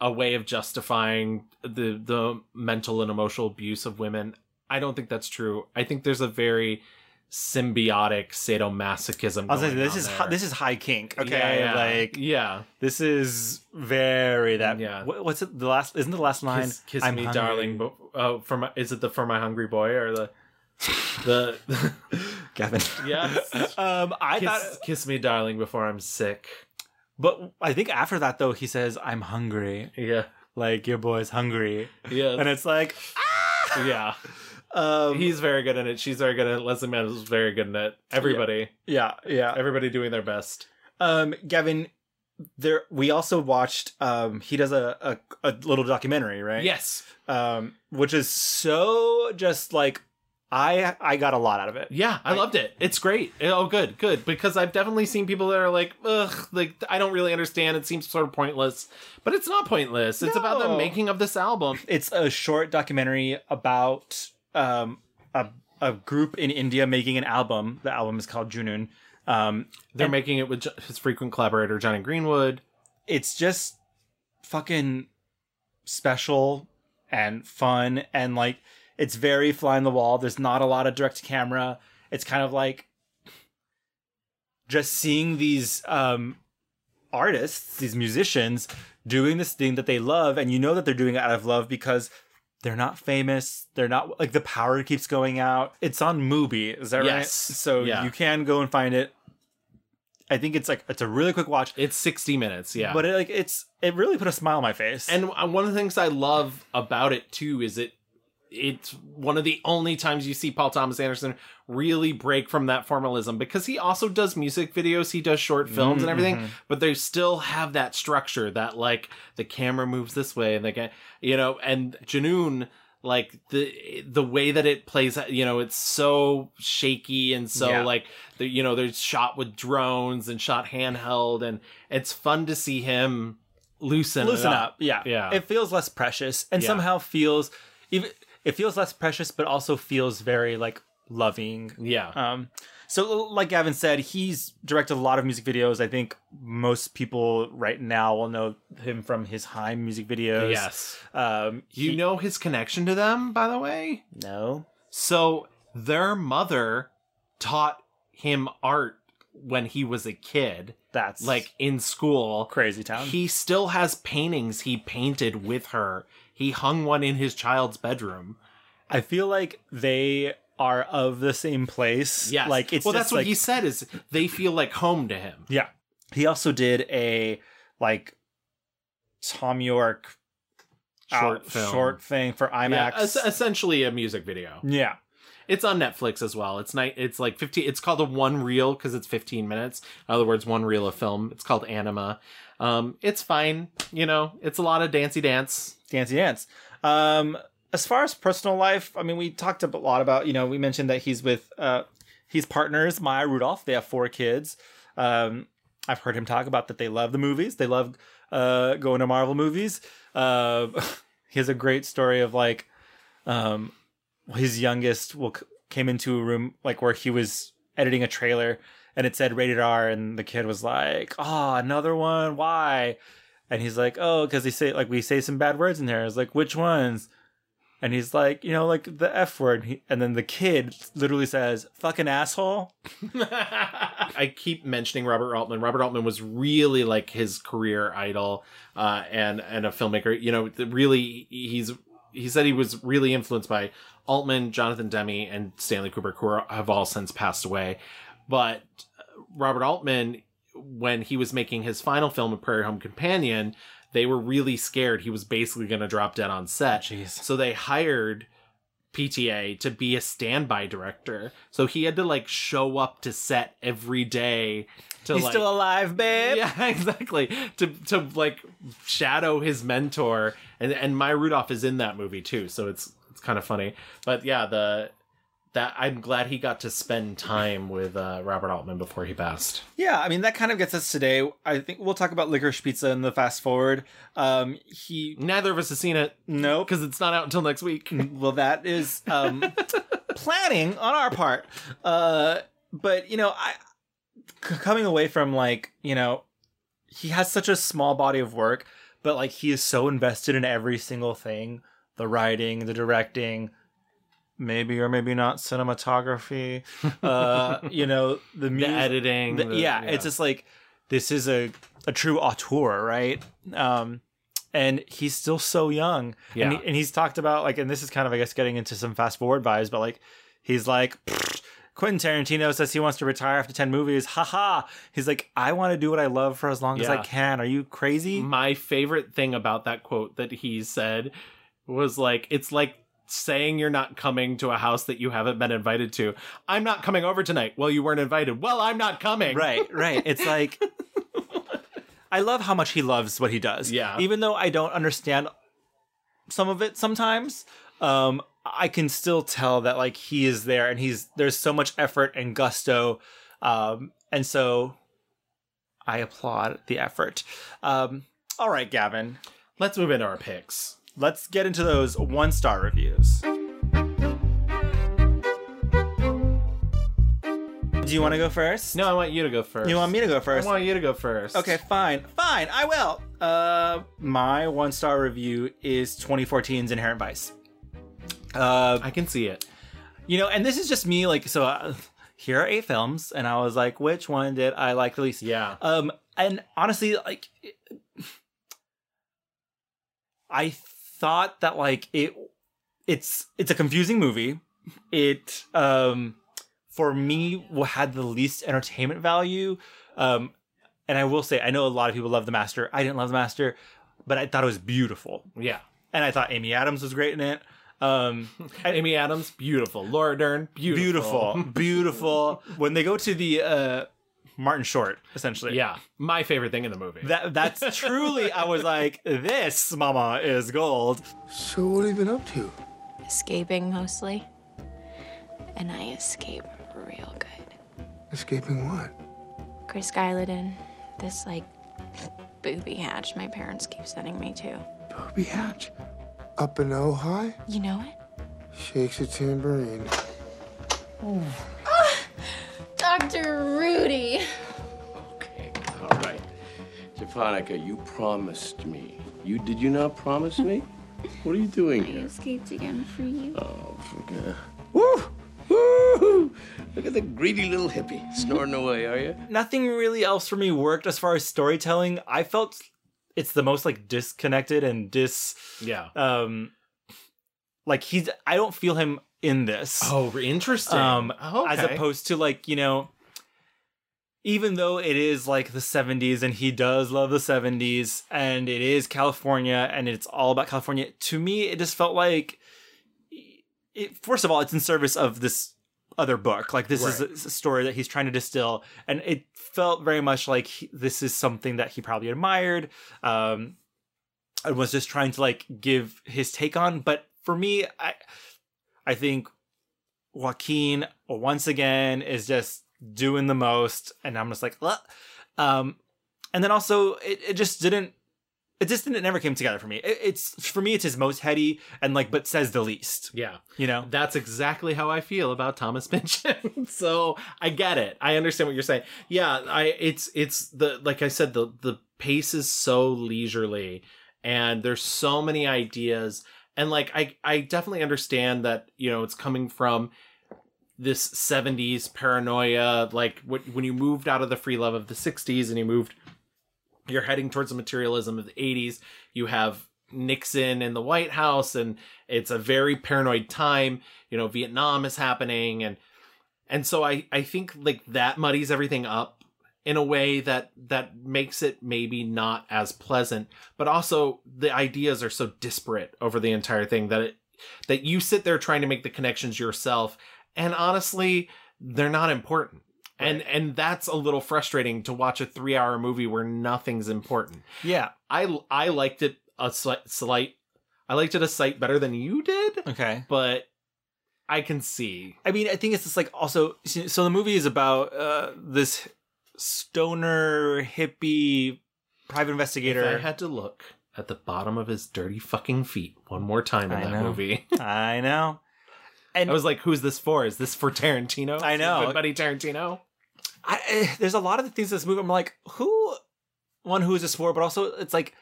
a way of justifying the the mental and emotional abuse of women. I don't think that's true. I think there's a very symbiotic sadomasochism. I was like, this is hi- this is high kink. Okay, Yeah, yeah. like yeah. this is very that. Yeah. What, what's it? The last isn't the last line? Kiss, kiss me, hungry. darling. But oh, for my is it the for my hungry boy or the the Gavin. yes? Um, I kiss, thought, kiss me, darling, before I'm sick. but I think after that though, he says, "I'm hungry." Yeah, Like your boy's hungry, yeah, and it's like, yeah. Um, He's very good at it. She's very good at it. Leslie Mann is very good at it. Everybody, yeah, yeah. everybody doing their best. Um, Gavin, there we also watched um he does a, a a little documentary right Yes. um which is so just like i i got a lot out of it Yeah, I loved it. It's great. Oh, good, good. Because I've definitely seen people that are like, ugh, like I don't really understand. It seems sort of pointless, but it's not pointless. It's about the making of this album. it's a short documentary about um a, a group in india making an album. The album is called junun um They're and making it with Jo- his frequent collaborator Jonny Greenwood. it's just fucking special and fun and like it's very fly on the wall. There's not a lot of direct camera. It's kind of like just seeing these um artists these musicians doing this thing that they love. And you know that they're doing it out of love because they're not famous they're not like the power keeps going out it's on Mubi is that right Yes. so Yeah. you can go and find it i think it's like it's a really quick watch It's 60 minutes, yeah. but it, like it's it really put a smile on my face And uh, one of the things I love about it too is it it's one of the only times you see Paul Thomas Anderson really break from that formalism because he also does music videos, he does short films and everything, Mhm. but they still have that structure that like the camera moves this way and they get you know, and Junun like the the way that it plays you know it's so shaky and so Yeah. like the, you know there's shot with drones and shot handheld and it's fun to see him loosen loosen up. Yeah, yeah It feels less precious, and Yeah. somehow feels even it feels less precious, but also feels very like loving. Yeah. Um. So, like Gavin said, he's directed a lot of music videos. I think most people right now will know him from his Haim music videos. Yes. Um. you know his connection to them by the way No. so their mother taught him art when he was a kid That's like in school crazy town. he still has paintings he painted with her he hung one in his child's bedroom I feel like they are of the same place. Yeah, Like it's well that's what like, he said is they feel like home to him Yeah. He also did a like Thom Yorke Short out- film. short thing for Yeah, IMAX. es- essentially a music video Yeah. It's on Netflix as well. It's night. It's like fifteen. It's called a one reel because it's fifteen minutes. In other words, one reel of film. It's called Anima. Um, it's fine. You know, it's a lot of dancey dance. Dancey Dance. Um, as far as personal life, I mean, we talked a lot about, you know, we mentioned that he's with, uh, he's partners, Maya Rudolph. They have four kids. Um, I've heard him talk about that they love the movies. They love uh, going to Marvel movies. Uh, he has a great story of like, um, his youngest will came into a room like where he was editing a trailer and it said rated R and the kid was like, "Oh, another one? Why?" And he's like, "Oh, because he say like we say some bad words in there." It's like, "Which ones?" And he's like, "You know, like the F word." And then the kid literally says, "Fucking asshole." I keep mentioning Robert Altman. Robert Altman was really like his career idol, uh, and and a filmmaker. You know, really, he's he said he was really influenced by Altman, Jonathan Demme, and Stanley Kubrick, who are, have all since passed away. But uh, Robert Altman, when he was making his final film, A Prairie Home Companion, they were really scared he was basically going to drop dead on set. So they hired PTA to be a standby director. So he had to like show up to set every day to He's like still alive, babe. yeah, exactly. To to like shadow his mentor, and and Maya Rudolph is in that movie too, so it's it's kind of funny. But yeah, the that I'm glad he got to spend time with uh, Robert Altman before he passed. Yeah, I mean that kind of gets us today. I think we'll talk about Licorice Pizza in the fast forward. Um, he neither of us has seen it. No, because it's not out until next week. well, that is um, planning on our part. Uh, but you know, I c- coming away from like you know, he has such a small body of work, but like he is so invested in every single thing: the writing, the directing. Maybe or maybe not cinematography, uh, you know the, The editing, the- the- yeah, yeah. it's just like this is a a true auteur, right? Um, and he's still so young. Yeah. And, he- and he's talked about like, and this is kind of I guess getting into some fast forward vibes, but like he's like. Quentin Tarantino says he wants to retire after 10 movies. Haha. He's like, I want to do what I love for as long as I can. Are you crazy? My favorite thing about that quote that he said was like, it's like saying you're not coming to a house that you haven't been invited to. I'm not coming over tonight. Well, you weren't invited. Well, I'm not coming. Right, right. It's like I love how much he loves what he does. Yeah. Even though I don't understand some of it sometimes, um, I can still tell that like he is there and he's there's so much effort and gusto. Um, and so I applaud the effort. Um, all right, Gavin. Let's move into our picks. Let's get into those one star reviews. Do you want to go first? No, I want you to go first. You want me to go first? I want you to go first. Okay, fine. Fine, I will. Uh my one star review is 2014's Inherent Vice. Uh I can see it. You know, and this is just me like so uh, here are eight films and I was like which one did I like the least? Yeah. Um and honestly like I thought that like it it's it's a confusing movie. It um for me had the least entertainment value. Um and I will say I know a lot of people love The Master. I didn't love The Master, but I thought it was beautiful. Yeah. And I thought Amy Adams was great in it. Um Amy Adams, beautiful. Laura Dern, beautiful. beautiful. Beautiful. when they go to the uh Martin Short, essentially. Yeah, my favorite thing in the movie. That that's truly I was like, this mama is gold. So what have you been up to? Escaping mostly. And I escape real good. Escaping what? Chryskylodon, this like booby hatch my parents keep sending me to. Booby hatch. Up in Ojai? You know it? Shakes a tambourine. Dr. Rudy. Okay, all right. Japonica, you promised me. You did you not promise me? What are you doing I here? escaped again for you. Oh, forget. Woo! Woo! Look at the greedy little hippie snoring away, are you? Nothing really else for me worked as far as storytelling. I felt it's the most like disconnected and dis Yeah. um like he's I don't feel him in this. Oh, interesting. Um Oh, as opposed to like, you know, even though it is like the 70s and he does love the 70s and it is California and it's all about California, to me it just felt like it, first of all, it's in service of this other book. Like this is a, a story that he's trying to distill, and it felt very much like he, this is something that he probably admired, um, and was just trying to like give his take on. But for me, I, I think Joaquin once again is just doing the most, and I'm just like, "Ugh." um, and then also it, it just didn't. It just didn't. It never came together for me. It, it's for me. It's his most heady and like, but says the least. Yeah. You know, That's exactly how I feel about Thomas Pynchon. so I get it. I understand what you're saying. Yeah, I it's it's the like I said, the the pace is so leisurely and there's so many ideas. And like I I definitely understand that, you know, it's coming from this 70s paranoia like when you moved out of the free love of the 60s and you moved you're heading towards the materialism of the 80s you have nixon in the white house and it's a very paranoid time you know vietnam is happening and and so i i think like that muddies everything up in a way that that makes it maybe not as pleasant but also the ideas are so disparate over the entire thing that it that you sit there trying to make the connections yourself and honestly they're not important and and that's a little frustrating to watch a 3 hour movie where nothing's important yeah. i i liked it a slight, slight i liked it a sight better than you did Okay. but i can see I mean, I think it's just like also. So the movie is about uh, this stoner hippie private investigator. if i had to look at the bottom of his dirty fucking feet one more time in I that know. movie I know. And i was like who's this for is this for tarantino I know. Buddy tarantino I, eh, there's a lot of the things in this movie. I'm like, who? One, who is this for? But also, it's like,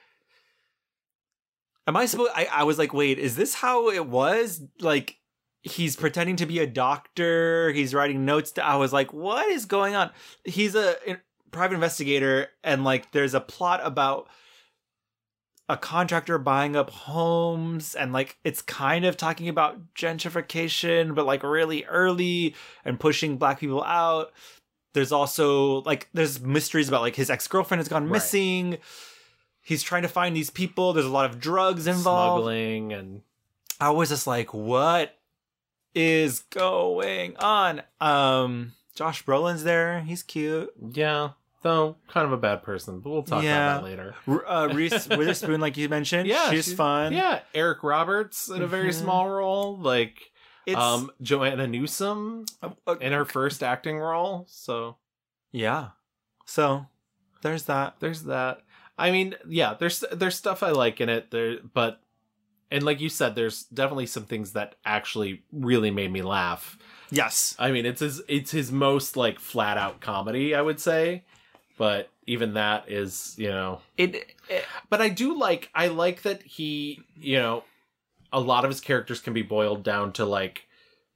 am I supposed? I, I was like, wait, is this how it was? Like, he's pretending to be a doctor. He's writing notes. To, I was like, what is going on? He's a in- private investigator, and like, there's a plot about a contractor buying up homes and like it's kind of talking about gentrification but like really early and pushing black people out there's also like there's mysteries about like his ex-girlfriend has gone Right. missing he's trying to find these people there's a lot of drugs involved smuggling and i was just like what is going on um josh brolin's there he's cute yeah though kind of a bad person. But we'll talk about that later. R- Uh, Reese Witherspoon, like you mentioned, Yeah, she's she- fun. Yeah, Eric Roberts in a very Mhm. small role, like It's- um Joanna Newsom in her first acting role. So yeah. So there's that. There's that. I mean, yeah, there's there's stuff I like in it. There, but and like you said, there's definitely some things that actually really made me laugh. Yes, I mean it's his it's his most like flat out comedy, I would say. But even that is, you know, it, But I do like I like that he, you know, a lot of his characters can be boiled down to like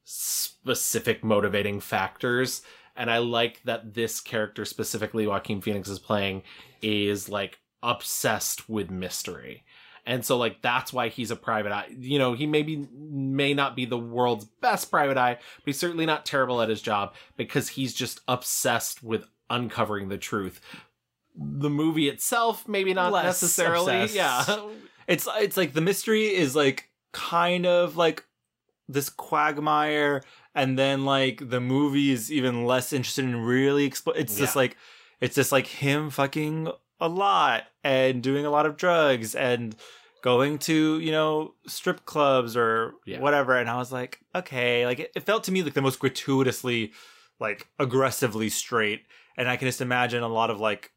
specific motivating factors. And I like that this character specifically Joaquin Phoenix is playing is like obsessed with mystery. And so like that's why he's a private eye. You know, he maybe may not be the world's best private eye, but he's certainly not terrible at his job because he's just obsessed with uncovering the truth. The movie itself maybe not Less necessarily. obsessed. Yeah. It's it's like the mystery is like kind of like this quagmire, and then like the movie is even less interested in really expl- It's just like it's just like him fucking a lot and doing a lot of drugs and going to you know strip clubs or Yeah. whatever. And I was like, okay, like it, it felt to me like the most gratuitously like aggressively straight, and I can just imagine a lot of like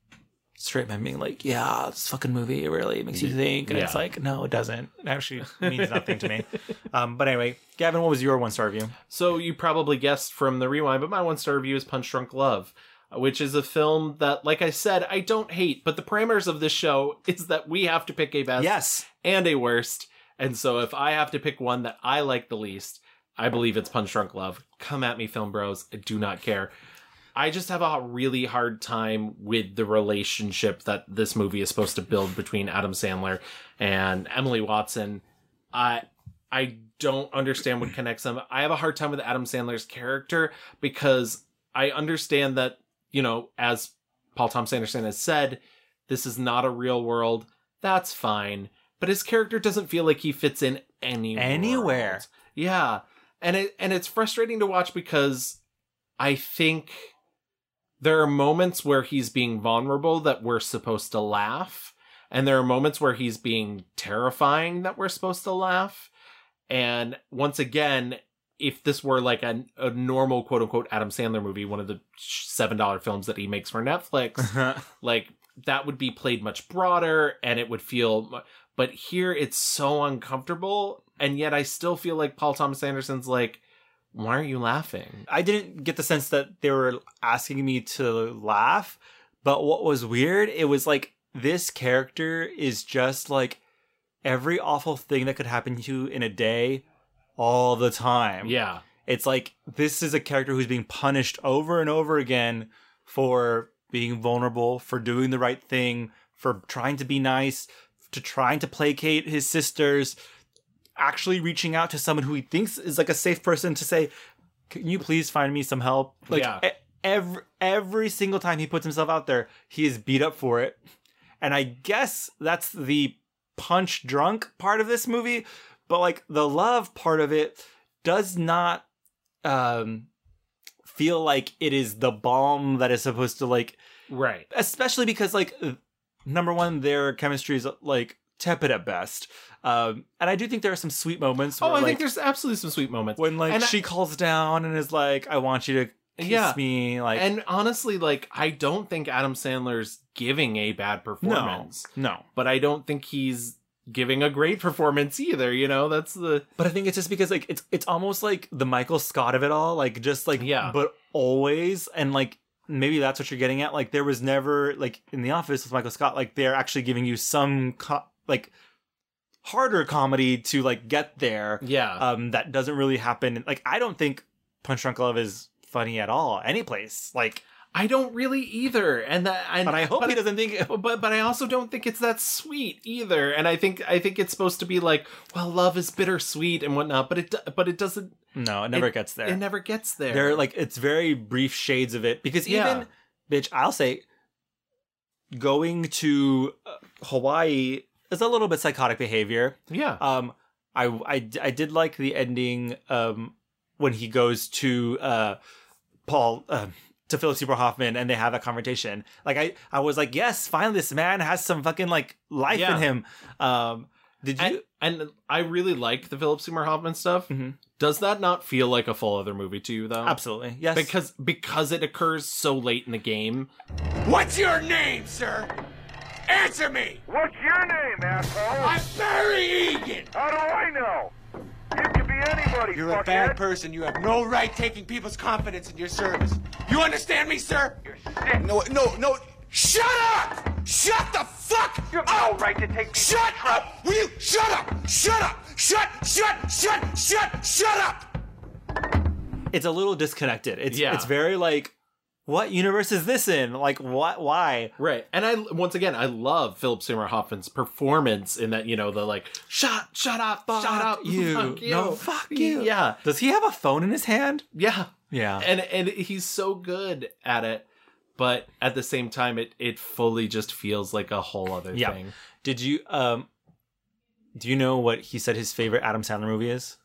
straight men being like, "Yeah, this fucking movie it really makes you think," and it's like, no, it doesn't. It actually means nothing to me. Um, but anyway, Gavin, what was your one star review? So you probably guessed from the rewind, but my one star review is Punch Drunk Love, which is a film that, like I said, I don't hate. But the parameters of this show is that we have to pick a best, Yes. and a worst. And so if I have to pick one that I like the least, I believe it's Punch Drunk Love. Come at me, film bros. I do not care. I just have a really hard time with the relationship that this movie is supposed to build between Adam Sandler and Emily Watson. I I don't understand what connects them. I have a hard time with Adam Sandler's character because I understand that, you know, as Paul Thomas Anderson has said, this is not a real world. That's fine. But his character doesn't feel like he fits in anywhere. Anywhere. Yeah. And it and it's frustrating to watch because I think there are moments where he's being vulnerable that we're supposed to laugh, and there are moments where he's being terrifying that we're supposed to laugh. And once again, if this were like a, a normal quote unquote Adam Sandler movie, one of the seven dollar films that he makes for Netflix, like that would be played much broader and it would feel but here it's so uncomfortable and yet I still feel like Paul Thomas Anderson's like why aren't you laughing? I didn't get the sense that they were asking me to laugh, but what was weird, it was like this character is just like every awful thing that could happen to you in a day all the time. Yeah. It's like this is a character who's being punished over and over again for being vulnerable, for doing the right thing, for trying to be nice, to trying to placate his sisters, actually reaching out to someone who he thinks is like a safe person to say, "Can you please find me some help?" Like Yeah. every every single time he puts himself out there, he is beat up for it. And I guess that's the punch drunk part of this movie, but like the love part of it does not um feel like it is the balm that is supposed to like Right. especially because like number one their chemistry is like tepid at best um and i do think there are some sweet moments Oh, I like, think there's absolutely some sweet moments. when like And I- she calls down and is like i want you to kiss Yeah. me like and honestly, like I don't think Adam Sandler's giving a bad performance. no But I don't think he's giving a great performance either, you know? That's the But I think it's just because like it's it's almost like the Michael Scott of it all, like just like Yeah. but always and like maybe that's what you're getting at. Like there was never like in the office with Michael Scott, like they're actually giving you some co- like harder comedy to like get there. Yeah. Um that doesn't really happen. Like I don't think Punch Drunk Love is funny at all. Any place. Like I don't really either, and that. And, But I hope he doesn't think. But but I also don't think it's that sweet either. And I think I think it's supposed to be like, well, love is bittersweet and whatnot. But it but it doesn't. No, it never gets there. It never gets there. They're like it's very brief shades of it because Yeah. even bitch, I'll say going to uh, Hawaii is a little bit psychotic behavior. Yeah. Um I I I did like the ending um when he goes to uh Paul uh, to Philip Seymour Hoffman and they have that confrontation. Like I, I was like, yes, finally this man has some fucking like life Yeah. in him. Um, did you? And, and I really like the Philip Seymour Hoffman stuff. Does that not feel like a full other movie to you, though? Absolutely, yes. Because because it occurs so late in the game. What's your name, sir? Answer me! What's your name, asshole? I'm Barry Egan! How do I know? You could be anybody, You're a bad person. You have no right taking people's confidence in your service. You understand me, sir? You're sick. No, no, no. Shut up! Shut the fuck You have no right to take Shut up! Will you shut up? Shut up! Shut, shut, shut, shut, shut up! it's a little disconnected. It's Yeah. it's very like, what universe is this in? Like, what? Why? Right. And I once again I love Philip Seymour Hoffman's performance in that, you know, the like shut shut up, shut up, you. fuck you. No, fuck you. Yeah. Does he have a phone in his hand? Yeah. Yeah. And and he's so good at it, but at the same time it it fully just feels like a whole other Yeah. thing. Did you um? Do you know what he said his favorite Adam Sandler movie is?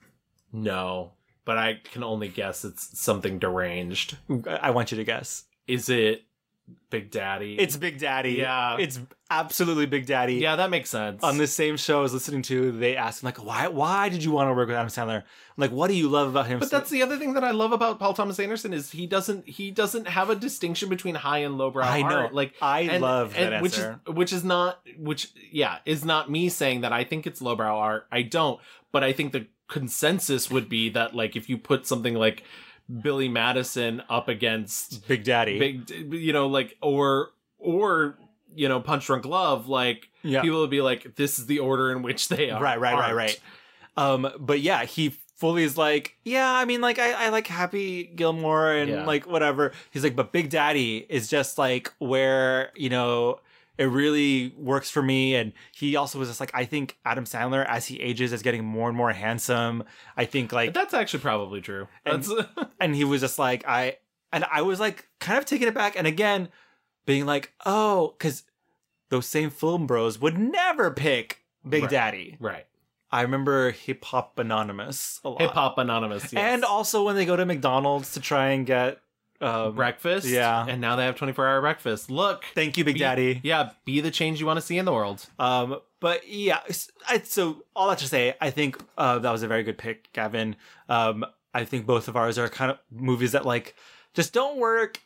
No, but I can only guess it's something deranged. I want you to guess. Is it Big Daddy? It's Big Daddy. Yeah. It's absolutely Big Daddy. Yeah, that makes sense. On the same show I was listening to, they asked him like, "Why? Why did you want to work with Adam Sandler? I'm like, what do you love about him?" But that's the other thing that I love about Paul Thomas Anderson is he doesn't he doesn't have a distinction between high and lowbrow I know. art. Like I love that which answer. is which is not which yeah is not me saying that I think it's lowbrow art. I don't, but I think the consensus would be that like if you put something like Billy Madison up against Big Daddy, big you know like or or you know Punch Drunk Love, like Yeah. people would be like this is the order in which they are. right, right, right, right. Um, but yeah, he fully is like, yeah, I mean, like I, I like Happy Gilmore and Yeah. like whatever. He's like, but Big Daddy is just like where you know it really works for me. And he also was just like, I think Adam Sandler as he ages is getting more and more handsome. I think like That's actually probably true. and, and he was just like I and I was like kind of taken aback and again being like oh because those same film bros would never pick Big Right. Daddy right. I remember Hip Hop Anonymous a lot Hip Hop Anonymous. yes. and also when they go to McDonald's to try and get um, breakfast. yeah. And now they have 24 hour breakfast. Look. thank you Big be- Daddy Yeah. Be the change you want to see in the world. Um, but yeah, I, so all that to say, I think uh, that was a very good pick, Gavin. Um, I think both of ours are kind of movies that like just don't work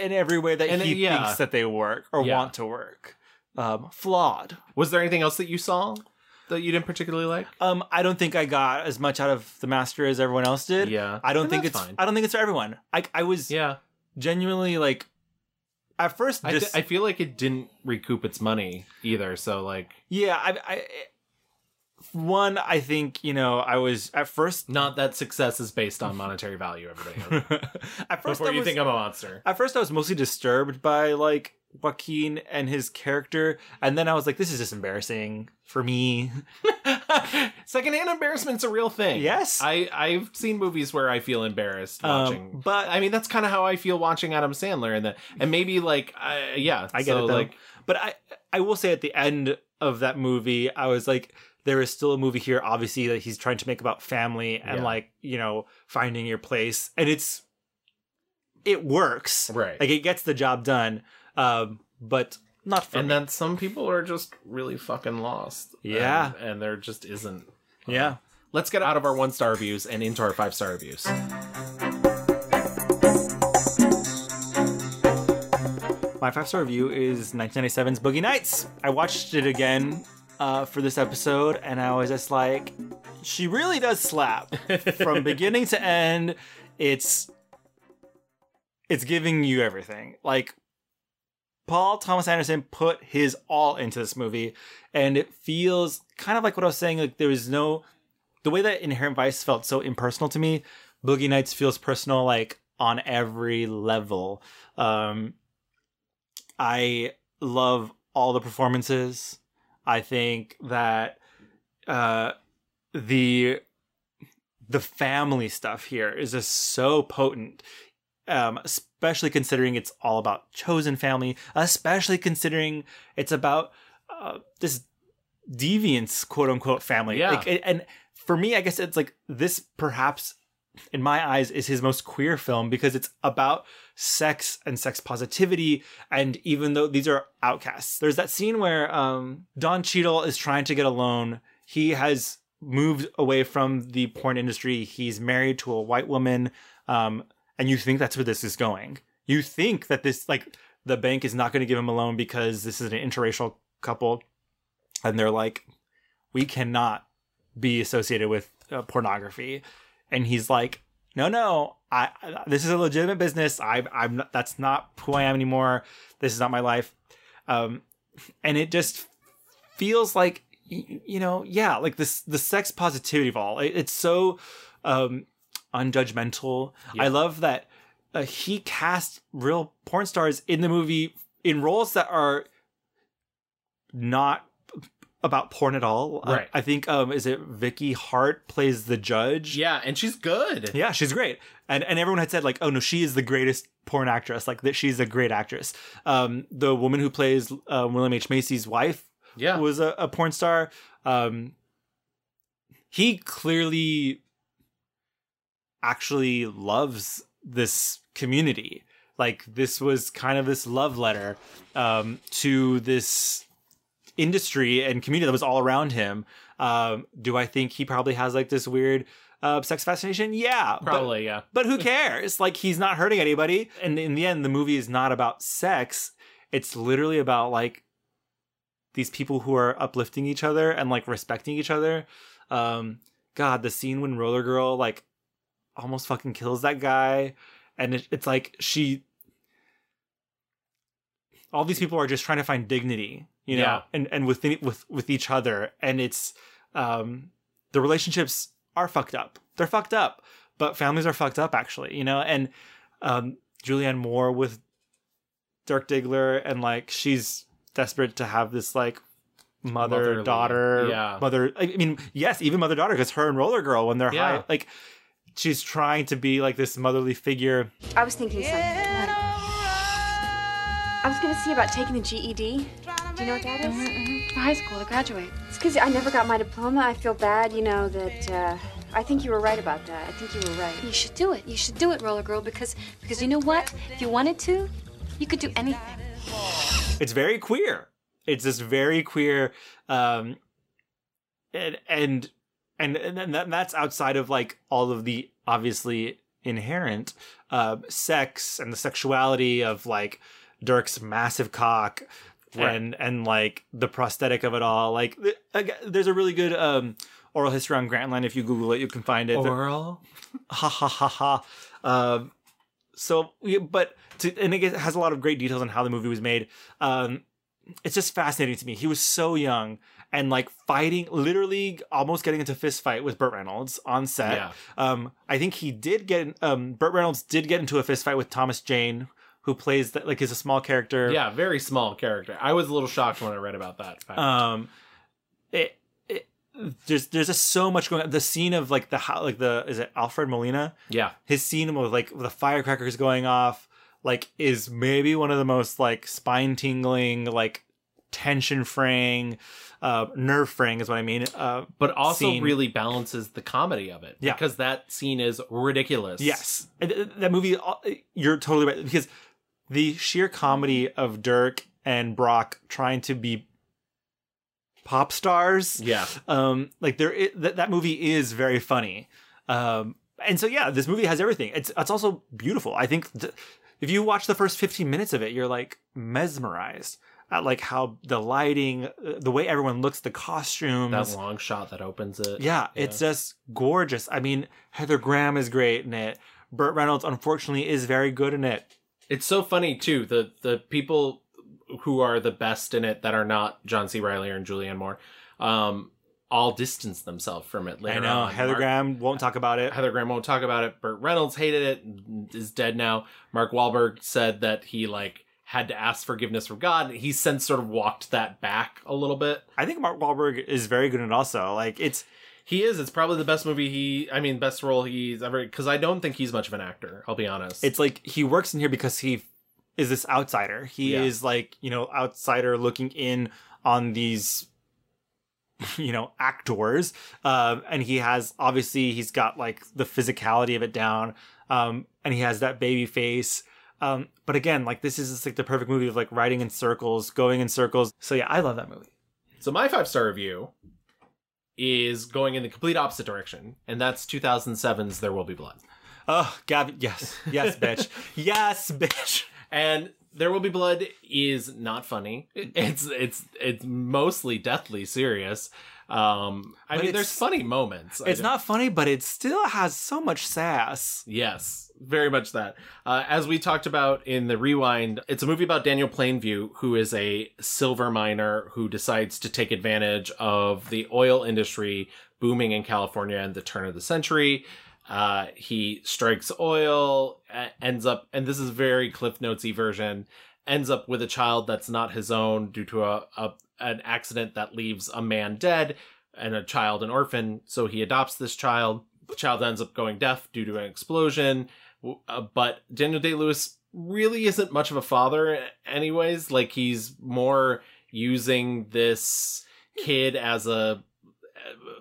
in every way that And, he yeah. thinks that they work or Yeah. want to work. Um, flawed. Was there anything else that you saw that you didn't particularly like? Um, I don't think I got as much out of the master as everyone else did. Yeah. I don't And think it's. fine. I don't think it's for everyone. I I was Yeah. genuinely like, at first, I, I feel like it didn't recoup its money either. So, like, yeah. I, I one. I think you know. I was at first not that success is based on monetary value, everybody. at first Before I you was- think I'm a monster. At first, I was mostly disturbed by like Joaquin and his character, and then I was like, "This is just embarrassing for me." Secondhand embarrassment's a real thing. Yes. I, I've seen movies where I feel embarrassed Um, watching. but- I mean, that's kind of how I feel watching Adam Sandler. And, the, and maybe, like, I, yeah. I get so, it, though. Like, but I, I will say at the end of that movie, I was like, there is still a movie here, obviously, that he's trying to make about family and Yeah. like you know finding your place, and it's it works, Right. Like it gets the job done, um, but not for and me. then some people are just really fucking lost. Yeah. And, and there just isn't. yeah. Let's get out of our one star reviews and into our five star reviews. My five star review is 1997's Boogie Nights. I watched it again uh, for this episode, and I was just like, she really does slap from beginning to end. It's it's giving you everything. Like Paul Thomas Anderson put his all into this movie, and it feels kind of like what I was saying. Like there is no the way that Inherent Vice felt so impersonal to me. Boogie Nights feels personal, like on every level. Um, I love all the performances. I think that uh, the the family stuff here is just so potent, um, especially considering it's all about chosen family. Especially considering it's about uh, this deviance, quote unquote, family. Yeah. Like, and for me, I guess it's like this perhaps in my eyes, is his most queer film because it's about sex and sex positivity. And even though these are outcasts, there's that scene where um, Don Cheadle is trying to get a loan. He has moved away from the porn industry. He's married to a white woman. Um, and you think that's where this is going. You think that this, like, the bank is not going to give him a loan because this is an interracial couple. And they're like, we cannot be associated with uh, pornography. And he's like, no, no, I, I this is a legitimate business. I, I'm not, that's not who I am anymore. This is not my life. Um, and it just feels like, you know, yeah, like this, the sex positivity of all. It, it's so, um, unjudgmental. I love that uh, he cast real porn stars in the movie in roles that are not about porn at all. Right. Uh, I think um is it Vicky Hart plays the judge? Yeah, and she's good. Yeah, she's great. And and everyone had said like, "Oh no, she is the greatest porn actress. Like that she's a great actress." Um the woman who plays uh, William H. Macy's wife yeah. was a, a porn star. Um he clearly actually loves this community. Like this was kind of this love letter um, to this industry and community that was all around him. Um, do I think he probably has like this weird uh, sex fascination? Yeah, but- Probably, yeah. But who cares? like he's not hurting anybody. And in the end, the movie is not about sex. It's literally about like these people who are uplifting each other and like respecting each other. Um, God, the scene when Roller Girl like almost fucking kills that guy, and it, it's like she. All these people are just trying to find dignity, you know, Yeah. and and within with with each other, and it's um the relationships are fucked up. They're fucked up, but families are fucked up actually, you know, and um Julianne Moore with Dirk Diggler and like she's desperate to have this like mother Motherly, daughter yeah. mother I mean yes even mother daughter because her and Roller Girl when they're Yeah. high like she's trying to be like this motherly figure I was thinking something. I was gonna see about taking the GED. Do you know what that is? For high school to graduate. It's because I never got my diploma. I feel bad, you know, that uh, I think you were right about that. I think you were right. You should do it. You should do it, Roller Girl, because because you know what? If you wanted to, you could do anything. it's very queer. It's this very queer, um, and and and and that, that's outside of like all of the obviously inherent uh, sex and the sexuality of like Dirk's massive cock. Right. And and like the prosthetic of it all, like there's a really good um, oral history on Grantland. If you Google it, you can find it. Oral? ha ha ha ha. Um, so, but to, and it has a lot of great details on how the movie was made. Um, it's just fascinating to me. He was so young and like fighting, literally almost getting into fist fight with Burt Reynolds on set. Yeah. Um, I think he did get. Um, Burt Reynolds did get into a fist fight with Thomas Jane, who plays that like is a small character. Yeah, very small character. I was a little shocked when I read about that. fact. Um, it, it there's there's just so much going on. The scene of like the how like the is it Alfred Molina? Yeah. his scene with like the firecrackers going off like is maybe one of the most like spine tingling like tension fraying uh nerve fraying is what I mean. Uh, but also scene. really balances the comedy of it. Yeah. Because that scene is ridiculous. Yes, uh, that movie. uh, You're totally right because the sheer comedy of Dirk and Brock trying to be pop stars. Yeah. Um, like there, that that movie is very funny. Um, and so yeah, this movie has everything. It's it's also beautiful. I think th- if you watch the first 15 minutes of it, you're like mesmerized at like how the lighting, uh, the way everyone looks, the costumes, That long shot that opens it. yeah, it's just gorgeous. I mean, Heather Graham is great in it. Burt Reynolds, unfortunately, is very good in it. It's so funny too. The the people who are the best in it that are not John C. Reilly and Julianne Moore, um, all distance themselves from it later I know on. Heather Mark- Graham won't talk about it. Heather Graham won't talk about it. Burt Reynolds hated it, is dead now. Mark Wahlberg said that he like had to ask forgiveness from God. He's since sort of walked that back a little bit. I think Mark Wahlberg is very good in it also. Like it's he is. It's probably the best movie he. I mean, best role he's ever. Because I don't think he's much of an actor. I'll be honest. It's like he works in here because he is this outsider. He Yeah. is like, you know, outsider looking in on these you know actors um and he has obviously he's got like the physicality of it down um and he has that baby face um but again like this is just like the perfect movie of like riding in circles going in circles so yeah i love that movie So my five star review is going in the complete opposite direction, and that's 2007's There Will Be Blood. Oh, Gabby, yes, yes, bitch, yes, bitch. And There Will Be Blood is not funny. It's it's it's mostly deathly serious. Um, I But mean, there's funny moments. It's not funny, but it still has so much sass. Yes, very much that. Uh, as we talked about in the rewind, it's a movie about Daniel Plainview, who is a silver miner who decides to take advantage of the oil industry booming in California in the turn of the century. Uh, he strikes oil, ends up, and this is very Cliff Notesy version, ends up with a child that's not his own due to a, a an accident that leaves a man dead and a child an orphan. So he adopts this child. The child ends up going deaf due to an explosion. Uh, but Daniel Day Lewis really isn't much of a father, anyways. Like he's more using this kid as a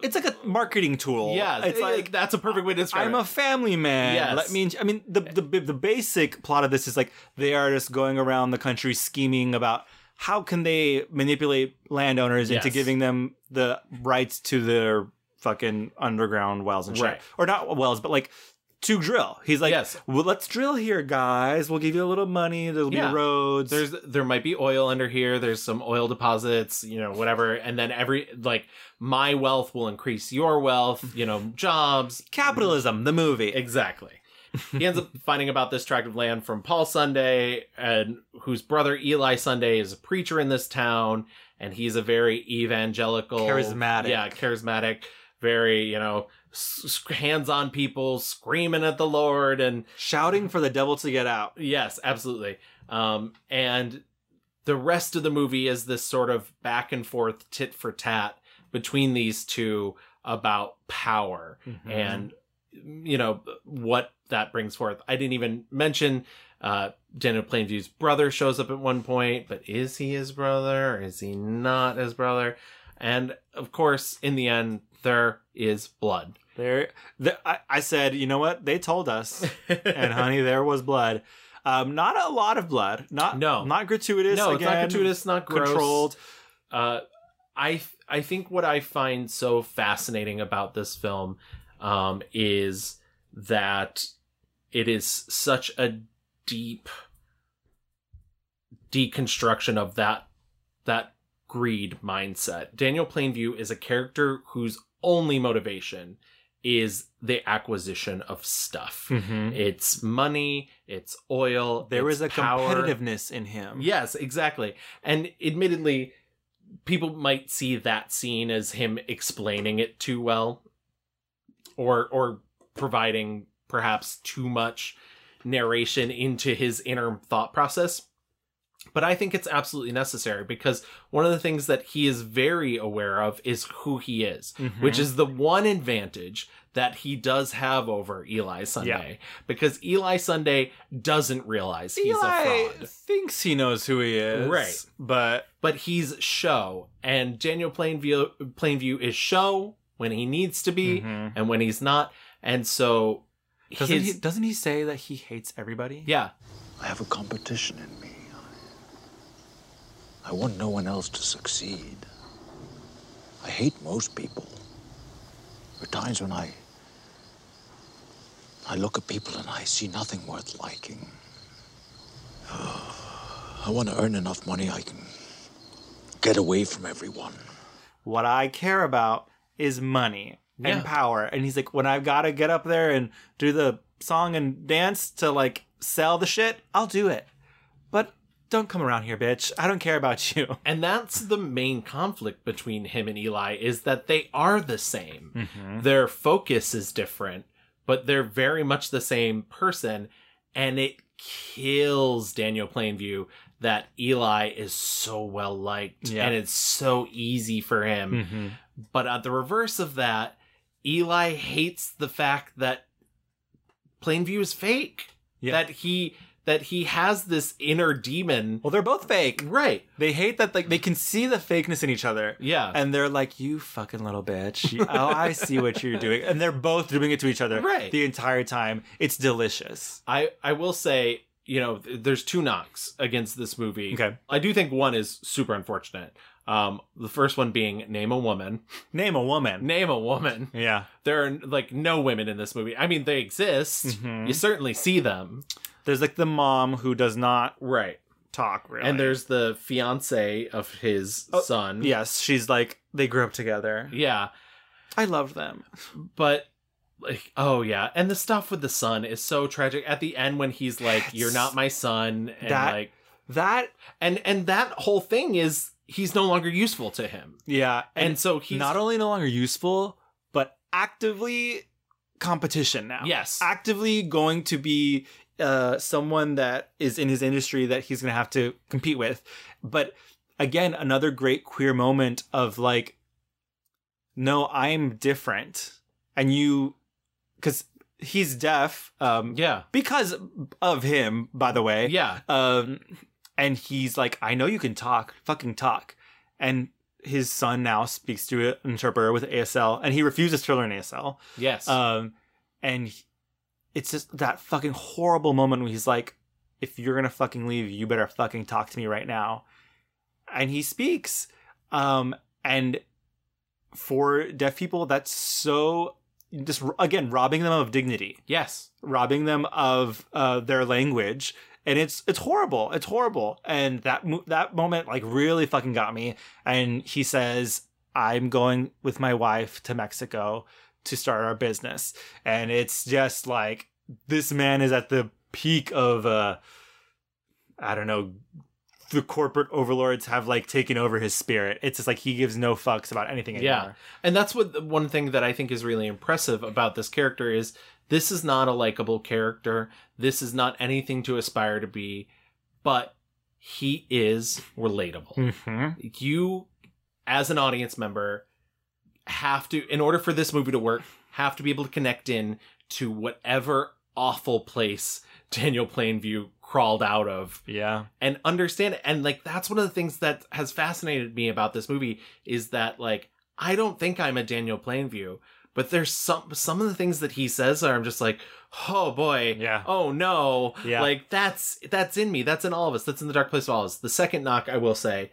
It's like a marketing tool. yeah. it's like that's a perfect way to describe I'm it. a family man. Yes. Let me. I mean, the, the the basic plot of this is like they are just going around the country scheming about how can they manipulate landowners into Yes. giving them the rights to their fucking underground wells and shit, Right. or not wells, but like to drill. He's like, yes. well, let's drill here, guys. We'll give you a little money. There'll Yeah. be roads. There's there might be oil under here. There's some oil deposits, you know, whatever. And then every like my wealth will increase your wealth, you know, jobs. Capitalism, the movie. Exactly. he ends up finding about this tract of land from Paul Sunday, and whose brother Eli Sunday is a preacher in this town, and he's a very evangelical, Charismatic. yeah, charismatic, very you know, s- hands-on people screaming at the Lord and shouting for the devil to get out. Yes, absolutely. Um, and the rest of the movie is this sort of back and forth tit for tat between these two about power Mhm. and you know what that brings forth. I didn't even mention uh Daniel Plainview's brother shows up at one point, but is he his brother or is he not his brother? And of course, in the end, there is blood. There, the, I, I said, you know what? They told us, and honey, there was blood. Um, not a lot of blood. Not No. not gratuitous. No, it's not gratuitous, not gross. controlled. Uh, I I think what I find so fascinating about this film um, is that it is such a deep deconstruction of that that greed mindset. Daniel Plainview is a character whose only motivation is the acquisition of stuff. Mhm. It's money, it's oil. There it's was a power. competitiveness in him. Yes, exactly. And admittedly, people might see that scene as him explaining it too well or or providing perhaps too much narration into his inner thought process. But I think it's absolutely necessary because one of the things that he is very aware of is who he is, Mhm. which is the one advantage that he does have over Eli Sunday. Because Eli Sunday doesn't realize he's Eli a fraud. He thinks he knows who he is, Right. But but he's show, and Daniel Plainview Plainview is show when he needs to be, Mhm. and when he's not, and so doesn't his- he? Doesn't he say that he hates everybody? Yeah, I have a competition in me. I want no one else to succeed. I hate most people. There are times when I. I look at people and I see nothing worth liking. I want to earn enough money I can get away from everyone. What I care about is money Yeah. and power. And he's like, when I've got to get up there and do the song and dance to like sell the shit, I'll do it. Don't come around here, bitch. I don't care about you. and that's the main conflict between him and Eli is that they are the same. Mhm. Their focus is different, but they're very much the same person, and it kills Daniel Plainview that Eli is so well liked Yeah. and it's so easy for him. Mhm. But at the reverse of that, Eli hates the fact that Plainview is fake. Yeah. That he that he has this inner demon. Well, they're both fake. Right. They hate that like they can see the fakeness in each other. Yeah. And they're like, "You fucking little bitch. Oh, I see what you're doing." And they're both doing it to each other Right. the entire time. It's delicious. I I will say, you know, th- there's two knocks against this movie. Okay. I do think one is super unfortunate. Um, the first one being name a woman. Name a woman. Name a woman. Yeah. There are like no women in this movie. I mean, they exist. Mhm. You certainly see them. There's like the mom who does not Right. talk really. And there's the fiance of his Oh, son. yes, she's like they grew up together. Yeah. I love them. But like oh yeah. And the stuff with the son is so tragic. At the end when he's like, You're not my son and That- like That and and that whole thing is he's no longer useful to him. yeah, And, so he's not only no longer useful, but actively competition now. Yes. Actively going to be uh, someone that is in his industry that he's going to have to compete with. But again, another great queer moment of like, no, I'm different. And you, because he's deaf. Um, Yeah. Because of him, by the way. Yeah. Um, and he's like, I know you can talk, fucking talk. And his son now speaks to an interpreter with ASL, and he refuses to learn ASL. Yes. Um, and he- it's just that fucking horrible moment where he's like, if you're gonna fucking leave, you better fucking talk to me right now. And he speaks. Um, and for deaf people, that's so just again robbing them of dignity yes. robbing them of uh, their language and it's it's horrible. It's horrible. And that mo- that moment like really fucking got me. And he says i'm going with my wife to mexico to start our business. And it's just like this man is at the peak of uh i don't know the corporate overlords have like taken over his spirit. It's just like he gives no fucks about anything anymore. Yeah. And that's what one thing that I think is really impressive about this character is this is not a likable character. This is not anything to aspire to be, but he is relatable. Mhm. You as an audience member have to in order for this movie to work, have to be able to connect in to whatever awful place Daniel Plainview crawled out of yeah and understand it. And like that's one of the things that has fascinated me about this movie is that like I don't think I'm a Daniel Plainview, but there's some some of the things that he says are I'm just like, oh boy, Yeah. oh no, Yeah. like that's that's in me, that's in all of us, that's in the dark place of all of us. The second knock, I will say,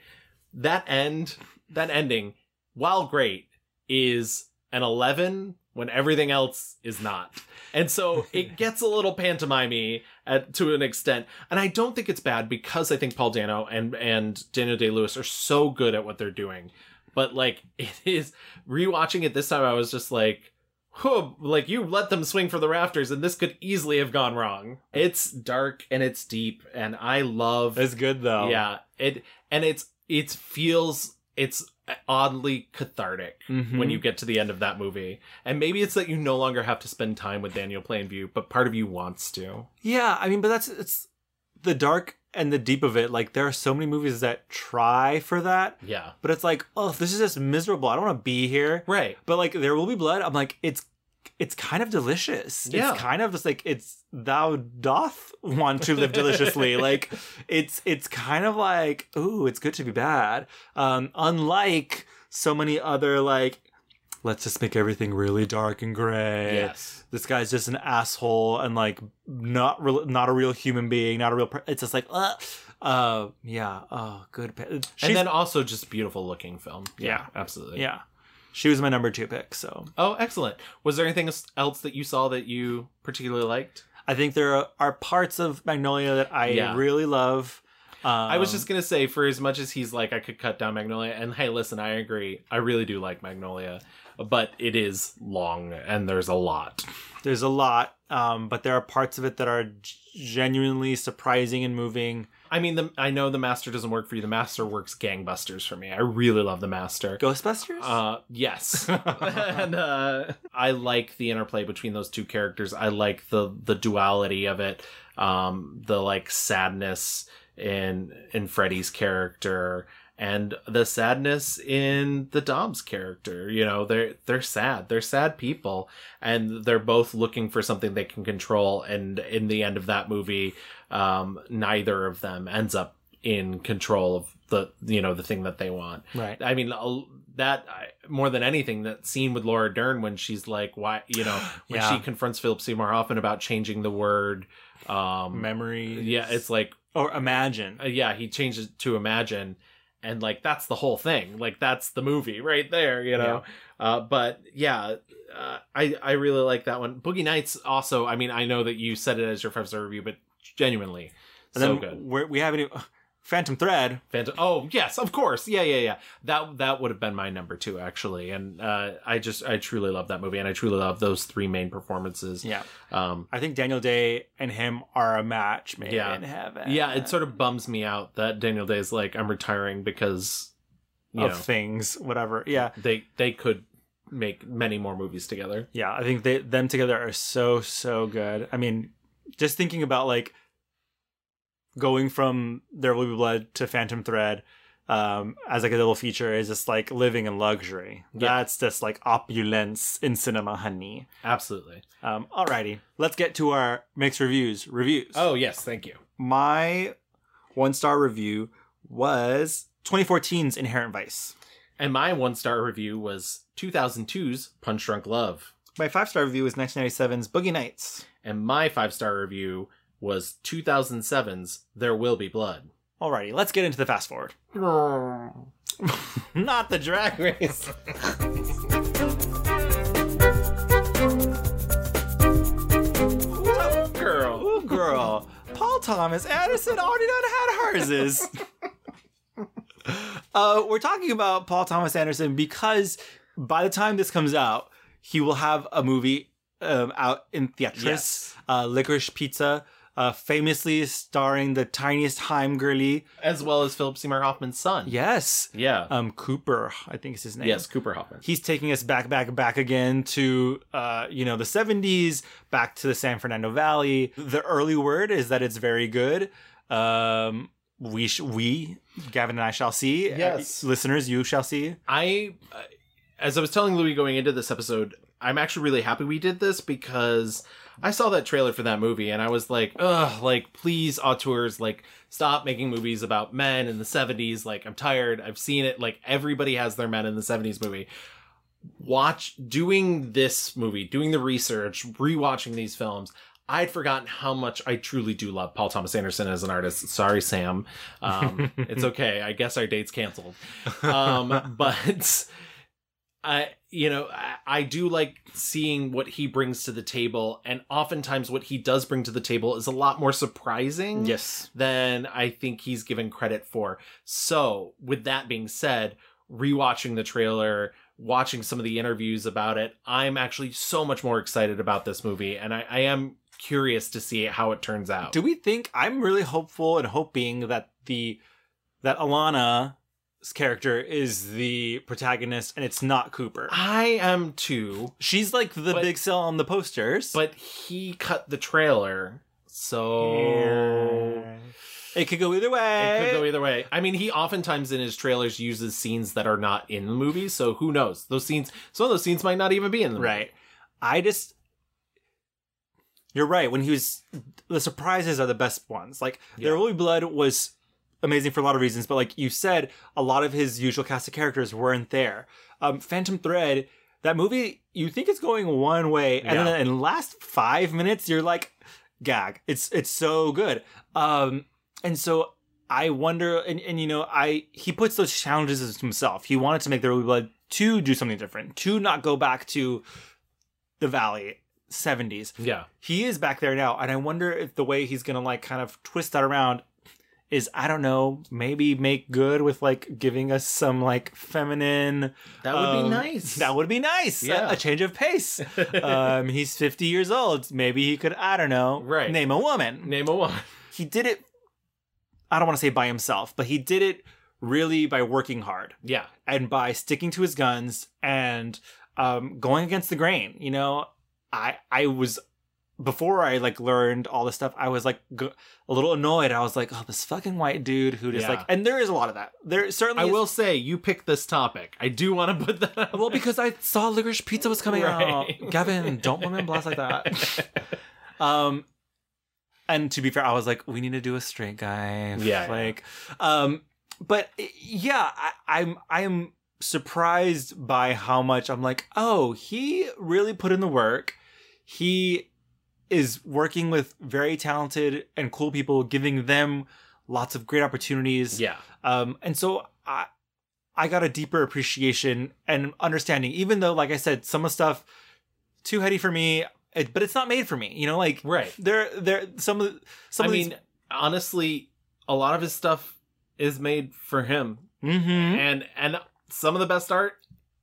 that end, that ending, while great, is an eleven when everything else is not. And so it gets a little pantomimey at, to an extent. And I don't think it's bad because I think Paul Dano and, and Daniel Day Lewis are so good at what they're doing. But like it is rewatching it this time, I was just like, whew, like you let them swing for the rafters and this could easily have gone wrong. It's dark and it's deep and I love it's good though yeah. It and it's it feels it's oddly cathartic Mhm. when you get to the end of that movie. And maybe it's that you no longer have to spend time with Daniel Plainview, but part of you wants to. Yeah, I mean, but that's it's the dark and the deep of it. Like there are so many movies that try for that, Yeah. but it's like, oh, this is just miserable. I don't want to be here. Right. But like, there will be blood. I'm like, it's it's kind of delicious. Yeah. It's kind of just like it's thou doth want to live deliciously. like it's it's kind of like, ooh, it's good to be bad. Um, unlike so many other like let's just make everything really dark and gray. Yes. This guy's just an asshole and like not real, not a real human being, not a real. Per- it's just like, uh, uh, yeah, oh, good. pa- and then also just beautiful looking film. Yeah. absolutely. yeah, she was my number two pick. So Oh, excellent. Was there anything else that you saw that you particularly liked? I think there are, are parts of Magnolia that I Yeah. really love. Um, I was just gonna say, for as much as he's like, I could cut down Magnolia, and hey, listen, I agree, I really do like Magnolia, but it is long and there's a lot. there's a lot, um, but there are parts of it that are genuinely surprising and moving. I mean, the, I know the Master doesn't work for you. The Master works gangbusters for me. I really love the Master. Ghostbusters. Uh, yes, and uh, I like the interplay between those two characters. I like the the duality of it, um, the like sadness in in Freddy's character, and the sadness in the Dodd character. You know, they're they're sad. They're sad people, and they're both looking for something they can control. And in the end of that movie, um, neither of them ends up in control of the you know the thing that they want. Right. I mean that more than anything that scene with Laura Dern when she's like why you know when Yeah. she confronts Philip Seymour Hoffman about changing the word um Memory. yeah it's like or imagine. Uh, yeah he changed it to imagine and like that's the whole thing. Like that's the movie right there you know? Uh but yeah uh, i i really like that one. Boogie nights also i mean i know that you said it as your five star review but genuinely And so good. we haven't even, Phantom Thread. Phantom. Oh yes, of course. Yeah, yeah, yeah. That that would have been my number two actually, and uh, I just I truly love that movie, and I truly love those three main performances. Yeah. Um. I think Daniel Day and him are a match made Yeah. in heaven. Yeah. It sort of bums me out that Daniel Day is like I'm retiring because you of know things, whatever. Yeah. they they could make many more movies together. Yeah, I think they them together are so so good. I mean, just thinking about like going from There Will Be Blood to Phantom Thread um as like a little feature is just like living in luxury. Yeah. That's just like opulence in cinema, honey. Absolutely. Um alrighty, let's get to our mixed reviews. Reviews. Oh yes, thank you. My one star review was 2014's Inherent Vice. And my one star review was 2002's Punch Drunk Love. My five star review was 1997's Boogie Nights. And my five star review was 2007's There Will Be Blood. Alrighty, let's get into the fast forward. Not the drag race. Ooh, girl. Ooh, girl. Paul Thomas Anderson already done had hers. Is. uh, we're talking about Paul Thomas Anderson because by the time this comes out, he will have a movie um, out in theaters. Yes. Uh, Licorice Pizza, uh, famously starring the tiniest Haim girlie. As well as Philip Seymour Hoffman's son. Yes. Yeah. Um, Cooper, I think is his name. Yes, Cooper Hoffman. He's taking us back, back, back again to, uh, you know, the 70s, back to the San Fernando Valley. The early word is that it's very good. Um, we, sh- we, Gavin and I shall see. Yes. Uh, listeners, you shall see. I, uh, as I was telling Louis going into this episode, I'm actually really happy we did this because I saw that trailer for that movie and I was like, ugh, like, please, auteurs, like, stop making movies about men in the 70s. Like, I'm tired. I've seen it. Like, everybody has their men in the 70s movie. Watch, doing this movie, doing the research, rewatching these films. I'd forgotten how much I truly do love Paul Thomas Anderson as an artist. Sorry, Sam. Um, it's okay. I guess our date's canceled. Um, but I, you know, I, I do like seeing what he brings to the table, and oftentimes what he does bring to the table is a lot more surprising. Yes. Than I think he's given credit for. So, with that being said, rewatching the trailer, watching some of the interviews about it, I'm actually so much more excited about this movie, and I, I am curious to see how it turns out. Do we think, I'm really hopeful and hoping that the, that Alana's character is the protagonist and it's not Cooper. I am too. She's like the But- big sell on the posters. But he cut the trailer, so It could go either way. it could go either way. I mean, he oftentimes in his trailers uses scenes that are not in the movie, so who knows? Those scenes, some of those scenes might not even be in the movie. Right. I just You're right. When he was the surprises are the best ones. Like There Will Be Blood was amazing for a lot of reasons, but like you said, a lot of his usual cast of characters weren't there. Um Phantom Thread, that movie you think it's going one way, and Yeah. then in the last five minutes you're like, gag. It's it's so good. Um and so I wonder and, and you know, I he puts those challenges himself. He wanted to make the Be Blood to do something different, to not go back to the valley 70s Yeah. he is back there now and i wonder if the way he's gonna like kind of twist that around is i don't know maybe make good with like giving us some like feminine That would be um, nice. that would be nice A- Yeah. a, change of pace um he's 50 years old maybe he could i don't know Right. name a woman Name a woman. he did it i don't want to say by himself but he did it really by working hard Yeah. and by sticking to his guns and um, going against the grain. You know, I I was before I like learned all this stuff, I was like g- a little annoyed. I was like, oh, this fucking white dude who just Yeah. like, and there is a lot of that. There certainly I is- will say you picked this topic. I do want to put that. Well, because I saw licorice pizza was coming Right. out. Gavin, don't women blast like that. um, and to be fair, I was like, we need to do a straight guy. Yeah, yeah. like, um, but yeah, I, I'm I'm surprised by how much I'm like, oh, he really put in the work. He is working with very talented and cool people, giving them lots of great opportunities. Yeah. Um, and so I, I got a deeper appreciation and understanding, even though, like I said, some of the stuff too heady for me, it, but it's not made for me. You know, like right there, there, some of, some I of mean, these, honestly, a lot of his stuff is made for him, Mhm. and and some of the best art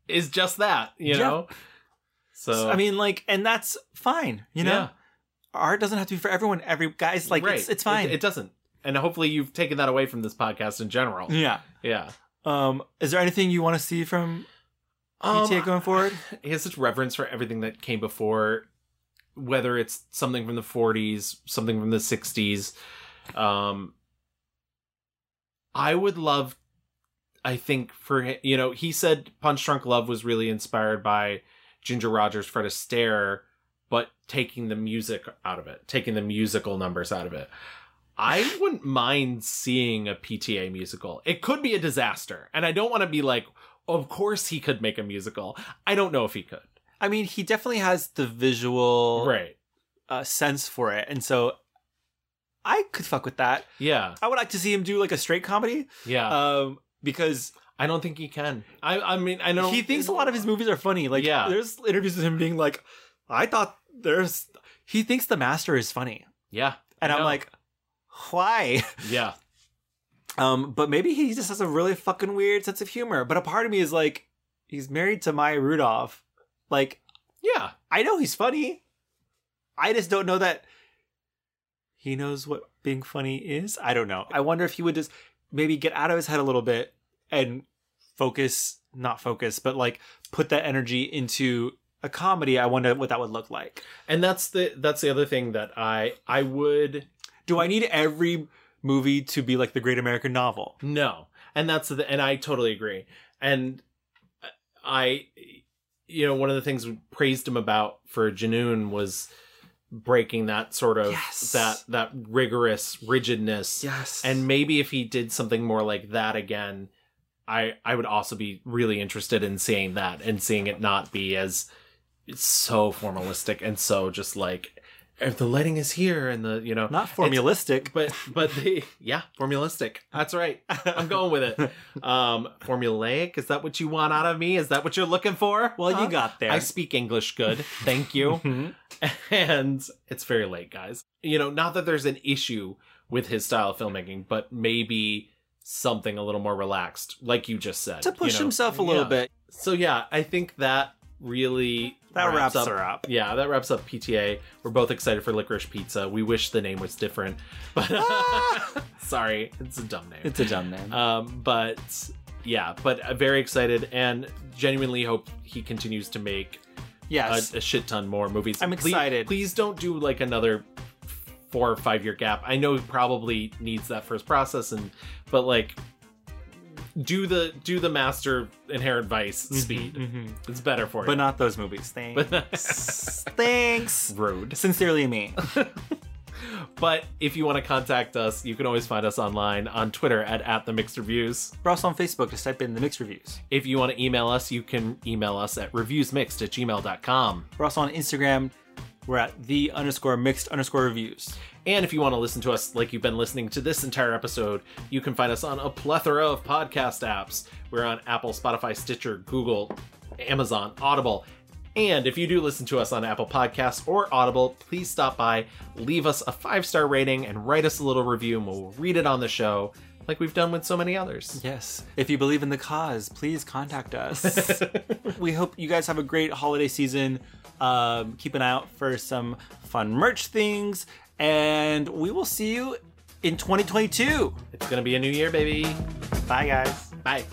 is just that. You Yeah. know. So I mean, like, and that's fine. You know, Yeah. Art doesn't have to be for everyone. Every guys, like, it's, it's fine. It, it doesn't. And hopefully you've taken that away from this podcast in general. yeah. Yeah. Um, is there anything you want to see from Um, PTA going forward? He has such reverence for everything that came before, whether it's something from the 40s, something from the 60s. Um, I would love, I think, for hi- you know, he said Punch Drunk Love was really inspired by Ginger Rogers' Fred Astaire, but taking the music out of it, taking the musical numbers out of it. I wouldn't mind seeing a PTA musical. It could be a disaster. And I don't want to be like, of course he could make a musical. I don't know if he could. I mean, he definitely has the visual Right. uh, sense for it, and so I could fuck with that. Yeah. I would like to see him do like a straight comedy. Yeah. Um, because I don't think he can. I I mean, I know he thinks a lot of his movies are funny. Like, Yeah. there's interviews with him being like, I thought there's. He thinks the master is funny, Yeah. and I'm like, why? Yeah. Um, but maybe he just has a really fucking weird sense of humor. But a part of me is like, he's married to Maya Rudolph. Like, Yeah. I know he's funny. I just don't know that he knows what being funny is. I don't know. I wonder if he would just maybe get out of his head a little bit and focus, not focus, but like put that energy into a comedy. I wonder what that would look like. And that's the that's the other thing that I I would Do I need every movie to be like the Great American Novel? No, and that's the and I totally agree. And I, you know, one of the things we praised him about for Junun was breaking that sort of Yes. that that rigorous rigidness. Yes. And maybe if he did something more like that again, I I would also be really interested in seeing that and seeing it not be as it's so formalistic and so just like if the lighting is here and the you know Not formulistic. but but the yeah formulistic that's right i'm going with it um formulaic is that what you want out of me is that what you're looking for Well, you got there. i speak english good thank you Mhm. and it's very late guys you know not that there's an issue with his style of filmmaking but maybe something a little more relaxed like you just said to push you know? himself a little Yeah. bit. so yeah i think that really That wraps her up. yeah that wraps up pta we're both excited for licorice pizza we wish the name was different but sorry it's a dumb name It's a dumb name. um but yeah but uh, very excited and genuinely hope he continues to make Yes. a, a shit ton more movies I'm Please- excited. please don't do like another four or five year gap i know he probably needs that first process and but like do the do the master inherent vice speed mhm. it's better for you but not those movies. Thanks. Thanks. rude Sincerely me. but if you want to contact us you can always find us online on twitter at at the mixed reviews We're also on Facebook. Just type in the mixed reviews. if you want to email us you can email us at reviewsmixed at gmail.com We're also on Instagram. We're at the underscore mixed underscore reviews. And if you want to listen to us like you've been listening to this entire episode, you can find us on a plethora of podcast apps. We're on Apple, Spotify, Stitcher, Google, Amazon, Audible. And if you do listen to us on Apple Podcasts or Audible, please stop by, leave us a five star rating, and write us a little review, and we'll read it on the show like we've done with so many others. Yes. If you believe in the cause, please contact us. we hope you guys have a great holiday season. Um, keep an eye out for some fun merch things. And we will see you in 2022. It's going to be a new year, baby. Bye, guys. Bye.